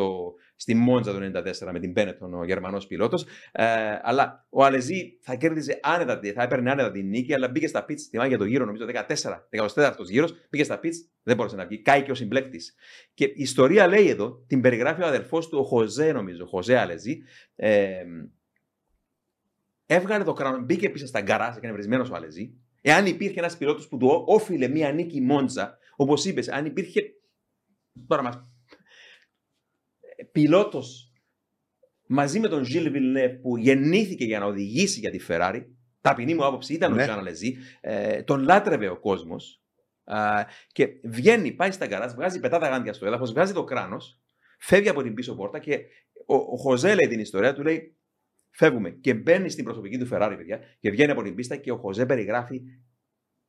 Speaker 1: στη Μόντζα το 1994 με την Μπένετον, ο Γερμανός πιλότος. Ε, αλλά ο Αλεζή θα κέρδιζε άνετα, θα έπαιρνε άνετα την νίκη, αλλά μπήκε στα πίτ στη για το γύρο, νομίζω 14, 14ο γύρος, πήγε στα πίτ, δεν μπορούσε να βγει, κάει και ο συμπλέκτης. Και η ιστορία λέει εδώ, την περιγράφει ο αδερφός του, ο Χωζέ, νομίζω, ο Χωζέ Αλεζή. Ε, έβγαλε το κράνο, μπήκε πίσω στα γκαράζ, έκανε βρισμένο ο Αλεζή. Εάν υπήρχε ένας πιλότος που του όφιλε μία νίκη Μόντζα, όπως είπες, αν υπήρχε. Τώρα μα. Πιλότος μαζί με τον Ζιλ Βιλνέ που γεννήθηκε για να οδηγήσει για τη Ferrari, ταπεινή μου άποψη ήταν ναι. ο Τζαν Αλεζή, ε, τον λάτρευε ο κόσμος. Ε, και βγαίνει, πάει στα γκαράζ, βγάζει πετά τα γάντια στο έδαφος, βγάζει το κράνος, φεύγει από την πίσω πόρτα και ο, ο Χωζέ λέει την ιστορία του, λέει Φεύγουμε και μπαίνει στην προσωπική του Ferrari, παιδιά, και βγαίνει από την πίστα και ο Χωζέ περιγράφει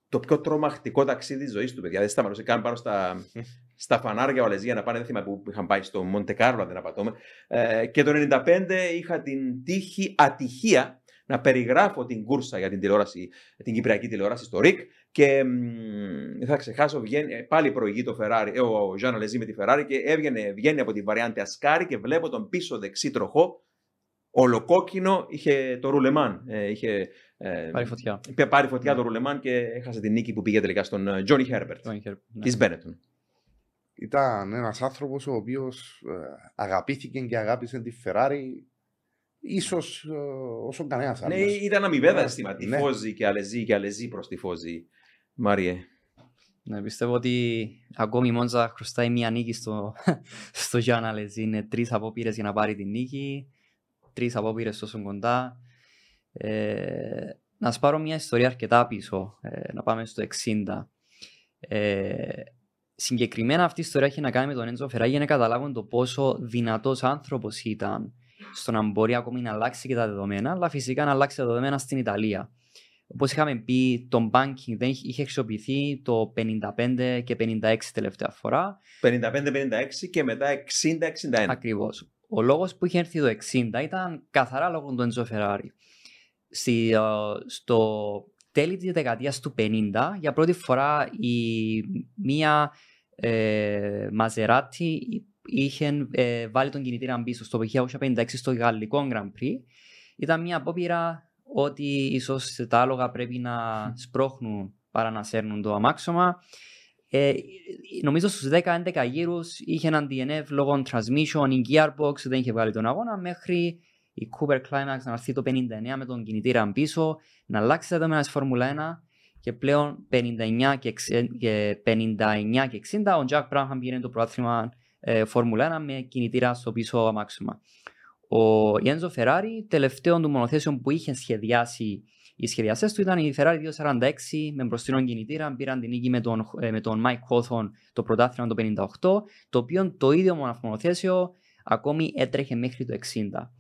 Speaker 1: το πιο τρομακτικό ταξίδι της ζωής του, παιδιά. Δεν σταματούσε καν πάνω στα, στα φανάρια Αλεζία να πάνε. Δεν θυμάμαι που είχαν πάει στο Μοντεκάρλο, αν δεν απατώμε. Ε, και το 1995 είχα την τύχη ατυχία να περιγράφω την κούρσα για την τηλεόραση, την κυπριακή τηλεόραση στο ΡΙΚ Και μ, θα ξεχάσω, βγαίνει, ε, πάλι προηγεί το Ferrari, ε, ο Ζαν Αλεζή με τη Ferrari και έβγαινε, βγαίνει από τη βαριάντη Ασκάρη και βλέπω τον πίσω δεξί τροχό, ολοκόκκινο, είχε το ρουλεμάν. Ε, είχε, ε,
Speaker 2: Πάρει φωτιά.
Speaker 1: είχε πάρει φωτιά
Speaker 2: Ναι.
Speaker 1: το ρουλεμάν και έχασε την νίκη που πήγε τελικά στον ε, Τζόνι Χέρμπερτ
Speaker 2: Το Inker, ναι.
Speaker 1: της Benetton.
Speaker 3: Ήταν ένας άνθρωπος ο οποίος αγαπήθηκε και αγάπησε τη Ferrari ίσως όσο κανένας άλλος.
Speaker 1: Ναι, ήταν αμοιβαία
Speaker 3: Ναι,
Speaker 1: αισθήμα.
Speaker 3: ναι.
Speaker 1: Τυφώζει και αλεζή και αλεζή προς τυφώζει. Μάριε.
Speaker 2: Ναι, πιστεύω ότι ακόμη η Μόντζα χρωστάει μια νίκη στο, στο Γιάννα Λεζή. Είναι τρεις απόπειρες για να πάρει την νίκη. Τρεις απόπειρε τόσο κοντά. Ε, να σου πάρω μια ιστορία αρκετά πίσω. ε, να πάμε στο 60. Ε, συγκεκριμένα αυτή η ιστορία έχει να κάνει με τον Έντζο Φεράγη για να καταλάβουν το πόσο δυνατός άνθρωπος ήταν στο να μπορεί ακόμη να αλλάξει και τα δεδομένα, αλλά φυσικά να αλλάξει τα δεδομένα στην Ιταλία. Όπως είχαμε πει, το banking δεν είχε είχε χρησιμοποιηθεί το 55 και 56 τελευταία φορά.
Speaker 1: 55-56 και μετά 60-61.
Speaker 2: Ακριβώς. Ο λόγος που είχε έρθει το 60 ήταν καθαρά λόγω του Enzo Ferrari. Στη, ε, στο τέλη της δεκαετίας του 50, για πρώτη φορά η, μία ε, Maserati είχε ε, βάλει τον κινητήρα πίσω στο 1956 στο γαλλικό Grand Prix. Ήταν μια απόπειρα ότι ίσως τα άλογα πρέπει να σπρώχνουν παρά να σέρνουν το αμάξωμα. Ε, νομίζω στους 10-11 γύρους είχε έναν DNF λόγω transmission, η gearbox δεν είχε βγάλει τον αγώνα μέχρι η Cooper Climax να έρθει το 59 με τον κινητήρα πίσω, να αλλάξει τα δεδομένα της Φόρμουλα 1 και πλέον 59 και, 60 και 59 και 60 ο Jack Brown πήρε το πρωτάθλημα ε, Φόρμουλα 1 με κινητήρα στο πίσω αμάξωμα. Ο Ιένζο Φεράρι, τελευταίο του μονοθέσιο που είχε σχεδιάσει οι σχεδιαστές του ήταν η Ferrari 246 με μπροστινό κινητήρα. Πήραν την νίκη με τον, ε, με τον Mike Hawthorne το πρωτάθλημα το 58, το οποίο το ίδιο μονοθέσιο ακόμη έτρεχε μέχρι το 60.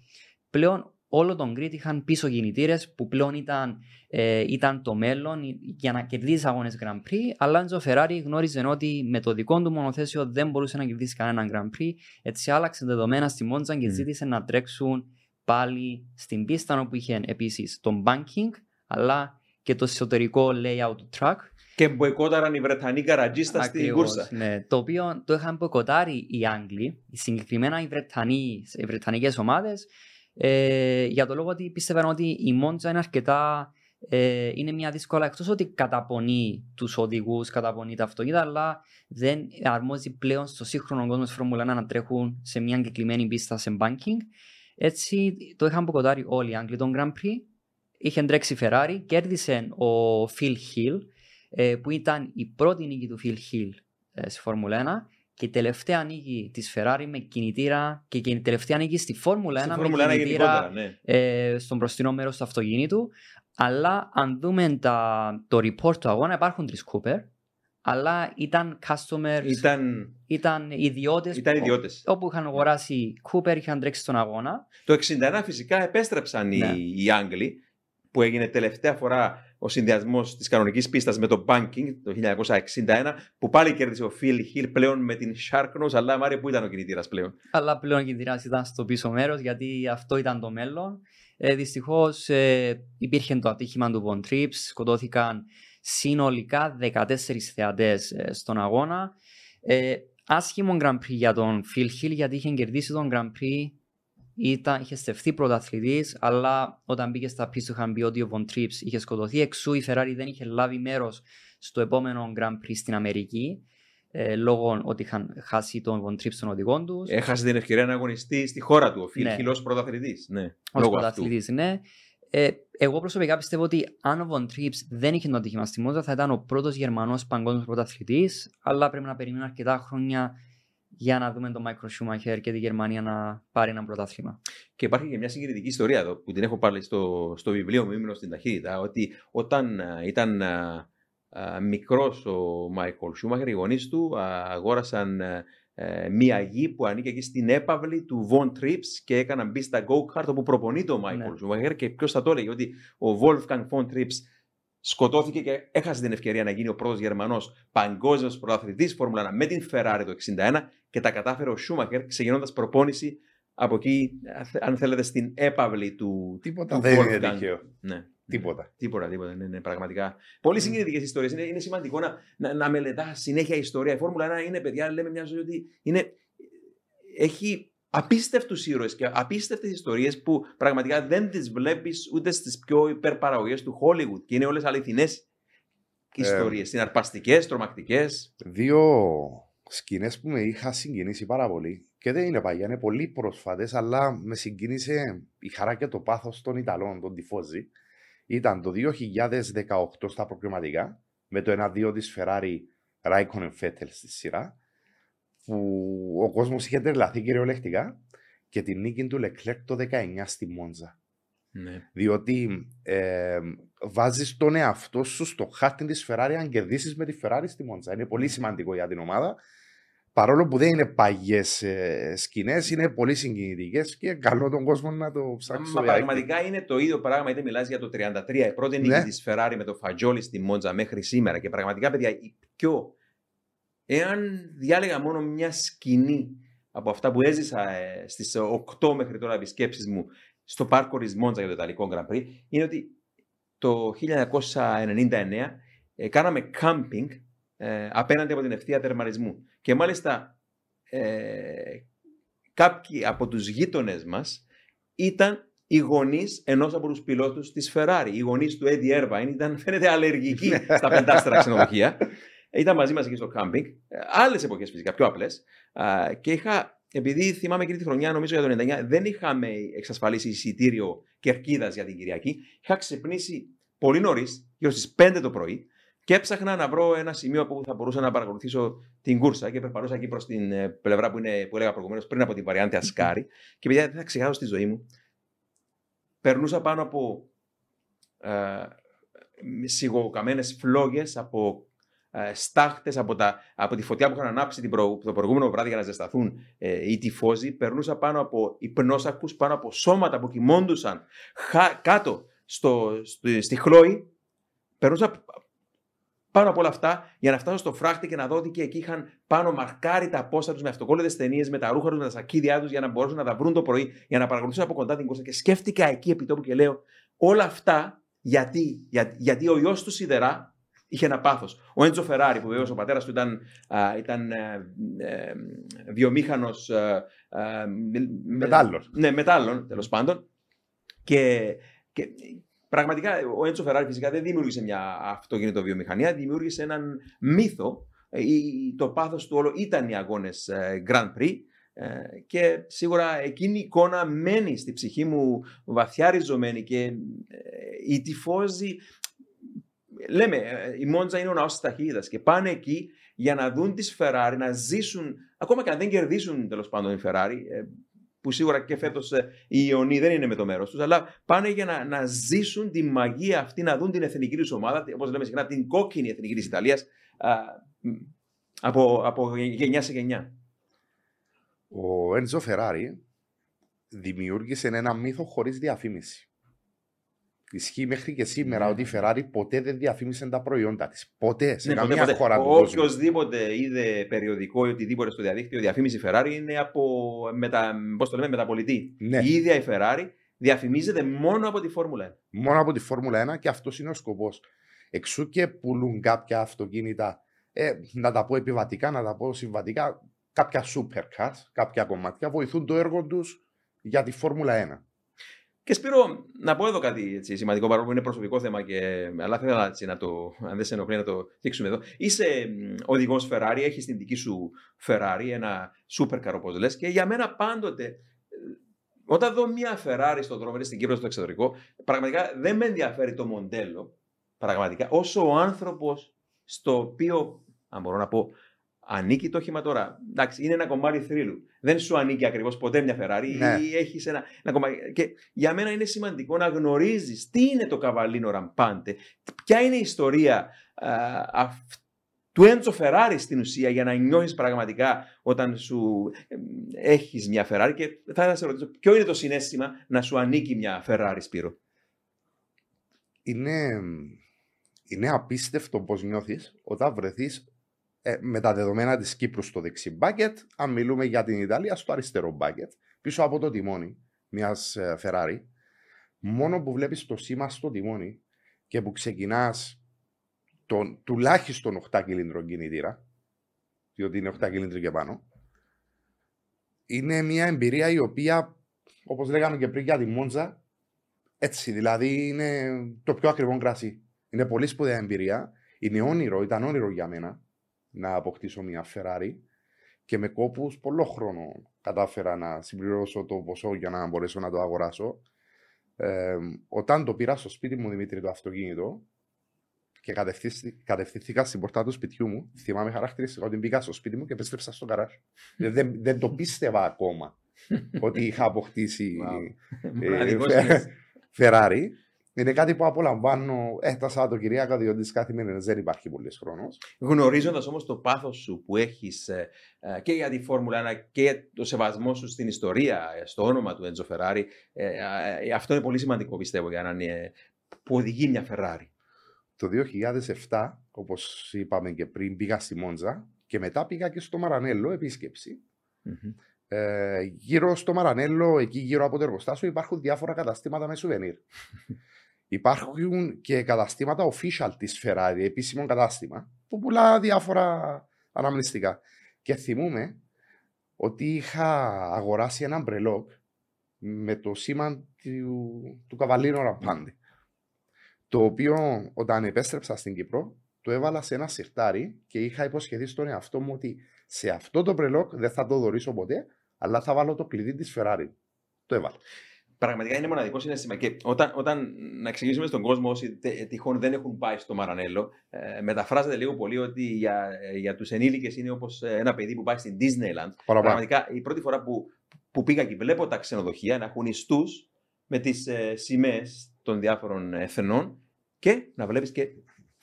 Speaker 2: Πλέον όλο τον grid είχαν πίσω κινητήρες που πλέον ήταν, ε, ήταν το μέλλον για να κερδίσει αγώνες Grand Prix. Αλλά ο Ferrari γνώριζε ότι με το δικό του μονοθέσιο δεν μπορούσε να κερδίσει κανέναν Grand Prix. Έτσι άλλαξε δεδομένα στη Μόντζα και
Speaker 1: Mm.
Speaker 2: ζήτησε να τρέξουν πάλι στην πίστα όπου είχε επίσης τον banking αλλά και το εσωτερικό layout του track.
Speaker 1: Και μποϊκόταραν οι Βρετανοί καρατζίστας στη
Speaker 2: Ακριβώς,
Speaker 1: κούρσα.
Speaker 2: Ναι, το οποίο το είχαν μποϊκοτάρει οι Άγγλοι, συγκεκριμένα οι, Βρετανοί, οι Βρετανικές ομάδες, ε, για το λόγο ότι πίστευαν ότι η Μόντζα είναι αρκετά ε, είναι μια δύσκολα εκτός ότι καταπονεί τους οδηγούς, καταπονεί τα αυτοκίνητα αλλά δεν αρμόζει πλέον στο σύγχρονο κόσμο της Φόρμουλα 1 να τρέχουν σε μια εγκεκριμένη πίστα σε banking έτσι το είχαν αποκοτάρει όλοι οι Άγγλοι τον Grand Prix είχε τρέξει η Ferrari, κέρδισε ο Phil Hill ε, που ήταν η πρώτη νίκη του Phil Hill ε, στη Φόρμουλα 1 και η τελευταία νίκη της Ferrari με κινητήρα και η τελευταία νίκη στη Φόρμουλα 1
Speaker 1: Στη
Speaker 2: με
Speaker 1: Φόρμουλα 1
Speaker 2: κινητήρα
Speaker 1: γενικότερα, ναι.
Speaker 2: ε, στον μπροστινό μέρος του αυτοκίνητου. Αλλά αν δούμε τα, το report του αγώνα υπάρχουν τρεις Cooper αλλά ήταν customers, ήταν,
Speaker 1: Ήταν,
Speaker 2: ιδιώτες,
Speaker 1: ήταν
Speaker 2: ο-
Speaker 1: ιδιώτες.
Speaker 2: όπου είχαν αγοράσει Cooper, είχαν τρέξει στον αγώνα.
Speaker 1: Το 61 φυσικά επέστρεψαν
Speaker 2: Ναι.
Speaker 1: οι, οι Άγγλοι που έγινε τελευταία φορά ο συνδυασμός της κανονικής πίστας με το banking το 1961, που πάλι κέρδισε ο Phil Hill πλέον με την Sharknose. Αλλά Μάρια, πού ήταν ο κινητήρας πλέον;
Speaker 2: Αλλά πλέον ο κινητήρας ήταν στο πίσω μέρος γιατί αυτό ήταν το μέλλον. Ε, Δυστυχώς υπήρχε το ατύχημα του Von Trips, σκοτώθηκαν συνολικά 14 θεατές ε, στον αγώνα. Ε, άσχημο Grand Prix για τον Phil Hill γιατί είχε κερδίσει τον Grand Prix, ήταν, είχε στεφθεί πρωταθλητής, αλλά όταν μπήκε στα πίσω είχαν πει ότι ο Von Trips είχε σκοτωθεί. Εξού η Ferrari δεν είχε λάβει μέρος στο επόμενο Grand Prix στην Αμερική, ε, λόγω ότι είχαν χάσει τον Von Trips των οδηγών τους.
Speaker 1: Έχασε την ευκαιρία να αγωνιστεί στη χώρα του ο Phil
Speaker 2: Ναι.
Speaker 1: Hill ω πρωταθλητής. Ναι,
Speaker 2: Ως
Speaker 1: λόγω αυτού.
Speaker 2: πρωταθλητής, ναι. Ε, εγώ προσωπικά πιστεύω ότι αν ο Von Trips δεν είχε το ατύχημα στη Μόντζα θα ήταν ο πρώτος Γερμανός παγκόσμιος πρωταθλητής αλλά πρέπει να περιμένουμε αρκετά χρόνια για να δούμε τον Μάικρο Σούμαχερ και τη Γερμανία να πάρει ένα πρωτάθλημα.
Speaker 1: Και υπάρχει και μια συγκινητική ιστορία εδώ που την έχω πάλι στο, στο βιβλίο μου, ήμουν στην ταχύτητα, ότι όταν α, ήταν α, α, μικρός ο Μάικολ Σούμαχερ, οι γονείς του α, αγόρασαν α, ε, μία γη που ανήκε εκεί στην έπαυλη του Von Trips και έκαναν μπει στα go-kart όπου προπονείται ο Μάικολ
Speaker 2: Ναι.
Speaker 1: Σούμαχερ και ποιος θα το έλεγε ότι ο Wolfgang Von Trips σκοτώθηκε και έχασε την ευκαιρία να γίνει ο πρώτος Γερμανός παγκόσμιος πρωταθλητής Φόρμουλα 1 με την Ferrari το 61 και τα κατάφερε ο Σούμαχερ ξεκινώντας προπόνηση από εκεί, αν θέλετε, στην έπαυλη του,
Speaker 3: Τίποτα
Speaker 1: του
Speaker 3: δεν είναι
Speaker 1: Wolfgang.
Speaker 3: τυχαίο.
Speaker 1: Ναι.
Speaker 3: Τίποτα.
Speaker 1: Τίποτα, τίποτα. Ναι, ναι, πραγματικά. Πολύ συγκινητικές ιστορίες. Είναι, είναι σημαντικό να, να, να μελετάς συνέχεια ιστορία. Η Φόρμουλα 1 είναι, παιδιά, λέμε μια ζωή ότι είναι, έχει απίστευτους ήρωες και απίστευτες ιστορίες που πραγματικά δεν τις βλέπεις ούτε στις πιο υπερπαραγωγές του Hollywood. Και είναι όλες αληθινές ιστορίες. Συναρπαστικές, τρομακτικές.
Speaker 3: Δύο σκηνές που με είχα συγκινήσει πάρα πολύ. Και δεν είναι παγιά, είναι πολύ πρόσφατες, αλλά με συγκίνησε η χαρά και το πάθος των Ιταλών, των Τιφόζη. Ήταν το 2018 στα προκριματικά, με το 1-2 της Ferrari Raikkonen Vettel στη σειρά, που ο κόσμος είχε τρελαθεί κυριολεκτικά και την νίκη του Leclerc το 19 στη Μόντζα.
Speaker 1: Ναι.
Speaker 3: Διότι ε, βάζεις τον εαυτό σου στο χάρτη της Ferrari αν κερδίσεις με τη Ferrari στη Μόντζα. Είναι πολύ σημαντικό για την ομάδα. Παρόλο που δεν είναι παγιές ε, σκηνές, είναι πολύ συγκινητικές και καλό τον κόσμο να το ψάξει.
Speaker 1: Μα πραγματικά είναι το ίδιο πράγμα, είτε μιλάς για το 33, η πρώτη νίκη
Speaker 3: Ναι.
Speaker 1: της Ferrari με το Φατζόλι στη Μόντζα μέχρι σήμερα. Και πραγματικά, παιδιά, η πιο. Εάν διάλεγα μόνο μια σκηνή από αυτά που έζησα ε, στις 8 μέχρι τώρα επισκέψεις μου στο πάρκο της Μόντζα για το Ιταλικό Grand Prix, είναι ότι το 1999 ε, κάναμε κάμπινγκ ε, απέναντι από την ευθεία τερματισμού. Και μάλιστα ε, κάποιοι από τους γείτονες μας ήταν οι γονείς ενός από τους πιλότους της Ferrari. Οι γονείς του Eddie Irvine ήταν, φαίνεται, αλλεργικοί στα πεντάστερα ξενοδοχεία. Ήταν μαζί μας εκεί στο κάμπινγκ. Άλλες εποχές φυσικά, πιο απλές. Και είχα, επειδή θυμάμαι εκείνη τη χρονιά, νομίζω για το 99, δεν είχαμε εξασφαλίσει εισιτήριο κερκίδας για την Κυριακή. Είχα ξυπνήσει πολύ νωρίς, γύρω στις 5 το πρωί, και έψαχνα να βρω ένα σημείο που θα μπορούσα να παρακολουθήσω την κούρσα και περπατούσα εκεί προς την ε, πλευρά που, είναι, που έλεγα προηγουμένως, πριν από την Βαριάντη Ασκάρη. και παιδιά, δεν θα ξεχάσω στη ζωή μου. Περνούσα πάνω από ε, σιγοκαμένε φλόγες, από ε, στάχτες, από, τα, από τη φωτιά που είχαν ανάψει την προ, το προηγούμενο βράδυ για να ζεσταθούν ε, οι τυφώζοι. Περνούσα πάνω από υπνόσακους, πάνω από σώματα που κοιμώντουσαν χα, κάτω στο, στο, στη χλώη. Περνούσα πάνω από όλα αυτά για να φτάσω στο φράχτη και να δω ότι και εκεί είχαν πάνω μαρκάρει τα πόστα τους με αυτοκόλλητες ταινίες, με τα ρούχα τους, με τα σακίδια τους για να μπορέσουν να τα βρουν το πρωί, για να παρακολουθήσουν από κοντά την κούρσα. Και σκέφτηκα εκεί επί τόπου και λέω, όλα αυτά γιατί, για, γιατί ο γιος τους Σιδερά είχε ένα πάθος. Ο Έντζο Φεράρι, που βεβαίως ο πατέρας του ήταν, α, ήταν ε, ε, βιομήχανος.
Speaker 3: Μετάλλων.
Speaker 1: Ναι, μετάλλων τέλος πάντων. Και, και Πραγματικά ο Έντσο Φεράρι φυσικά δεν δημιούργησε μια αυτοκίνητο βιομηχανία, δημιούργησε έναν μύθο. Ε, Το πάθος του όλο ήταν οι αγώνες Grand Prix ε, και σίγουρα εκείνη η εικόνα μένει στη ψυχή μου βαθιά ριζωμένη και ε, οι τυφώζοι λέμε η Μόντζα είναι ο ναός της ταχύτητας και πάνε εκεί για να δουν τις Ferrari να ζήσουν ακόμα και αν δεν κερδίσουν τέλος πάντων οι Ferrari που σίγουρα και φέτος οι Ιωνοί δεν είναι με το μέρος τους, αλλά πάνε για να, να ζήσουν τη μαγεία αυτή, να δουν την εθνική τους ομάδα, όπως λέμε συχνά, την κόκκινη εθνική της Ιταλίας, από, από γενιά σε γενιά.
Speaker 3: Ο Έντζο Φεράρι δημιούργησε ένα μύθο χωρίς διαφήμιση. Ισχύει μέχρι και σήμερα
Speaker 1: Ναι.
Speaker 3: ότι η Ferrari ποτέ δεν διαφήμισε τα προϊόντα της. Ποτέ, σε
Speaker 1: Ναι, ποτέ,
Speaker 3: καμία
Speaker 1: ποτέ.
Speaker 3: χώρα του κόσμου.
Speaker 1: Οποιοδήποτε είδε περιοδικό ή οτιδήποτε στο διαδίκτυο, διαφήμιση Ferrari είναι από μετα, πώς το λέμε, μεταπολιτή.
Speaker 3: Ναι.
Speaker 1: Η ίδια η Ferrari διαφημίζεται μόνο από τη Φόρμουλα 1.
Speaker 3: Μόνο από τη Φόρμουλα 1 και αυτός είναι ο σκοπός. Εξού και πουλούν κάποια αυτοκίνητα, ε, να τα πω επιβατικά, να τα πω συμβατικά, κάποια supercars, κάποια κομμάτια βοηθούν το έργο τους για τη Φόρμουλα 1.
Speaker 1: Και Σπύρο, να πω εδώ κάτι έτσι, σημαντικό παρόλο που είναι προσωπικό θέμα, και, αλλά θα ήθελα έτσι, να το, αν δεν σε ενοχλεί να το δείξουμε εδώ. Είσαι οδηγός Ferrari, έχεις την δική σου Ferrari, ένα supercar όπως λες, και για μένα πάντοτε. ε, Όταν δω μια Ferrari στον δρόμο, είτε στην Κύπρο, στο εξωτερικό, πραγματικά δεν με ενδιαφέρει το μοντέλο, πραγματικά, όσο ο άνθρωπος στο οποίο, αν μπορώ να πω, ανήκει το όχημα τώρα. Εντάξει, είναι ένα κομμάτι θρύλου. Δεν σου ανήκει ακριβώς ποτέ μια Ferrari.
Speaker 3: Ναι.
Speaker 1: Ή έχεις ένα, ένα κομμάτι. Και για μένα είναι σημαντικό να γνωρίζεις τι είναι το καβαλίνο ραμπάντε, ποια είναι η ιστορία α, αυ- του Έντσο Φεράρι στην ουσία για να νιώθεις πραγματικά όταν σου έχεις μια Ferrari. Και θα ήθελα να σε ρωτήσω, ποιο είναι το συνέστημα να σου ανήκει μια Ferrari, Σπύρο;
Speaker 3: Είναι, είναι απίστευτο πώς νιώθεις όταν βρεθείς ε, με τα δεδομένα της Κύπρου στο δεξί μπάκετ, αν μιλούμε για την Ιταλία, στο αριστερό μπάκετ, πίσω από το τιμόνι μιας Ferrari. μόνο που βλέπεις το σήμα στο τιμόνι και που ξεκινάς τον τουλάχιστον 8 κιλίντρο κινητήρα, διότι είναι 8 κιλίντρο και πάνω, είναι μια εμπειρία η οποία, όπως λέγαμε και πριν για τη Μόντζα, έτσι, δηλαδή είναι το πιο ακριβό κρασί. Είναι πολύ σπουδαία εμπειρία. Είναι όνειρο, ήταν όνειρο για μένα να αποκτήσω μια Ferrari και με κόπους πολλό χρόνο κατάφερα να συμπληρώσω το ποσό για να μπορέσω να το αγοράσω. Ε, όταν το πήρα στο σπίτι μου, Δημήτρη, το αυτοκίνητο και κατευθύνθηκα στην πορτά του σπιτιού μου, θυμάμαι χαρακτηριστικά ότι μπήκα στο σπίτι μου και επέστρεψα στο καράζ. δεν, δεν το πίστευα ακόμα ότι είχα αποκτήσει ε, Ferrari. Είναι κάτι που απολαμβάνω ε, τα Σαββατοκυριακά, διότι στι καθημερινέ δεν υπάρχει πολύ χρόνος.
Speaker 1: Γνωρίζοντας όμως το πάθος σου που έχεις ε, ε, και για τη Φόρμουλα 1 και το σεβασμό σου στην ιστορία, ε, στο όνομα του Έντζο Φεράρι, αυτό είναι πολύ σημαντικό πιστεύω για να είναι που οδηγεί μια Ferrari.
Speaker 3: Το 2007, όπως είπαμε και πριν, πήγα στη Μόντζα και μετά πήγα και στο Μαρανέλο επίσκεψη. Mm-hmm. Ε, γύρω στο Μαρανέλο, εκεί γύρω από το εργοστάσιο, υπάρχουν διάφορα καταστήματα με σουβενίρ. Υπάρχουν και καταστήματα official της Ferrari, επίσημο κατάστημα, που πουλά διάφορα αναμνηστικά. Και θυμούμαι ότι είχα αγοράσει ένα μπρελόκ με το σήμα του, του Cavallino Rampante. Το οποίο όταν επέστρεψα στην Κύπρο, το έβαλα σε ένα συρτάρι και είχα υποσχεθεί στον εαυτό μου ότι σε αυτό το μπρελόκ δεν θα το δωρήσω ποτέ, αλλά θα βάλω το κλειδί της Ferrari. Το έβαλα.
Speaker 1: Πραγματικά είναι μοναδικό συνέστημα. Και όταν, όταν να εξηγήσουμε στον κόσμο όσοι τυχόν δεν έχουν πάει στο Μαρανέλο, ε, μεταφράζεται λίγο πολύ ότι για, για τους ενήλικες είναι όπως ένα παιδί που πάει στην Disneyland.
Speaker 3: Παραπάνω.
Speaker 1: Πραγματικά η πρώτη φορά που, που πήγα και βλέπω τα ξενοδοχεία να έχουν ιστούς με τις ε, σημαίες των διάφορων εθνών και να βλέπεις και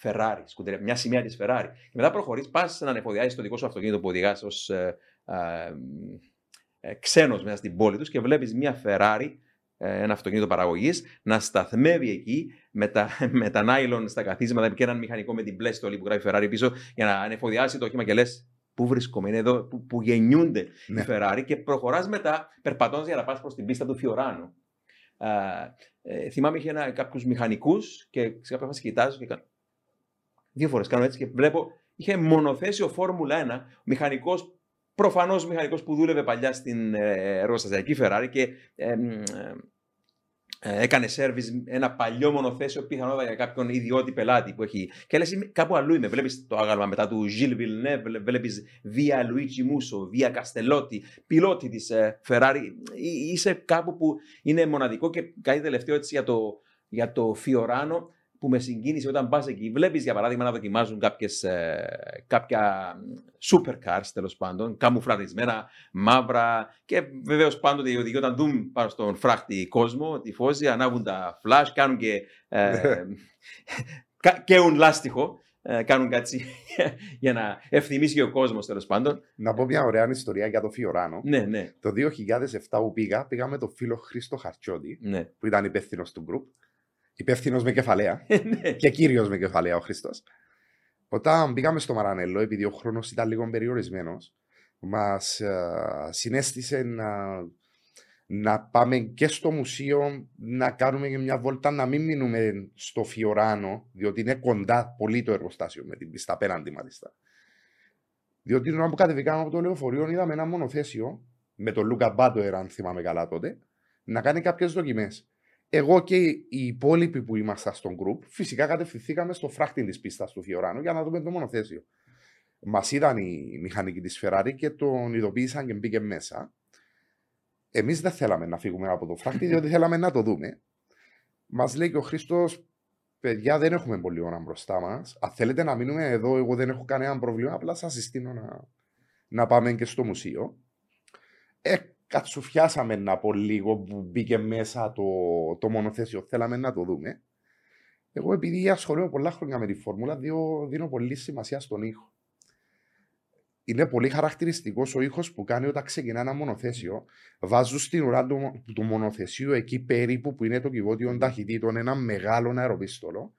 Speaker 1: Ferrari, σκουτερία, μια σημαία της Ferrari. Και μετά προχωρείς, πας να ανεφοδιάσεις το δικό σου αυτοκίνητο που οδηγάς ως ε, ε, ξένος μέσα στην πόλη τους και βλέπεις μια Ferrari, ε, ένα αυτοκίνητο παραγωγής, να σταθμεύει εκεί με τα, με τα νάιλον στα καθίσματα και έναν μηχανικό με την πλέστολη που γράφει Ferrari πίσω για να ανεφοδιάσει το όχημα και λες πού βρίσκομαι, είναι εδώ που, που γεννιούνται ναι. οι Ferrari και προχωράς μετά περπατώντας για να πας προς την πίστα του Φιωράνου. Ε, θυμάμαι είχε κάποιους μηχανικούς και σε κάποια φάση κοιτάζω και κάνω. Δύο φορές κάνω έτσι και βλέπω. Είχε μονοθέσιο Φόρμουλα 1, μηχανικός Προφανώς μηχανικός που δούλευε παλιά στην ε, εργοστασιακή Ferrari και ε, ε, έκανε σερβις ένα παλιό μονοθέσιο πιθανότατα για κάποιον ιδιώτη πελάτη που έχει. Και λες, κάπου αλλού είμαι. Βλέπεις το άγαλμα μετά του Gilles Villeneuve, βλέπεις Βία Λουίτσι Μούσο, Βία Καστελότη, πιλότη της Ferrari. Είσαι κάπου που είναι μοναδικό και κάτι τελευταίο έτσι για το, για το Fiorano που με συγκίνησε όταν πας εκεί. Βλέπεις για παράδειγμα να δοκιμάζουν κάποιες, ε, κάποια supercars τέλος πάντων, καμουφλαρισμένα, μαύρα και βεβαίως πάντοτε οι οδηγοί όταν δουν πάνω στον φράχτη κόσμο, τη φώση, ανάβουν τα flash, κάνουν και. Ε, καίουν λάστιχο. Ε, κάνουν κάτι για να ευθυμίσει και ο κόσμος τέλος πάντων.
Speaker 3: Να πω μια ωραία ιστορία για το Φιωράνο.
Speaker 1: Ναι, ναι.
Speaker 3: Το 2007 που πήγα, πήγα με τον φίλο Χρήστο Χαρτσιώτη,
Speaker 1: ναι.
Speaker 3: που ήταν υπεύθυνος του γκρουπ υπεύθυνος με κεφαλαία
Speaker 1: Ε, ναι.
Speaker 3: και κύριος με κεφαλαία ο Χριστός. Όταν πήγαμε στο Μαρανέλο, επειδή ο χρόνος ήταν λίγο περιορισμένος, μας συνέστησε να, να πάμε και στο μουσείο να κάνουμε και μια βόλτα, να μην μείνουμε στο Φιωράνο, διότι είναι κοντά πολύ το εργοστάσιο με την πίστα απέναντι μάλιστα. Διότι όταν που κατεβήκαμε από το λεωφορείο, είδαμε ένα μονοθέσιο με τον Λούκα Μπάτοερ, αν θυμάμαι καλά τότε, να κάνει κάποιες δοκιμές. Εγώ και οι υπόλοιποι που ήμασταν στον group, φυσικά κατευθυνθήκαμε στο φράχτη της πίστας του Φιωράνου για να δούμε το μονοθέσιο. Μας είδαν οι μηχανικοί της Ferrari και τον ειδοποίησαν και μπήκε μέσα. Εμείς δεν θέλαμε να φύγουμε από το φράχτη, διότι θέλαμε να το δούμε. Μας λέει και ο Χρήστος, παιδιά, δεν έχουμε πολύ ώρα μπροστά μας. Αν θέλετε να μείνουμε εδώ, εγώ δεν έχω κανένα πρόβλημα. Απλά σας συστήνω να, να πάμε και στο μουσείο. Ε, κατσουφιάσαμε να πω λίγο που μπήκε μέσα το, το μονοθέσιο. Θέλαμε να το δούμε. Εγώ επειδή ασχολούμαι πολλά χρόνια με τη φόρμουλα, δίνω, δίνω πολύ σημασία στον ήχο. Είναι πολύ χαρακτηριστικός ο ήχος που κάνει όταν ξεκινά ένα μονοθέσιο. Βάζουν στην ουρά του, του μονοθεσίου εκεί περίπου που είναι το κυβότιο ταχυτήτων ένα μεγάλο αεροπίστολο,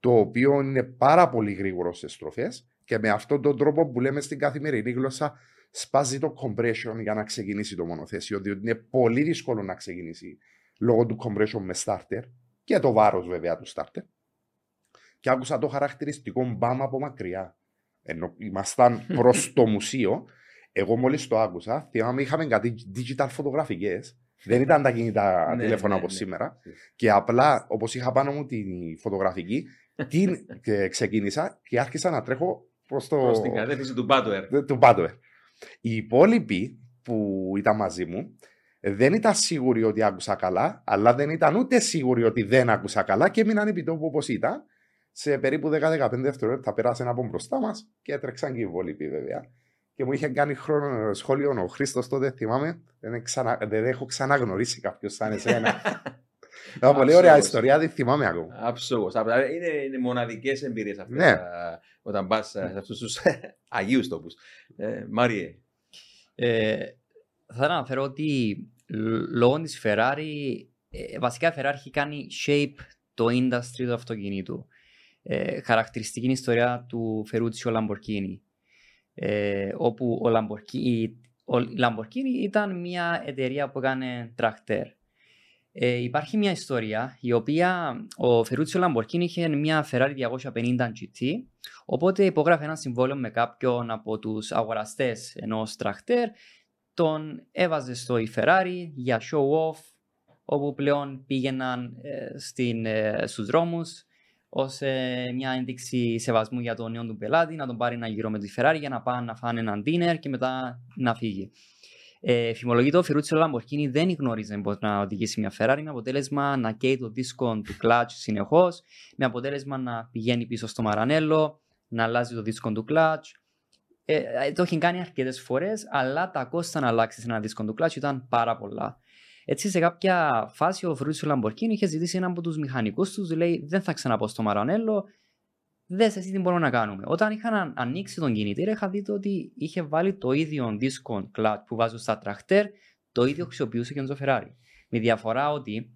Speaker 3: το οποίο είναι πάρα πολύ γρήγορος σε στροφές και με αυτόν τον τρόπο που λέμε στην καθημερινή γλώσσα σπάζει το compression για να ξεκινήσει το μονοθέσιο, διότι είναι πολύ δύσκολο να ξεκινήσει λόγω του compression με starter και το βάρος βέβαια του starter. Και άκουσα το χαρακτηριστικό μπαμ από μακριά. Ενώ ήμασταν προς το μουσείο, εγώ μόλις το άκουσα, θυμάμαι είχαμε κάτι digital φωτογραφικές. Δεν ήταν τα κινητά
Speaker 1: Ναι,
Speaker 3: τηλέφωνα
Speaker 1: ναι,
Speaker 3: όπως
Speaker 1: ναι.
Speaker 3: σήμερα. Και απλά, όπως είχα πάνω μου τη φωτογραφική, την και ξεκίνησα και άρχισα να τρέχω προς το.
Speaker 1: Προς την κατεύθυνση του Butler.
Speaker 3: του Πάντοερ. Οι υπόλοιποι που ήταν μαζί μου δεν ήταν σίγουροι ότι άκουσα καλά, αλλά δεν ήταν ούτε σίγουροι ότι δεν άκουσα καλά και έμειναν επί τόπου όπως ήταν. Σε περίπου 10-15 δευτερόλεπτα πέρασαν από μπροστά μας και έτρεξαν και οι υπόλοιποι βέβαια. Και μου είχε κάνει χρόνο σχόλιο ο Χρήστος τότε, θυμάμαι. Δεν, ξανα, δεν έχω ξαναγνωρίσει κάποιος σαν εσένα. Ήταν πολύ ωραία
Speaker 1: Άψογος.
Speaker 3: ιστορία, δεν θυμάμαι ακόμα.
Speaker 1: Άψογος. Είναι, είναι μοναδικές εμπειρίες αυτέ
Speaker 3: Ναι.
Speaker 1: όταν πας σε αυτούς τους αγίους τόπους. Ε, Μάριε.
Speaker 2: Ε, θα αναφέρω ότι λ- λόγω της Ferrari, ε, βασικά η Ferrari έχει κάνει shape το industry του αυτοκινήτου. Ε, χαρακτηριστική είναι η ιστορία του Ferruccio Lamborghini. Ε, όπου ο Lamborghini, ο, η Lamborghini ήταν μια εταιρεία που έκανε τρακτέρ. Ε, υπάρχει μια ιστορία η οποία ο Ferruccio Lamborghini είχε μια Ferrari 250 GT οπότε υπόγραφε ένα συμβόλαιο με κάποιον από τους αγοραστές ενός τρακτέρ τον έβαζε στο η Ferrari για show off όπου πλέον πήγαιναν ε, στην, ε, στους δρόμους ως ε, μια ένδειξη σεβασμού για τον νέο του πελάτη να τον πάρει ένα γύρο με τη Ferrari για να πάνε να φάνε έναν dinner και μετά να φύγει. Ε, φημολογείται ο Φιρούτσο Λαμπορκίνη δεν γνώριζε πώς να οδηγήσει μια Ferrari με αποτέλεσμα να καίει το δίσκο του clutch συνεχώς, με αποτέλεσμα να πηγαίνει πίσω στο μαρανέλο, να αλλάζει το δίσκο του clutch. Ε, ε, το έχει κάνει αρκετές φορές, αλλά τα κόστα να αλλάξεις ένα δίσκο του clutch ήταν πάρα πολλά. Έτσι, σε κάποια φάση, ο Φρούτσο Λαμπορκίνη είχε ζητήσει έναν από τους μηχανικούς τους, λέει: Δεν θα ξαναπώ στο Μαρανέλο, δες εσύ τι μπορούμε να κάνουμε. Όταν είχαν αν- ανοίξει τον κινητήρα, είχα δει το ότι είχε βάλει το ίδιο δίσκο clutch που βάζω στα τραχτέρ, το ίδιο χρησιμοποιούσε και ο Τζο Ferrari. Με διαφορά ότι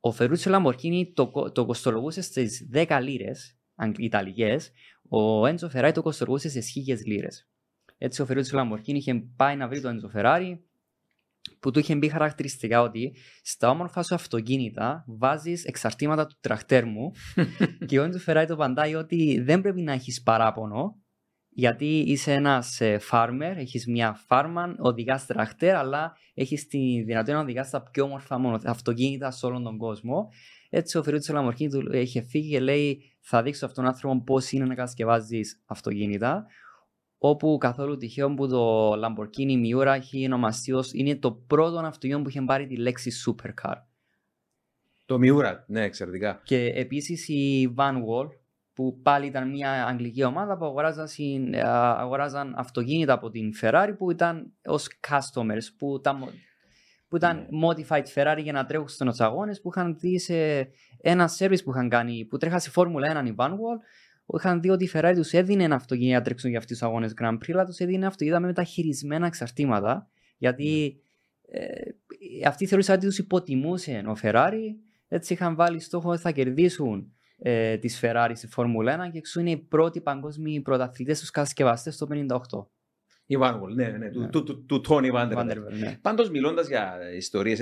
Speaker 2: ο Φερούτσο Λαμπορκίνη το, κο- το κοστολογούσε στις 10 λίρες Ιταλικές, ο Έντζο Φεράρι το κοστολογούσε σε 1000 λίρες. Έτσι, ο Φερούτσο Λαμπορκίνη είχε πάει να βρει τον Έντζο Φεράρι, που του είχε μπει χαρακτηριστικά ότι στα όμορφα σου αυτοκίνητα βάζεις εξαρτήματα του τραχτέρ μου και ο Έντζο Φεράρι το απαντάει ότι δεν πρέπει να έχεις παράπονο γιατί είσαι ένας farmer, έχεις μια φάρμα, οδηγάς τραχτέρ, αλλά έχεις τη δυνατότητα να οδηγάς τα πιο όμορφα μόνο αυτοκίνητα σε όλον τον κόσμο. Έτσι, ο Φερούτσος Λαμορκίνης του είχε φύγει και λέει: Θα δείξω αυτόν τον άνθρωπο πώς είναι να κατασκευάζεις αυτοκίνητα. Όπου καθόλου τυχαίο που το Lamborghini Miura έχει ονομαστεί ως είναι το πρώτο αυτοκίνητο που είχε πάρει τη λέξη supercar.
Speaker 1: Το Miura, ναι, εξαιρετικά.
Speaker 2: Και επίσης η Van Wall, που πάλι ήταν μια αγγλική ομάδα που αγοράζαν, συν- ε, αγοράζαν αυτοκίνητα από την Ferrari που ήταν ως customers, που, τα, μο- που ήταν modified Ferrari για να τρέχουν στους αγώνες, που είχαν δει σε ένα service που είχαν κάνει, που τρέχασε Φόρμουλα 1 η Van Wall, που είχαν δει ότι η Ferrari τους έδινε ένα αυτοκίνητο να τρέξουν για αυτούς τους αγώνες Grand Prix, αλλά τους έδινε αυτοκίνητα με μεταχειρισμένα εξαρτήματα, γιατί ε, αυτοί θεωρούσαν ότι τους υποτιμούσε ο Ferrari, έτσι είχαν βάλει στόχο ότι θα κερδίσουν ε, τις Ferrari στη Φόρμουλα 1 και εξού είναι οι πρώτοι παγκόσμιοι πρωταθλητές τους κατασκευαστές το 58.
Speaker 1: Η Vanwall, ναι, ναι,
Speaker 2: Ναι.
Speaker 1: του, του, του, του Τόνι Βάντερ.
Speaker 2: Vanderbilt, ναι.
Speaker 1: Πάντως, μιλώντας για ιστορίες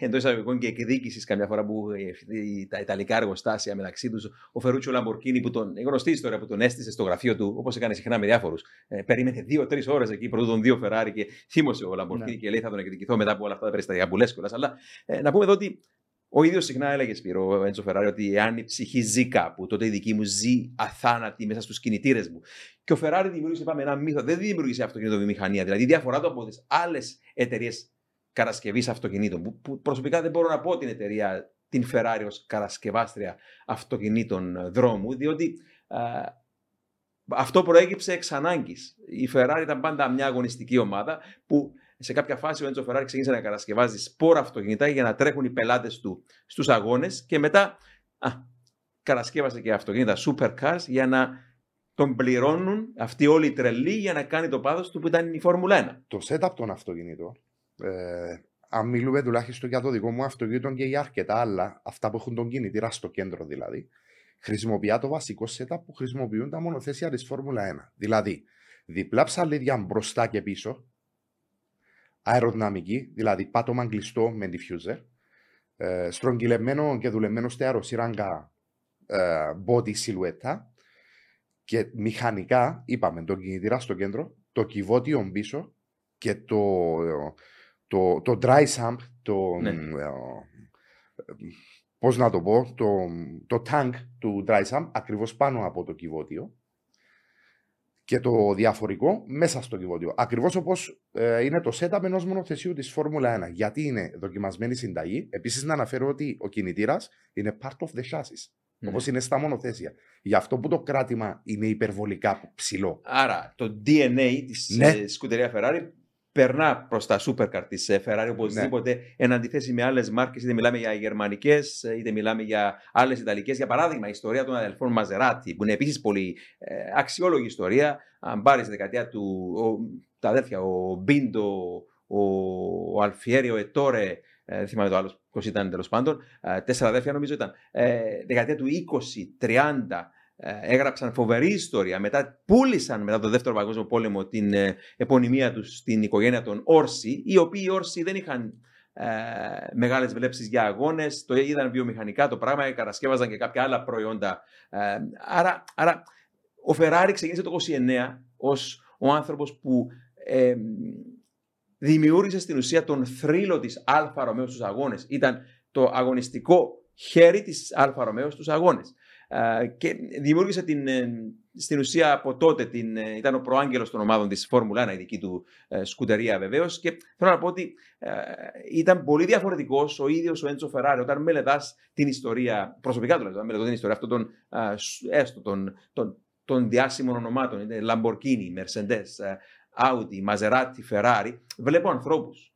Speaker 1: εντός εισαγωγικών και εκδίκησης, καμιά φορά που ε, οι- τα ιταλικά εργοστάσια μεταξύ τους, ο Φερούτσιο Λαμπορκίνη, που τον, η γνωστή ιστορία που τον έστησε στο γραφείο του, όπως έκανε συχνά με διάφορους, ε, περίμενε δύο-τρεις ώρες εκεί πρωτού των δύο Φεράρι και θύμωσε ο Λαμπορκίνη
Speaker 2: Ναι.
Speaker 1: και λέει θα τον εκδικηθώ μετά από όλα αυτά τα περιστατικά που λες κιόλας. Αλλά ε, να πούμε εδώ ότι ο ίδιος συχνά έλεγε Σπύρο, ο Έντσο Φεράρι, ότι εάν η ψυχή ζει κάπου, τότε η δική μου ζει αθάνατη μέσα στους κινητήρες μου. Και ο Φεράρι δημιούργησε, είπαμε, ένα μύθο. Δεν δημιούργησε αυτοκινητοβιομηχανία. Δηλαδή, η διαφορά του από τις άλλες εταιρείες κατασκευής αυτοκινήτων, που, που προσωπικά δεν μπορώ να πω την εταιρεία, την Ferrari ως κατασκευάστρια αυτοκινήτων ε, δρόμου, διότι α, αυτό προέκυψε εξ ανάγκης. Η Ferrari ήταν πάντα μια αγωνιστική ομάδα που σε κάποια φάση ο Έντζο Ferrari ξεκίνησε να κατασκευάζει σπόρα αυτοκινητά για να τρέχουν οι πελάτες του στους αγώνες και μετά α, κατασκεύασε και αυτοκίνητα supercars για να τον πληρώνουν αυτοί όλοι οι τρελοί για να κάνει το πάθος του που ήταν η Φόρμουλα 1.
Speaker 3: το setup των αυτοκινήτων, ε, αν μιλούμε τουλάχιστον για το δικό μου αυτοκίνητο και για αρκετά άλλα, αυτά που έχουν τον κινητήρα στο κέντρο δηλαδή, χρησιμοποιεί το βασικό setup που χρησιμοποιούν τα μονοθέσια της Φόρμουλα 1. Δηλαδή, διπλά ψαλίδια μπροστά και πίσω, αεροδυναμική, δηλαδή πάτωμα κλειστό με diffuser, ε, στρογγυλεμένο και δουλεμένο στη αεροσύραγγα ε, body σιλουέτα και μηχανικά, είπαμε, τον κινητήρα στο κέντρο, το κυβότιο πίσω και το, το, το dry sump, το,
Speaker 1: Ναι.
Speaker 3: ε, πώς να το πω, το, το tank του dry sump ακριβώς πάνω από το κυβότιο και το διαφορικό μέσα στο κυβότιο. Ακριβώς όπως είναι το setup ενός μονοθεσίου της Φόρμουλα 1. Γιατί είναι δοκιμασμένη συνταγή. Επίσης, να αναφέρω ότι ο κινητήρας είναι part of the chassis.
Speaker 1: Ναι.
Speaker 3: Όπως είναι στα μονοθέσια. Γι' αυτό που το κράτημα είναι υπερβολικά ψηλό.
Speaker 1: Άρα το DNA της
Speaker 3: Ναι.
Speaker 1: ε, σκουτερία Ferrari περνά προς τα supercar της Ferrari οπωσδήποτε εν αντιθέσει με άλλες μάρκες, είτε μιλάμε για γερμανικές, είτε μιλάμε για άλλες ιταλικές. Για παράδειγμα, η ιστορία των αδελφών Μαζεράτη, που είναι επίσης πολύ ε, αξιόλογη ιστορία. Αν πάρεις τη δεκαετία του. Ο, τα αδέρφια, ο Μπίντο, ο, ο Αλφιέρη, ο Ετόρε, ε, δεν θυμάμαι το άλλος πώς ήταν τέλος πάντων. Ε, τέσσερα αδέρφια νομίζω ήταν. Ε, δεκαετία του 20-30 ε, έγραψαν φοβερή ιστορία. Μετά πούλησαν μετά το δεύτερο παγκόσμιο πόλεμο την ε, επωνυμία τους στην οικογένεια των Όρση, οι οποίοι οι Όρση δεν είχαν ε, μεγάλες βλέψεις για αγώνες, το είδαν βιομηχανικά το πράγμα, κατασκεύαζαν και κάποια άλλα προϊόντα. Ε, άρα, άρα ο Φεράρι ξεκίνησε το 29 ως ο άνθρωπος που ε, δημιούργησε στην ουσία τον θρύλο της Άλφα Ρομέο στους αγώνες. Ήταν το αγωνιστικό χέρι της Άλφα Ρομέο στους αγώνες. Ε, και δημιούργησε την, ε, στην ουσία από τότε, την, ε, ήταν ο προάγγελος των ομάδων της Φόρμουλα 1, η δική του ε, scuderia βεβαίως και θέλω να πω ότι ε, ήταν πολύ διαφορετικός ο ίδιος ο Έντζο Φεράρι όταν μελετάς την ιστορία, προσωπικά τουλάχιστον, όταν μελετώ την ιστορία αυτών των, ε, σ- έστω, των, των, των διάσημων ονομάτων, είναι Lamborghini, Mercedes, ε, Audi, Maserati, Ferrari, βλέπω ανθρώπους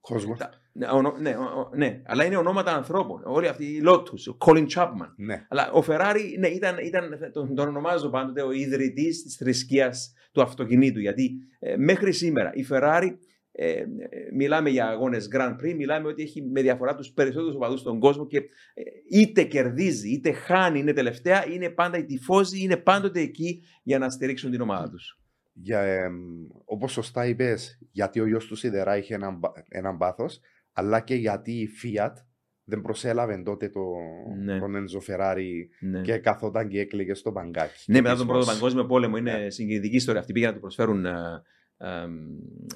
Speaker 3: Κόσμος.
Speaker 1: τα- Ναι, ονο- ναι, ο- ο- ναι, αλλά είναι ονόματα ανθρώπων. Όλοι αυτοί οι Lotus, ο Colin Chapman.
Speaker 3: Ναι.
Speaker 1: Αλλά ο Ferrari ναι, ήταν, ήταν, τον, τον ονομάζω πάντοτε ο ιδρυτής της θρησκείας του αυτοκινήτου. Γιατί ε, μέχρι σήμερα η Ferrari, ε, ε, μιλάμε για αγώνες Grand Prix, μιλάμε ότι έχει με διαφορά τους περισσότερους οπαδούς στον κόσμο και ε, είτε κερδίζει, είτε χάνει, είναι τελευταία, είναι πάντα οι τυφώζοι, είναι πάντοτε εκεί για να στηρίξουν την ομάδα τους.
Speaker 3: Για, εμ, όπως σωστά είπες, γιατί ο γιος του Σιδερά είχε έναν, μπα- έναν πάθος, αλλά και γιατί η Fiat δεν προσέλαβε τότε το,
Speaker 1: Ναι.
Speaker 3: τον Enzo Ferrari
Speaker 1: Ναι.
Speaker 3: και καθόταν και έκλαιγε στο μπαγκάκι.
Speaker 1: Ναι, μετά
Speaker 3: Της
Speaker 1: τον Πρώτο
Speaker 3: Μος.
Speaker 1: Παγκόσμιο Πόλεμο είναι
Speaker 3: Ναι.
Speaker 1: συγκινητική ιστορία. Αυτή πήγαν να του προσφέρουν ε, ε,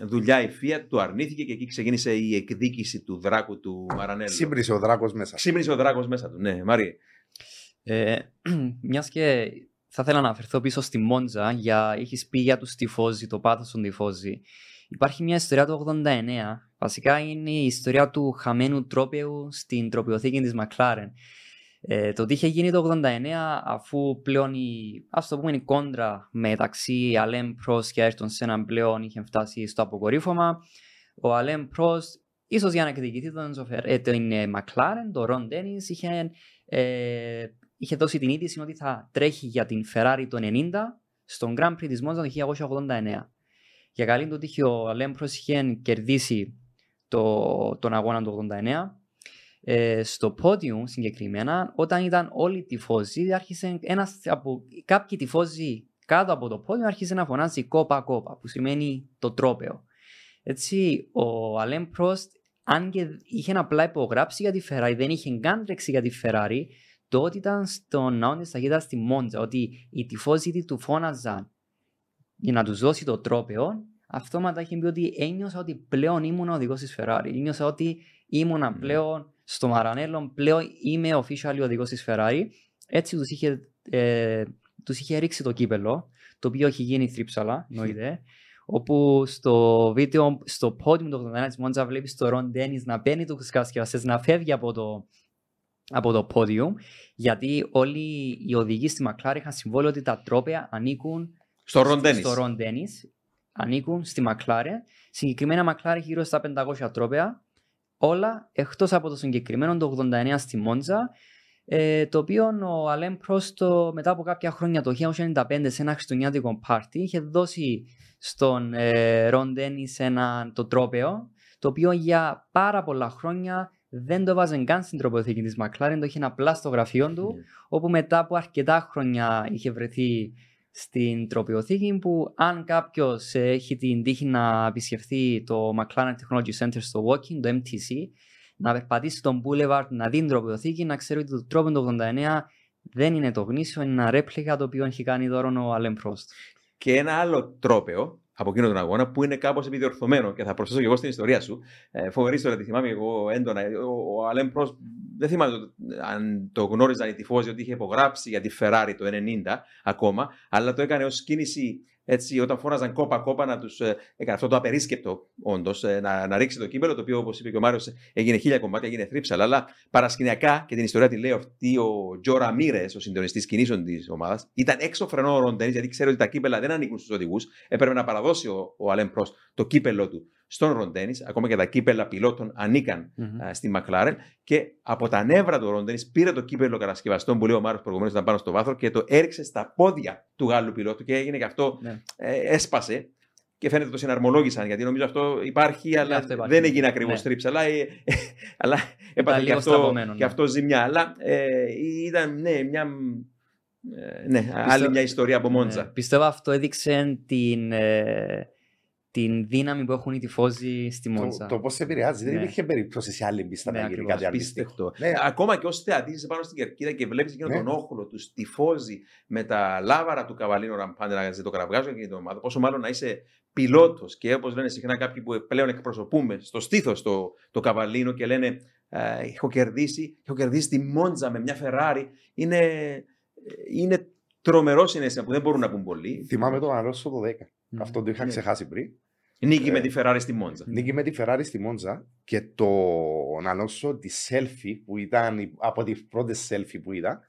Speaker 1: δουλειά η Fiat, του αρνήθηκε και εκεί ξεκίνησε η εκδίκηση του δράκου του Μαρανέλο.
Speaker 3: Ξύμπρισε ο δράκος μέσα.
Speaker 1: Ξύμνησε ο δράκος μέσα του. Ναι, Μάρι.
Speaker 2: Ε, Μιας και θα ήθελα να αναφερθώ πίσω στη Μόντζα, για έχει πει για τους τυφώζοι, το πάθος των τυφώζοι. Υπάρχει μια ιστορία του 89. Βασικά είναι η ιστορία του χαμένου τρόπεου στην τροπιοθήκη της Μακλάρεν. Ε, το τι είχε γίνει το 89 αφού πλέον η, ας το πούμε, η κόντρα μεταξύ Αλέμ Προς και Ayrton Senna πλέον είχε φτάσει στο αποκορύφωμα. Ο Αλέμ Προς, ίσως για να εκδικηθεί τον, Ζωφερ- ε, την ε, McLaren, τον Ρον Ντένις, είχε, ε, είχε δώσει την είδηση ότι θα τρέχει για την Ferrari το 90 στον Grand Prix της Μόντζα το 1989. Για καλή του τύχη ο Αλέμ Προς είχε κερδίσει το, τον αγώνα του 89 ε, στο πόντιου συγκεκριμένα, όταν ήταν όλοι οι τυφώζοι, άρχισε ένας από κάποιοι τυφώζοι κάτω από το πόντιο άρχισε να φωνάζει κόπα κόπα, που σημαίνει το τρόπεο. Έτσι, ο Αλέμ Πρόστ, αν και είχε απλά υπογράψει για τη Ferrari, δεν είχε καν τρέξει για τη Ferrari, το ότι ήταν στον ναό της ταχύτητας στη Μόντζα, ότι οι τυφώζοι τι του φώναζαν για να τους δώσει το τρόπεο, αυτόματα είχε πει ότι ένιωσα ότι πλέον ήμουν ο οδηγός της Ferrari. Ένιωσα ότι ήμουνα
Speaker 1: Μμμ.
Speaker 2: πλέον στο Μαρανέλο, πλέον είμαι official οδηγός της Ferrari. Έτσι τους είχε, ε, τους είχε ρίξει το κύπελο, το οποίο έχει γίνει θρύψαλα, εννοείται. όπου στο βίντεο, στο πόντιμο του 89 της Μόντζα βλέπεις τον Ρον Ντένις να παίρνει τους κατασκευαστές, να φεύγει από το, από το πόντιο, γιατί όλοι οι οδηγοί στη Μακλάρη είχαν συμβόλαιο ότι τα τρόπαια ανήκουν
Speaker 1: Στο Ρον Ντένις.
Speaker 2: στο Ρον Ντένις, ανήκουν στη Μακλάρε. Συγκεκριμένα η Μακλάρε έχει γύρω στα 500 τρόπαια, όλα εκτός από το συγκεκριμένο το 89 στη Μόντζα, ε, το οποίο ο Αλέμ Πρόστο μετά από κάποια χρόνια το 1995 σε ένα χριστουγεννιάτικο πάρτι είχε δώσει στον ε, Ρον Ντένις ένα το τρόπαιο το οποίο για πάρα πολλά χρόνια δεν το βάζαν καν στην τροποθήκη της Μακλάρεν, το είχε απλά στο γραφείο του
Speaker 1: Ναι.
Speaker 2: όπου μετά από αρκετά χρόνια είχε βρεθεί στην τροπιοθήκη που αν κάποιος έχει την τύχη να επισκεφθεί το McLaren Technology Center στο Walking, το MTC, να περπατήσει στον Boulevard, να δει την τροπιοθήκη, να ξέρει ότι το τρόπο του 89 δεν είναι το γνήσιο, είναι ένα ρέπλικα το οποίο έχει κάνει δώρο ο Αλέμ Πρόστ.
Speaker 1: Και ένα άλλο τρόπαιο από εκείνο τον αγώνα που είναι κάπως επιδιορθωμένο και θα προσθέσω και εγώ στην ιστορία σου. Ε, φοβερή ιστορία, τη θυμάμαι εγώ έντονα. Ο, ο Αλέμ Πρόστ, δεν θυμάμαι το, αν το γνώριζαν οι τυφώζοι ότι είχε υπογράψει για τη Ferrari το 90 ακόμα, αλλά το έκανε ως κίνηση έτσι, όταν φόραζαν κόπα-κόπα να τους ε, έκανε αυτό το απερίσκεπτο, όντως, ε, να, να ρίξει το κύπελο, το οποίο όπως είπε και ο Μάριος έγινε χίλια κομμάτια, έγινε θρύψαλα. Αλλά παρασκηνιακά και την ιστορία τη λέει αυτή ο Τζο Ραμίρες, ο συντονιστής κινήσεων της ομάδας, ήταν έξω φρενό ο Ροντένι, γιατί ξέρει ότι τα κύπελα δεν ανήκουν στους οδηγούς. Έπρεπε να παραδώσει ο, ο Αλέμ Προ το κύπελο του στον Ροντένι, ακόμα και τα κύπελα πιλότων ανήκαν mm-hmm. στη Μακλάρεν. Και από τα νεύρα του Ροντένι πήρε το κύπελο κατασκευαστών που λέει ο Μάριο προηγουμένως ήταν πάνω στο βάθρο και το έριξε στα πόδια του Γάλλου πιλότου και έγινε και αυτό, ναι. ε, έσπασε. Και φαίνεται το συναρμολόγησαν γιατί νομίζω αυτό υπάρχει, αλλά αυτό υπάρχει. δεν έγινε ακριβώς ναι. τρίψα. Αλλά, ε, αλλά έπαθε και αυτό, ναι. και αυτό ζημιά. Αλλά ε, ήταν ναι, μια. Ε, ναι, Πιστεύω, άλλη μια ιστορία από Μόντζα.
Speaker 2: Ναι, πιστεύω αυτό έδειξε την, ε, την δύναμη που έχουν οι τυφώζοι στη Μόντσα.
Speaker 3: Το, το πώς επηρεάζει. Ναι. Δεν υπήρχε περίπτωση σε άλλη πίστα ναι, να γίνει κάτι αντίστοιχο.
Speaker 1: Ναι. Ακόμα και ω θεατή είσαι πάνω στην κερκίδα και βλέπεις εκείνον ναι. τον όχλο τους τυφώζει με τα λάβαρα του καβαλίνου ραμπάντε να το κραυγάζουν και την ομάδα. Πόσο μάλλον να είσαι πιλότος και όπως λένε συχνά κάποιοι που πλέον εκπροσωπούμε στο στήθος το, το καβαλίνο και λένε έχω κερδίσει, έχω κερδίσει τη Μόντζα με μια Ferrari. Είναι, είναι τρομερό συνέστημα που δεν μπορούν να πούν πολλοί.
Speaker 3: Θυμάμαι το Αλόνσο το 10. Mm. Αυτό το είχα ναι. ξεχάσει πριν.
Speaker 1: Νίκη ε, με τη Ferrari στη Μόντζα.
Speaker 3: Νίκη με τη Ferrari στη Μόντζα και το Αλόνσο τη selfie που ήταν από τις πρώτες selfie που είδα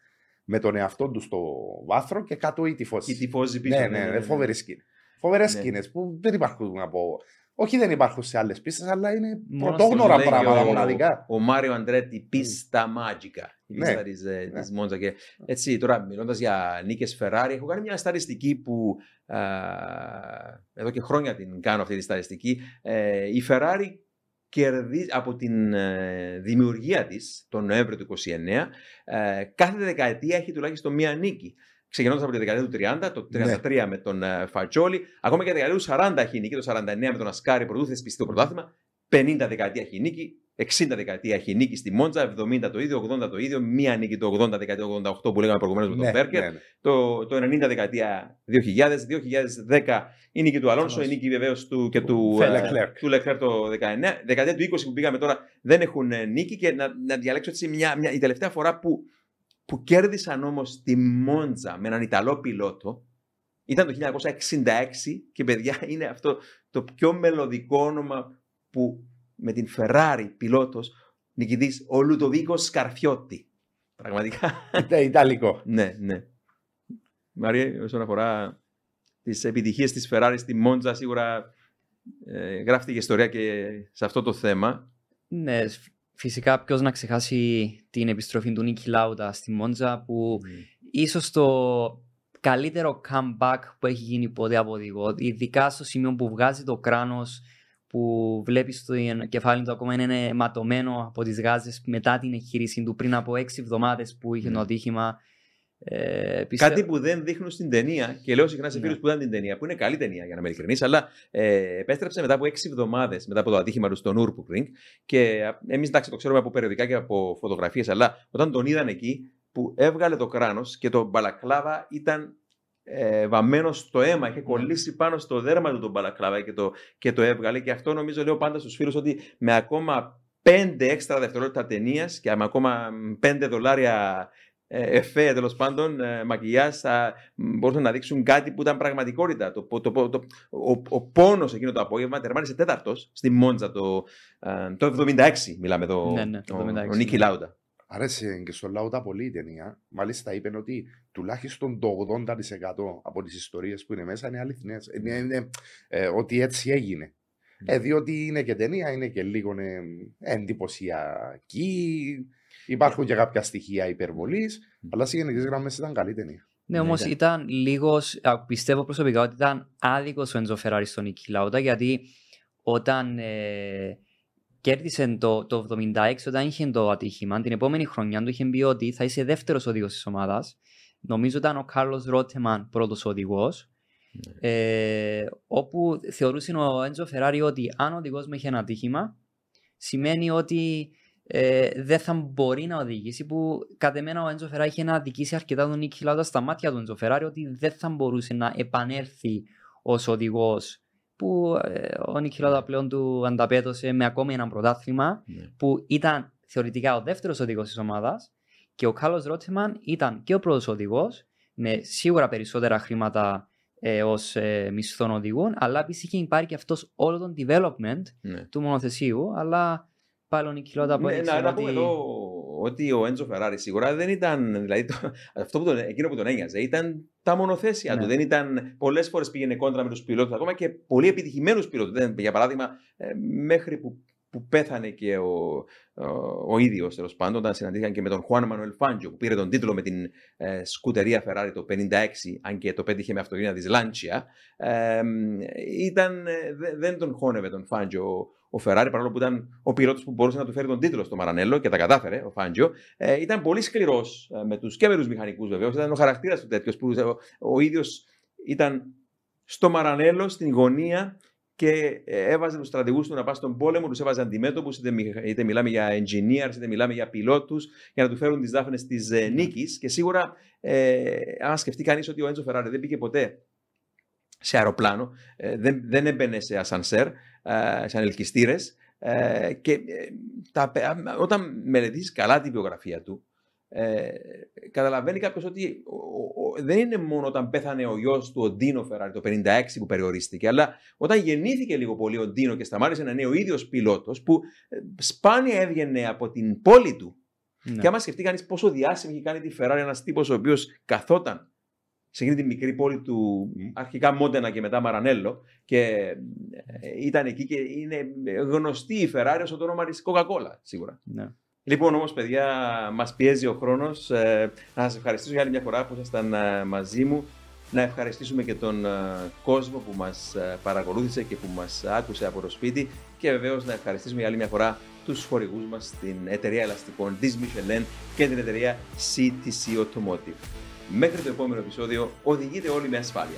Speaker 3: με τον εαυτό του στο βάθρο και κάτω η τυφώση.
Speaker 1: Η τυφώση πίσω.
Speaker 3: Ναι, ναι, ναι, ναι, ναι. φοβερές σκηνέ. Φοβερές σκηνέ που δεν υπάρχουν από όχι δεν υπάρχουν σε άλλες πίστες, αλλά είναι πρωτόγνωρα πράγματα μοναδικά.
Speaker 1: Ο Μάριο Αντρέτη, πίστα μάγικα. Η ναι. πίστα της ε, ναι. Μόντζα. Και έτσι, τώρα μιλώντας για νίκες Ferrari, έχω κάνει μια σταριστική που. Α, εδώ και χρόνια την κάνω αυτή τη σταριστική. Ε, η Ferrari κερδίζει από την ε, δημιουργία της τον Νοέμβριο του 2029 ε, κάθε δεκαετία έχει τουλάχιστον μία νίκη ξεκινώντας από τη δεκαετία του 30, το 33 ναι. με τον uh, Φατσόλη, ακόμα και τη δεκαετία του 40 έχει νίκη, το 49 με τον Ασκάρη πρωτού θεσπιστεί το πρωτάθλημα, 50 δεκαετία έχει νίκη, 60 δεκαετία έχει νίκη στη Μόντζα, 70 το ίδιο, 80 το ίδιο, μία νίκη το 80 δεκαετία 88 που λέγαμε προηγουμένως με τον ναι, Μπέρκερ, ναι, ναι. το, το 90 δεκαετία 2000, 2010 η νίκη του Αλόνσο, η νίκη βεβαίως του, και του, του Λεκλέρ το 19. Δεκαετία του 20 που πήγαμε τώρα δεν έχουν ε, νίκη και να, να διαλέξω έτσι μια, μια, η τελευταία φορά που που κέρδισαν όμως τη Μόντζα με έναν Ιταλό πιλότο ήταν το 1966 και παιδιά είναι αυτό το πιο μελωδικό όνομα που με την Ferrari πιλότος νικητής ο Λουτοβίκο Σκαρφιώτη. Πραγματικά.
Speaker 3: Ναι, Ιταλικό.
Speaker 1: ναι, ναι. Μαρία, όσον αφορά τις επιτυχίες της Ferrari στη Μόντζα, σίγουρα ε, γράφτηκε ιστορία και σε αυτό το θέμα.
Speaker 2: Ναι, Φυσικά, ποιος να ξεχάσει την επιστροφή του Νίκη Λάουτας στη Μόντζα, που mm. ίσως το καλύτερο comeback που έχει γίνει ποτέ από οδηγό, ειδικά στο σημείο που βγάζει το κράνος, που βλέπεις το κεφάλι του ακόμα είναι ματωμένο από τις γάζες μετά την εγχείρηση του πριν από έξι εβδομάδες που είχε mm. το ατύχημα.
Speaker 1: Ε, πιστε... Κάτι που δεν δείχνουν στην ταινία και λέω συχνά σε φίλους ναι. που είδαν την ταινία, που είναι καλή ταινία για να είμαι ειλικρινή, αλλά ε, επέστρεψε μετά από έξι εβδομάδες μετά από το ατύχημα του στο Νούρπουκρινγκ. Και εμείς εντάξει το ξέρουμε από περιοδικά και από φωτογραφίες, αλλά όταν τον είδαν εκεί που έβγαλε το κράνος και το μπαλακλάβα ήταν ε, βαμμένος στο αίμα, είχε ναι. κολλήσει πάνω στο δέρμα του τον μπαλακλάβα και το, και το έβγαλε. Και αυτό νομίζω λέω πάντα στους φίλους ότι με ακόμα πέντε έξτρα δευτερόλεπτα ταινίας και με ακόμα πέντε δολάρια ε, εφέ τέλος πάντων, ε, μακιγιάς, θα μπορούσαν να δείξουν κάτι που ήταν πραγματικότητα. Το, το, το, το ο, ο πόνος εκείνο το απόγευμα τερμάτισε τέταρτος στη Μόντζα το, ε, το 76. Μιλάμε εδώ. Ναι, ναι, το 76, ο, ο Νίκη ναι. Λάουτα.
Speaker 3: Άρεσε και στο Λάουτα πολύ η ταινία. Μάλιστα είπε ότι τουλάχιστον το 80% από τις ιστορίες που είναι μέσα είναι αληθινές. Είναι, είναι ε, ότι έτσι έγινε. Ε, διότι είναι και ταινία, είναι και λίγο ε, εντυπωσιακή. Υπάρχουν και κάποια στοιχεία υπερβολής, αλλά σε γενικές γραμμές ήταν καλή ταινία.
Speaker 2: Ναι, όμως ναι, ήταν λίγος. Πιστεύω προσωπικά ότι ήταν άδικος ο Έντζο Φεράρι στον Νίκη Λάουτα, γιατί όταν ε, κέρδισε το, το 76, όταν είχε το ατύχημα, την επόμενη χρονιά του είχε πει ότι θα είσαι δεύτερος οδηγός της ομάδας. Νομίζω ήταν ο Κάρλος Ρότεμαν πρώτος οδηγός. Ναι. Ε, όπου θεωρούσε ο Έντζο Φεράρι ότι αν ο οδηγός με είχε ένα ατύχημα, σημαίνει ότι ε, δεν θα μπορεί να οδηγήσει που κατ' εμένα ο Έντζο Φεράρι είχε να αδικήσει αρκετά τον Νίκη Λάουδα στα μάτια του Έντζο Φεράρι ότι δεν θα μπορούσε να επανέλθει ως οδηγός που ε, ο Νίκη Λάουδα πλέον του ανταπέτωσε με ακόμη ένα πρωτάθλημα
Speaker 1: Ναι.
Speaker 2: που ήταν θεωρητικά ο δεύτερος οδηγός της ομάδας και ο Κάλο Ρότεμαν ήταν και ο πρώτος οδηγός με σίγουρα περισσότερα χρήματα ε, ως ε, μισθών οδηγούν, αλλά επίσης είχε πάρει και αυτός όλο τον development
Speaker 1: Ναι.
Speaker 2: του μονοθεσίου, αλλά πάλι ο Νικηλώτα
Speaker 1: Ναι,
Speaker 2: απέδειξε
Speaker 1: να, να
Speaker 2: ότι...
Speaker 1: πούμε εδώ ότι ο Έντζο Φεράρι σίγουρα δεν ήταν. Δηλαδή, το, αυτό που τον, εκείνο που τον ένοιαζε ήταν τα μονοθέσια
Speaker 2: Ναι.
Speaker 1: του. Δεν ήταν. Πολλές φορές πήγαινε κόντρα με τους πιλότους, ακόμα και πολύ επιτυχημένους πιλότους. Για παράδειγμα, ε, μέχρι που, που πέθανε και ο, ο, ο ίδιος τέλος πάντων, όταν συναντήθηκαν και με τον Χουάν Μανουέλ Φάντζο, που πήρε τον τίτλο με την ε, σκουτερία Ferrari το 56, αν και το πέτυχε με αυτοκίνητα της Λάντσια. Ε, ήταν, ε, δε- δεν τον χώνευε τον Φάντζο ο Φεράρι, παρόλο που ήταν ο πιλότο που μπορούσε να του φέρει τον τίτλο στο Μαρανέλο και τα κατάφερε, ο Φάντζο. Ε, ήταν πολύ σκληρός με τους και με του μηχανικούς βεβαίως. Ήταν ο χαρακτήρας του τέτοιο που ο, ο ίδιος ήταν στο Μαρανέλο, στην γωνία και ε, έβαζε τους στρατηγούς του να πάνε στον πόλεμο, τους έβαζε αντιμέτωπους, είτε, μη- είτε μιλάμε για engineers, είτε μιλάμε για πιλότους, για να του φέρουν τις δάφνες της ε, νίκης. Και σίγουρα, ε, αν σκεφτεί κανείς ότι ο Έντζο Φεράρι δεν πήγε ποτέ σε αεροπλάνο, ε, δεν, δεν έμπαινε σε ασανσέρ, ε, σε ανελκυστήρες. Ε, και ε, τα, όταν μελετήσεις καλά τη βιογραφία του, ε, καταλαβαίνει κάποιος ότι ο- ο- ο- δεν είναι μόνο όταν πέθανε ο γιος του, ο Ντίνο Φεράρι, το 56 που περιορίστηκε, αλλά όταν γεννήθηκε λίγο πολύ ο Ντίνο και σταμάτησε να είναι ο ίδιος πιλότος, που ε, σπάνια έβγαινε από την πόλη του.
Speaker 2: Ναι.
Speaker 1: Και άμα σκεφτεί κανείς πόσο διάσημη έχει κάνει τη Ferrari ένας τύπος ο οποίος καθόταν σε εκείνη τη μικρή πόλη του, αρχικά Μόντενα και μετά Μαρανέλο, και ε, ήταν εκεί και είναι γνωστή η Ferrari ως το όνομα της Coca-Cola, σίγουρα.
Speaker 2: Ναι.
Speaker 1: Λοιπόν, όμως, παιδιά, μας πιέζει ο χρόνος. Ε, να σας ευχαριστήσω για άλλη μια φορά που ήσασταν ε, μαζί μου. Να ευχαριστήσουμε και τον ε, κόσμο που μας παρακολούθησε και που μας άκουσε από το σπίτι. Και βεβαίως να ευχαριστήσουμε για άλλη μια φορά τους χορηγούς μας, την εταιρεία ελαστικών της Michelin και την εταιρεία CTC Automotive. Μέχρι το επόμενο επεισόδιο, οδηγείτε όλοι με ασφάλεια.